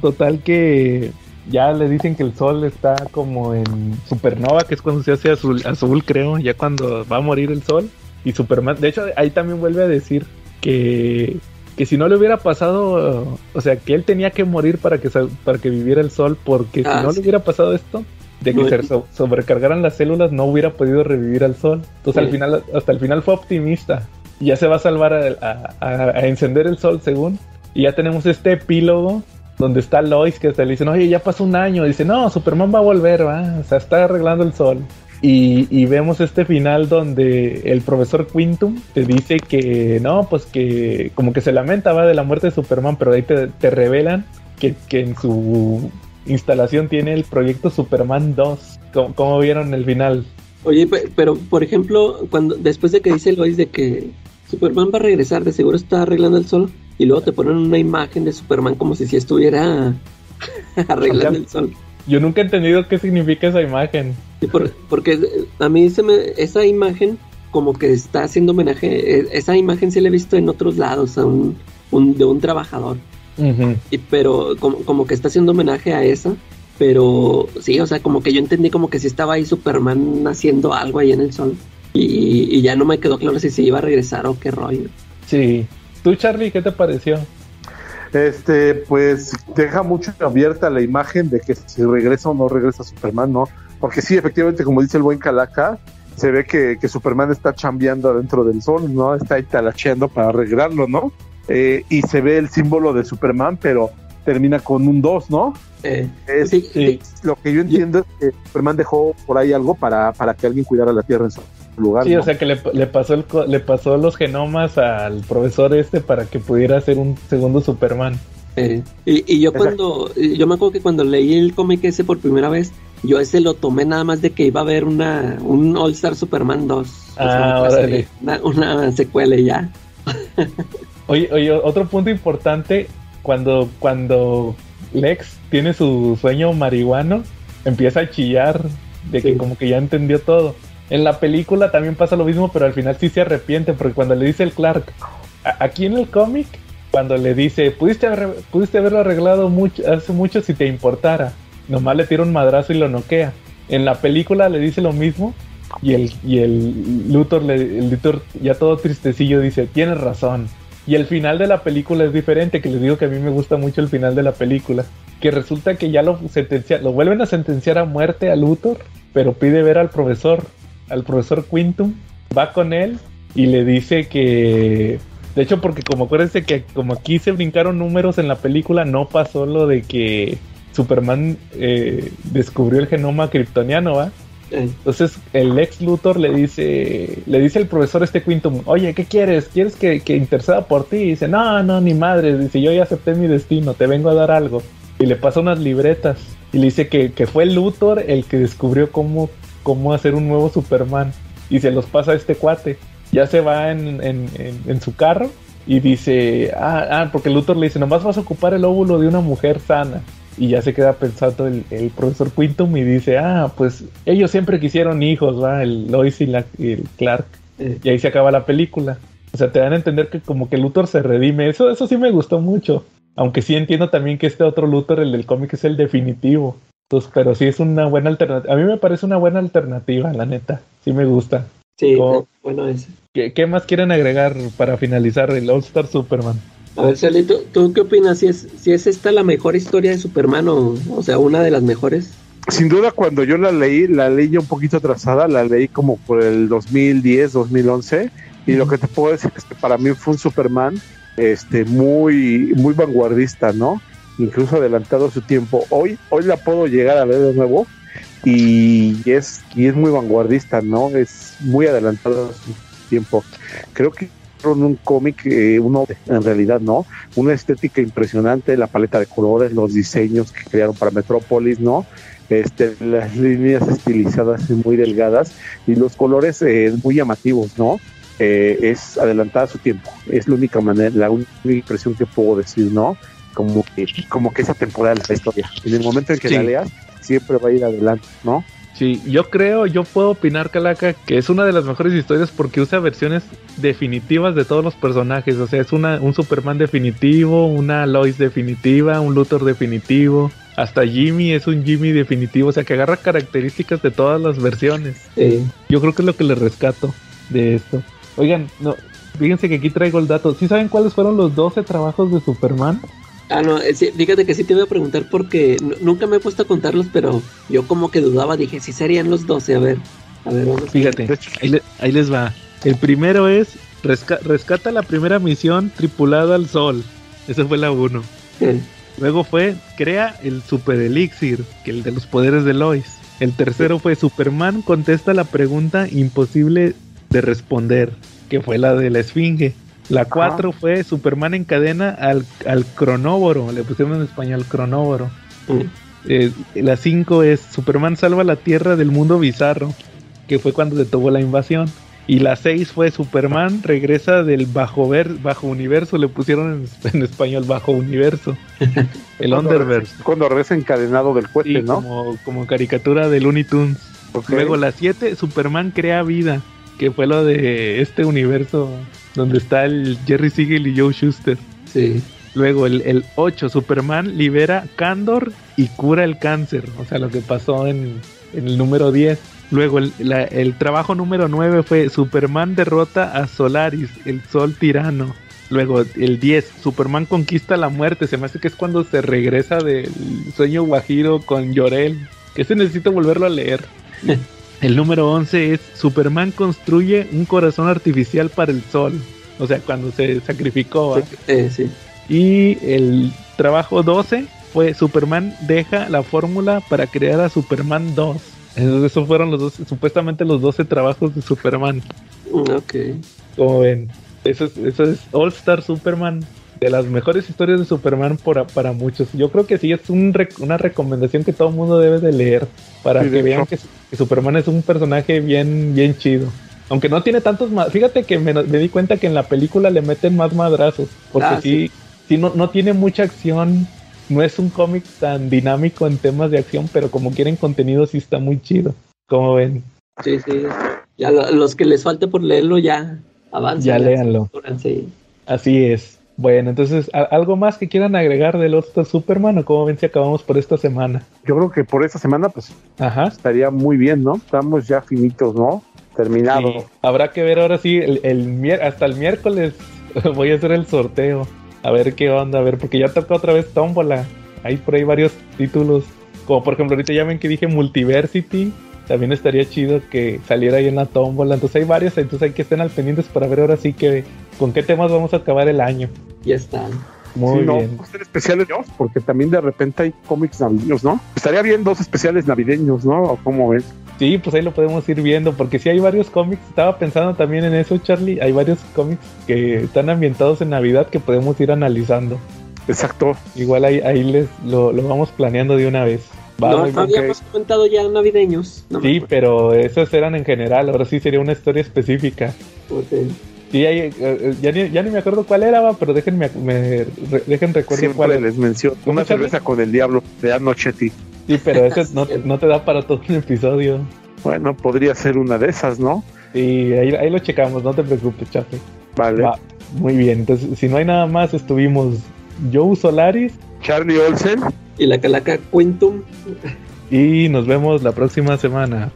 Total que ya le dicen que el sol está como en supernova, que es cuando se hace azul, azul creo, ya cuando va a morir el sol. Y Superman, de hecho ahí también vuelve a decir que, que si no le hubiera pasado, o sea, que él tenía que morir para que, para que viviera el sol, porque si ah, no le hubiera pasado esto, de que se sobrecargaran las células no hubiera podido revivir al sol. Entonces al final, hasta el final fue optimista. Y ya se va a salvar a, encender el sol según. Y ya tenemos este epílogo donde está Lois que hasta le dicen, oye, ya pasó un año. dice, no, Superman va a volver, va. O sea, está arreglando el sol. Y, vemos este final donde el profesor Quintum te dice que no, pues que como que se lamenta va de la muerte de Superman, pero ahí te, te revelan que, que, en su instalación tiene el proyecto Superman 2. ¿Cómo, vieron el final? Oye, pero por ejemplo, cuando después de que dice Lois de que Superman va a regresar, de seguro está arreglando el sol, y luego te ponen una imagen de Superman como si si estuviera arreglando el sol. Yo nunca he entendido qué significa esa imagen. porque a mí se me, esa imagen como que está haciendo homenaje, e, esa imagen se la he visto en otros lados, a un, de un trabajador y, pero como, que está haciendo homenaje a esa. Pero sí, o sea, como que yo entendí como que si estaba ahí Superman haciendo algo ahí en el sol. Y, ya no me quedó claro si se iba a regresar o qué rollo. Sí. ¿Tú, Charlie, qué te pareció? este, pues deja mucho abierta la imagen de que si regresa o no regresa Superman, ¿no? Porque sí, efectivamente, como dice el buen Calaca, se ve que, que Superman está chambeando adentro del sol, ¿no? Está ahí talacheando para arreglarlo, ¿no? Eh, y se ve el símbolo de Superman, pero termina con un 2, ¿no? Eh, Es- sí, sí. Lo que yo entiendo es que Superman dejó por ahí algo para, para que alguien cuidara la Tierra en su lugar. Sí, ¿no? o sea que le, le pasó el, co- le pasó los genomas al profesor este para que pudiera hacer un segundo Superman. Eh, y, y yo Exacto. cuando, yo me acuerdo que cuando leí el cómic ese por primera vez, yo ese lo tomé nada más de que iba a haber una, un All Star Superman 2. O Ah, serie, una, una secuela y ya. Oye, oye, otro punto importante, cuando, cuando Lex tiene su sueño marihuano, empieza a chillar de que como que ya entendió todo. En la película también pasa lo mismo, pero al final sí se arrepiente, porque cuando le dice el Clark, aquí en el cómic, cuando le dice, pudiste, haber- pudiste haberlo arreglado mucho, hace mucho si te importara, nomás le tira un madrazo y lo noquea. En la película le dice lo mismo, y el, y el Luthor, le, el Luthor ya todo tristecillo dice, tienes razón. Y el final de la película es diferente, que les digo que a mí me gusta mucho el final de la película. Que resulta que ya lo sentencia, lo vuelven a sentenciar a muerte a Luthor, pero pide ver al profesor, al profesor Quintum, va con él y le dice que... De hecho, porque como acuérdense que como aquí se brincaron números en la película, no pasó lo de que Superman eh, descubrió el genoma kryptoniano, ¿va? Entonces el ex Luthor le dice, le dice el profesor este Quintum, oye, ¿qué quieres? ¿Quieres que, que interceda por ti? Y dice, no, no, ni madre, dice, yo ya acepté mi destino, te vengo a dar algo. Y le pasa unas libretas y le dice que, que fue Luthor el que descubrió cómo, cómo hacer un nuevo Superman. Y se los pasa a este cuate. Ya se va en- en su carro y dice, ah, ah, porque Luthor le dice, nomás vas a ocupar el óvulo de una mujer sana. Y ya se queda pensando el, el profesor Quintum y dice, ah, pues ellos siempre quisieron hijos, ¿va? El Lois y, la, y el Clark. Y ahí se acaba la película. O sea, te dan a entender que como que Luthor se redime. Eso, eso sí me gustó mucho. Aunque sí entiendo también que este otro Luthor, el del cómic, es el definitivo. Entonces, pero sí es una buena alternativa. A mí me parece una buena alternativa, la neta. Sí me gusta. sí, bueno, ese. ¿Qué, qué más quieren agregar para finalizar el All Star Superman? A ver, Sally, ¿tú, tú qué opinas? ¿Si es, si es esta la mejor historia de Superman o, o sea, una de las mejores? Sin duda, cuando yo la leí, la leí ya un poquito atrasada, la leí como por el 2010, 2011, y lo que te puedo decir es que para mí fue un Superman este, muy, muy vanguardista, ¿no? Incluso adelantado a su tiempo. Hoy, hoy la puedo llegar a ver de nuevo y es, y es muy vanguardista, ¿no? Es muy adelantado a su tiempo. Creo que hicieron un cómic, eh, uno en realidad, ¿no? Una estética impresionante, la paleta de colores, los diseños que crearon para Metrópolis, ¿no? Este, las líneas estilizadas y muy delgadas y los colores eh, muy llamativos, ¿no? Eh, es adelantada a su tiempo. Es la única manera, la única impresión que puedo decir, ¿no? Como que, como que esa temporada de la historia. En el momento en que Sí. la leas, siempre va a ir adelante, ¿no? Sí, yo creo, yo puedo opinar, Calaca, que es una de las mejores historias porque usa versiones definitivas de todos los personajes. O sea, es una, un Superman definitivo, una Lois definitiva, un Luthor definitivo. Hasta Jimmy es un Jimmy definitivo. O sea, que agarra características de todas las versiones. Eh, Yo creo que es lo que le rescato de esto. Oigan, no, fíjense que aquí traigo el dato. ¿Sí saben cuáles fueron los 12 trabajos de Superman? Ah, no, eh, sí, fíjate que sí te iba a preguntar porque nunca me he puesto a contarlos, pero yo como que dudaba, dije, sí serían los 12, a ver, a ver, vamos. Fíjate, ahí, le- ahí les va. El primero es resca- rescata la primera misión tripulada al sol. Esa fue la 1. Eh, Luego fue crea el super elixir, que el de los poderes de Lois. El tercero fue Superman contesta la pregunta imposible de responder, que fue la de la esfinge. La cuatro fue Superman encadena al, al cronóboro, le pusieron en español cronóboro. eh, Eh, la 5 es Superman salva la Tierra del mundo bizarro, que fue cuando detuvo la invasión. Y la 6 fue Superman regresa del bajo, ver, bajo universo, le pusieron en, en español bajo universo. El cuando Underverse. regresa- Cuando regresa encadenado del cohete, Sí, ¿no? como, como caricatura de Looney Tunes. Luego la 7, Superman crea vida, que fue lo de este universo donde está el Jerry Siegel y Joe Schuster. sí. Luego el, el 8, Superman libera Candor y cura el cáncer, o sea, lo que pasó en, en el número 10. Luego el, la- el trabajo número 9 fue Superman derrota a Solaris, el sol tirano. Luego, el 10, Superman conquista la muerte. Se me hace que es cuando se regresa del sueño guajiro con Llorel. Que se necesito volverlo a leer. el número 11 es Superman construye un corazón artificial para el sol. O sea, cuando se sacrificó. Eh, sí. Y el trabajo 12 fue Superman deja la fórmula para crear a Superman 2. Esos fueron los dos, supuestamente los 12 trabajos de Superman. Ok. Como ven, eso es, eso es All Star Superman. De las mejores historias de Superman por, para muchos. Yo creo que sí es un una recomendación que todo el mundo debe de leer. Para Sí, que vean que, que Superman es un personaje bien, bien chido. Aunque no tiene tantos más. Fíjate que me, me di cuenta que en la película le meten más madrazos. Porque Ah, sí, sí no, no tiene mucha acción. No es un cómic tan dinámico en temas de acción, pero como quieren contenido sí está muy chido. Como ven, Sí, sí. Ya lo- los que les falte por leerlo ya avanzan. ya léanlo. Sí. Así es. Bueno, entonces, ¿a- ¿algo más que quieran agregar del otro Superman o cómo ven si acabamos por esta semana? Yo creo que por esta semana, pues Ajá. estaría muy bien, ¿no? Estamos ya finitos, ¿no? Terminado. Sí. Habrá que ver ahora sí, el, el hasta el miércoles voy a hacer el sorteo. A ver qué onda, a ver, porque ya toca otra vez tómbola. Hay por ahí varios títulos. Como por ejemplo, ahorita ya ven que dije Multiversity. También estaría chido que saliera ahí en la tómbola. Entonces hay varios, entonces hay que estén al pendientes para ver ahora sí que con qué temas vamos a acabar el año. Ya están. Muy Sí, no, bien. hacer especiales, ¿no? Porque también de repente hay cómics navideños, ¿no? Estaría bien dos especiales navideños, ¿no? ¿O ¿Cómo ves? Sí, pues ahí lo podemos ir viendo, porque sí hay varios cómics, estaba pensando también en eso, Charlie, hay varios cómics que están ambientados en Navidad que podemos ir analizando. Exacto. Igual ahí, ahí les lo, lo vamos planeando de una vez. Va, no, habíamos comentado ya navideños. No Sí, pero esos eran en general, ahora sí sería una historia específica. Ok. Sí, eh, eh, ya, ni, ya ni me acuerdo cuál era, va, pero déjenme me, re- dejen recuerdo cuál Siempre era. les menciono. ¿Cómo, Una cerveza con el diablo de Anochetti. Sí, pero ese no, no te da para todo un episodio. Bueno, podría ser una de esas, ¿no? Sí, ahí, ahí lo checamos, no te preocupes, Charlie. Vale. Va, muy bien, entonces si no hay nada más, estuvimos Joe Solaris Charlie Olsen. Y la calaca Quintum. y nos vemos la próxima semana.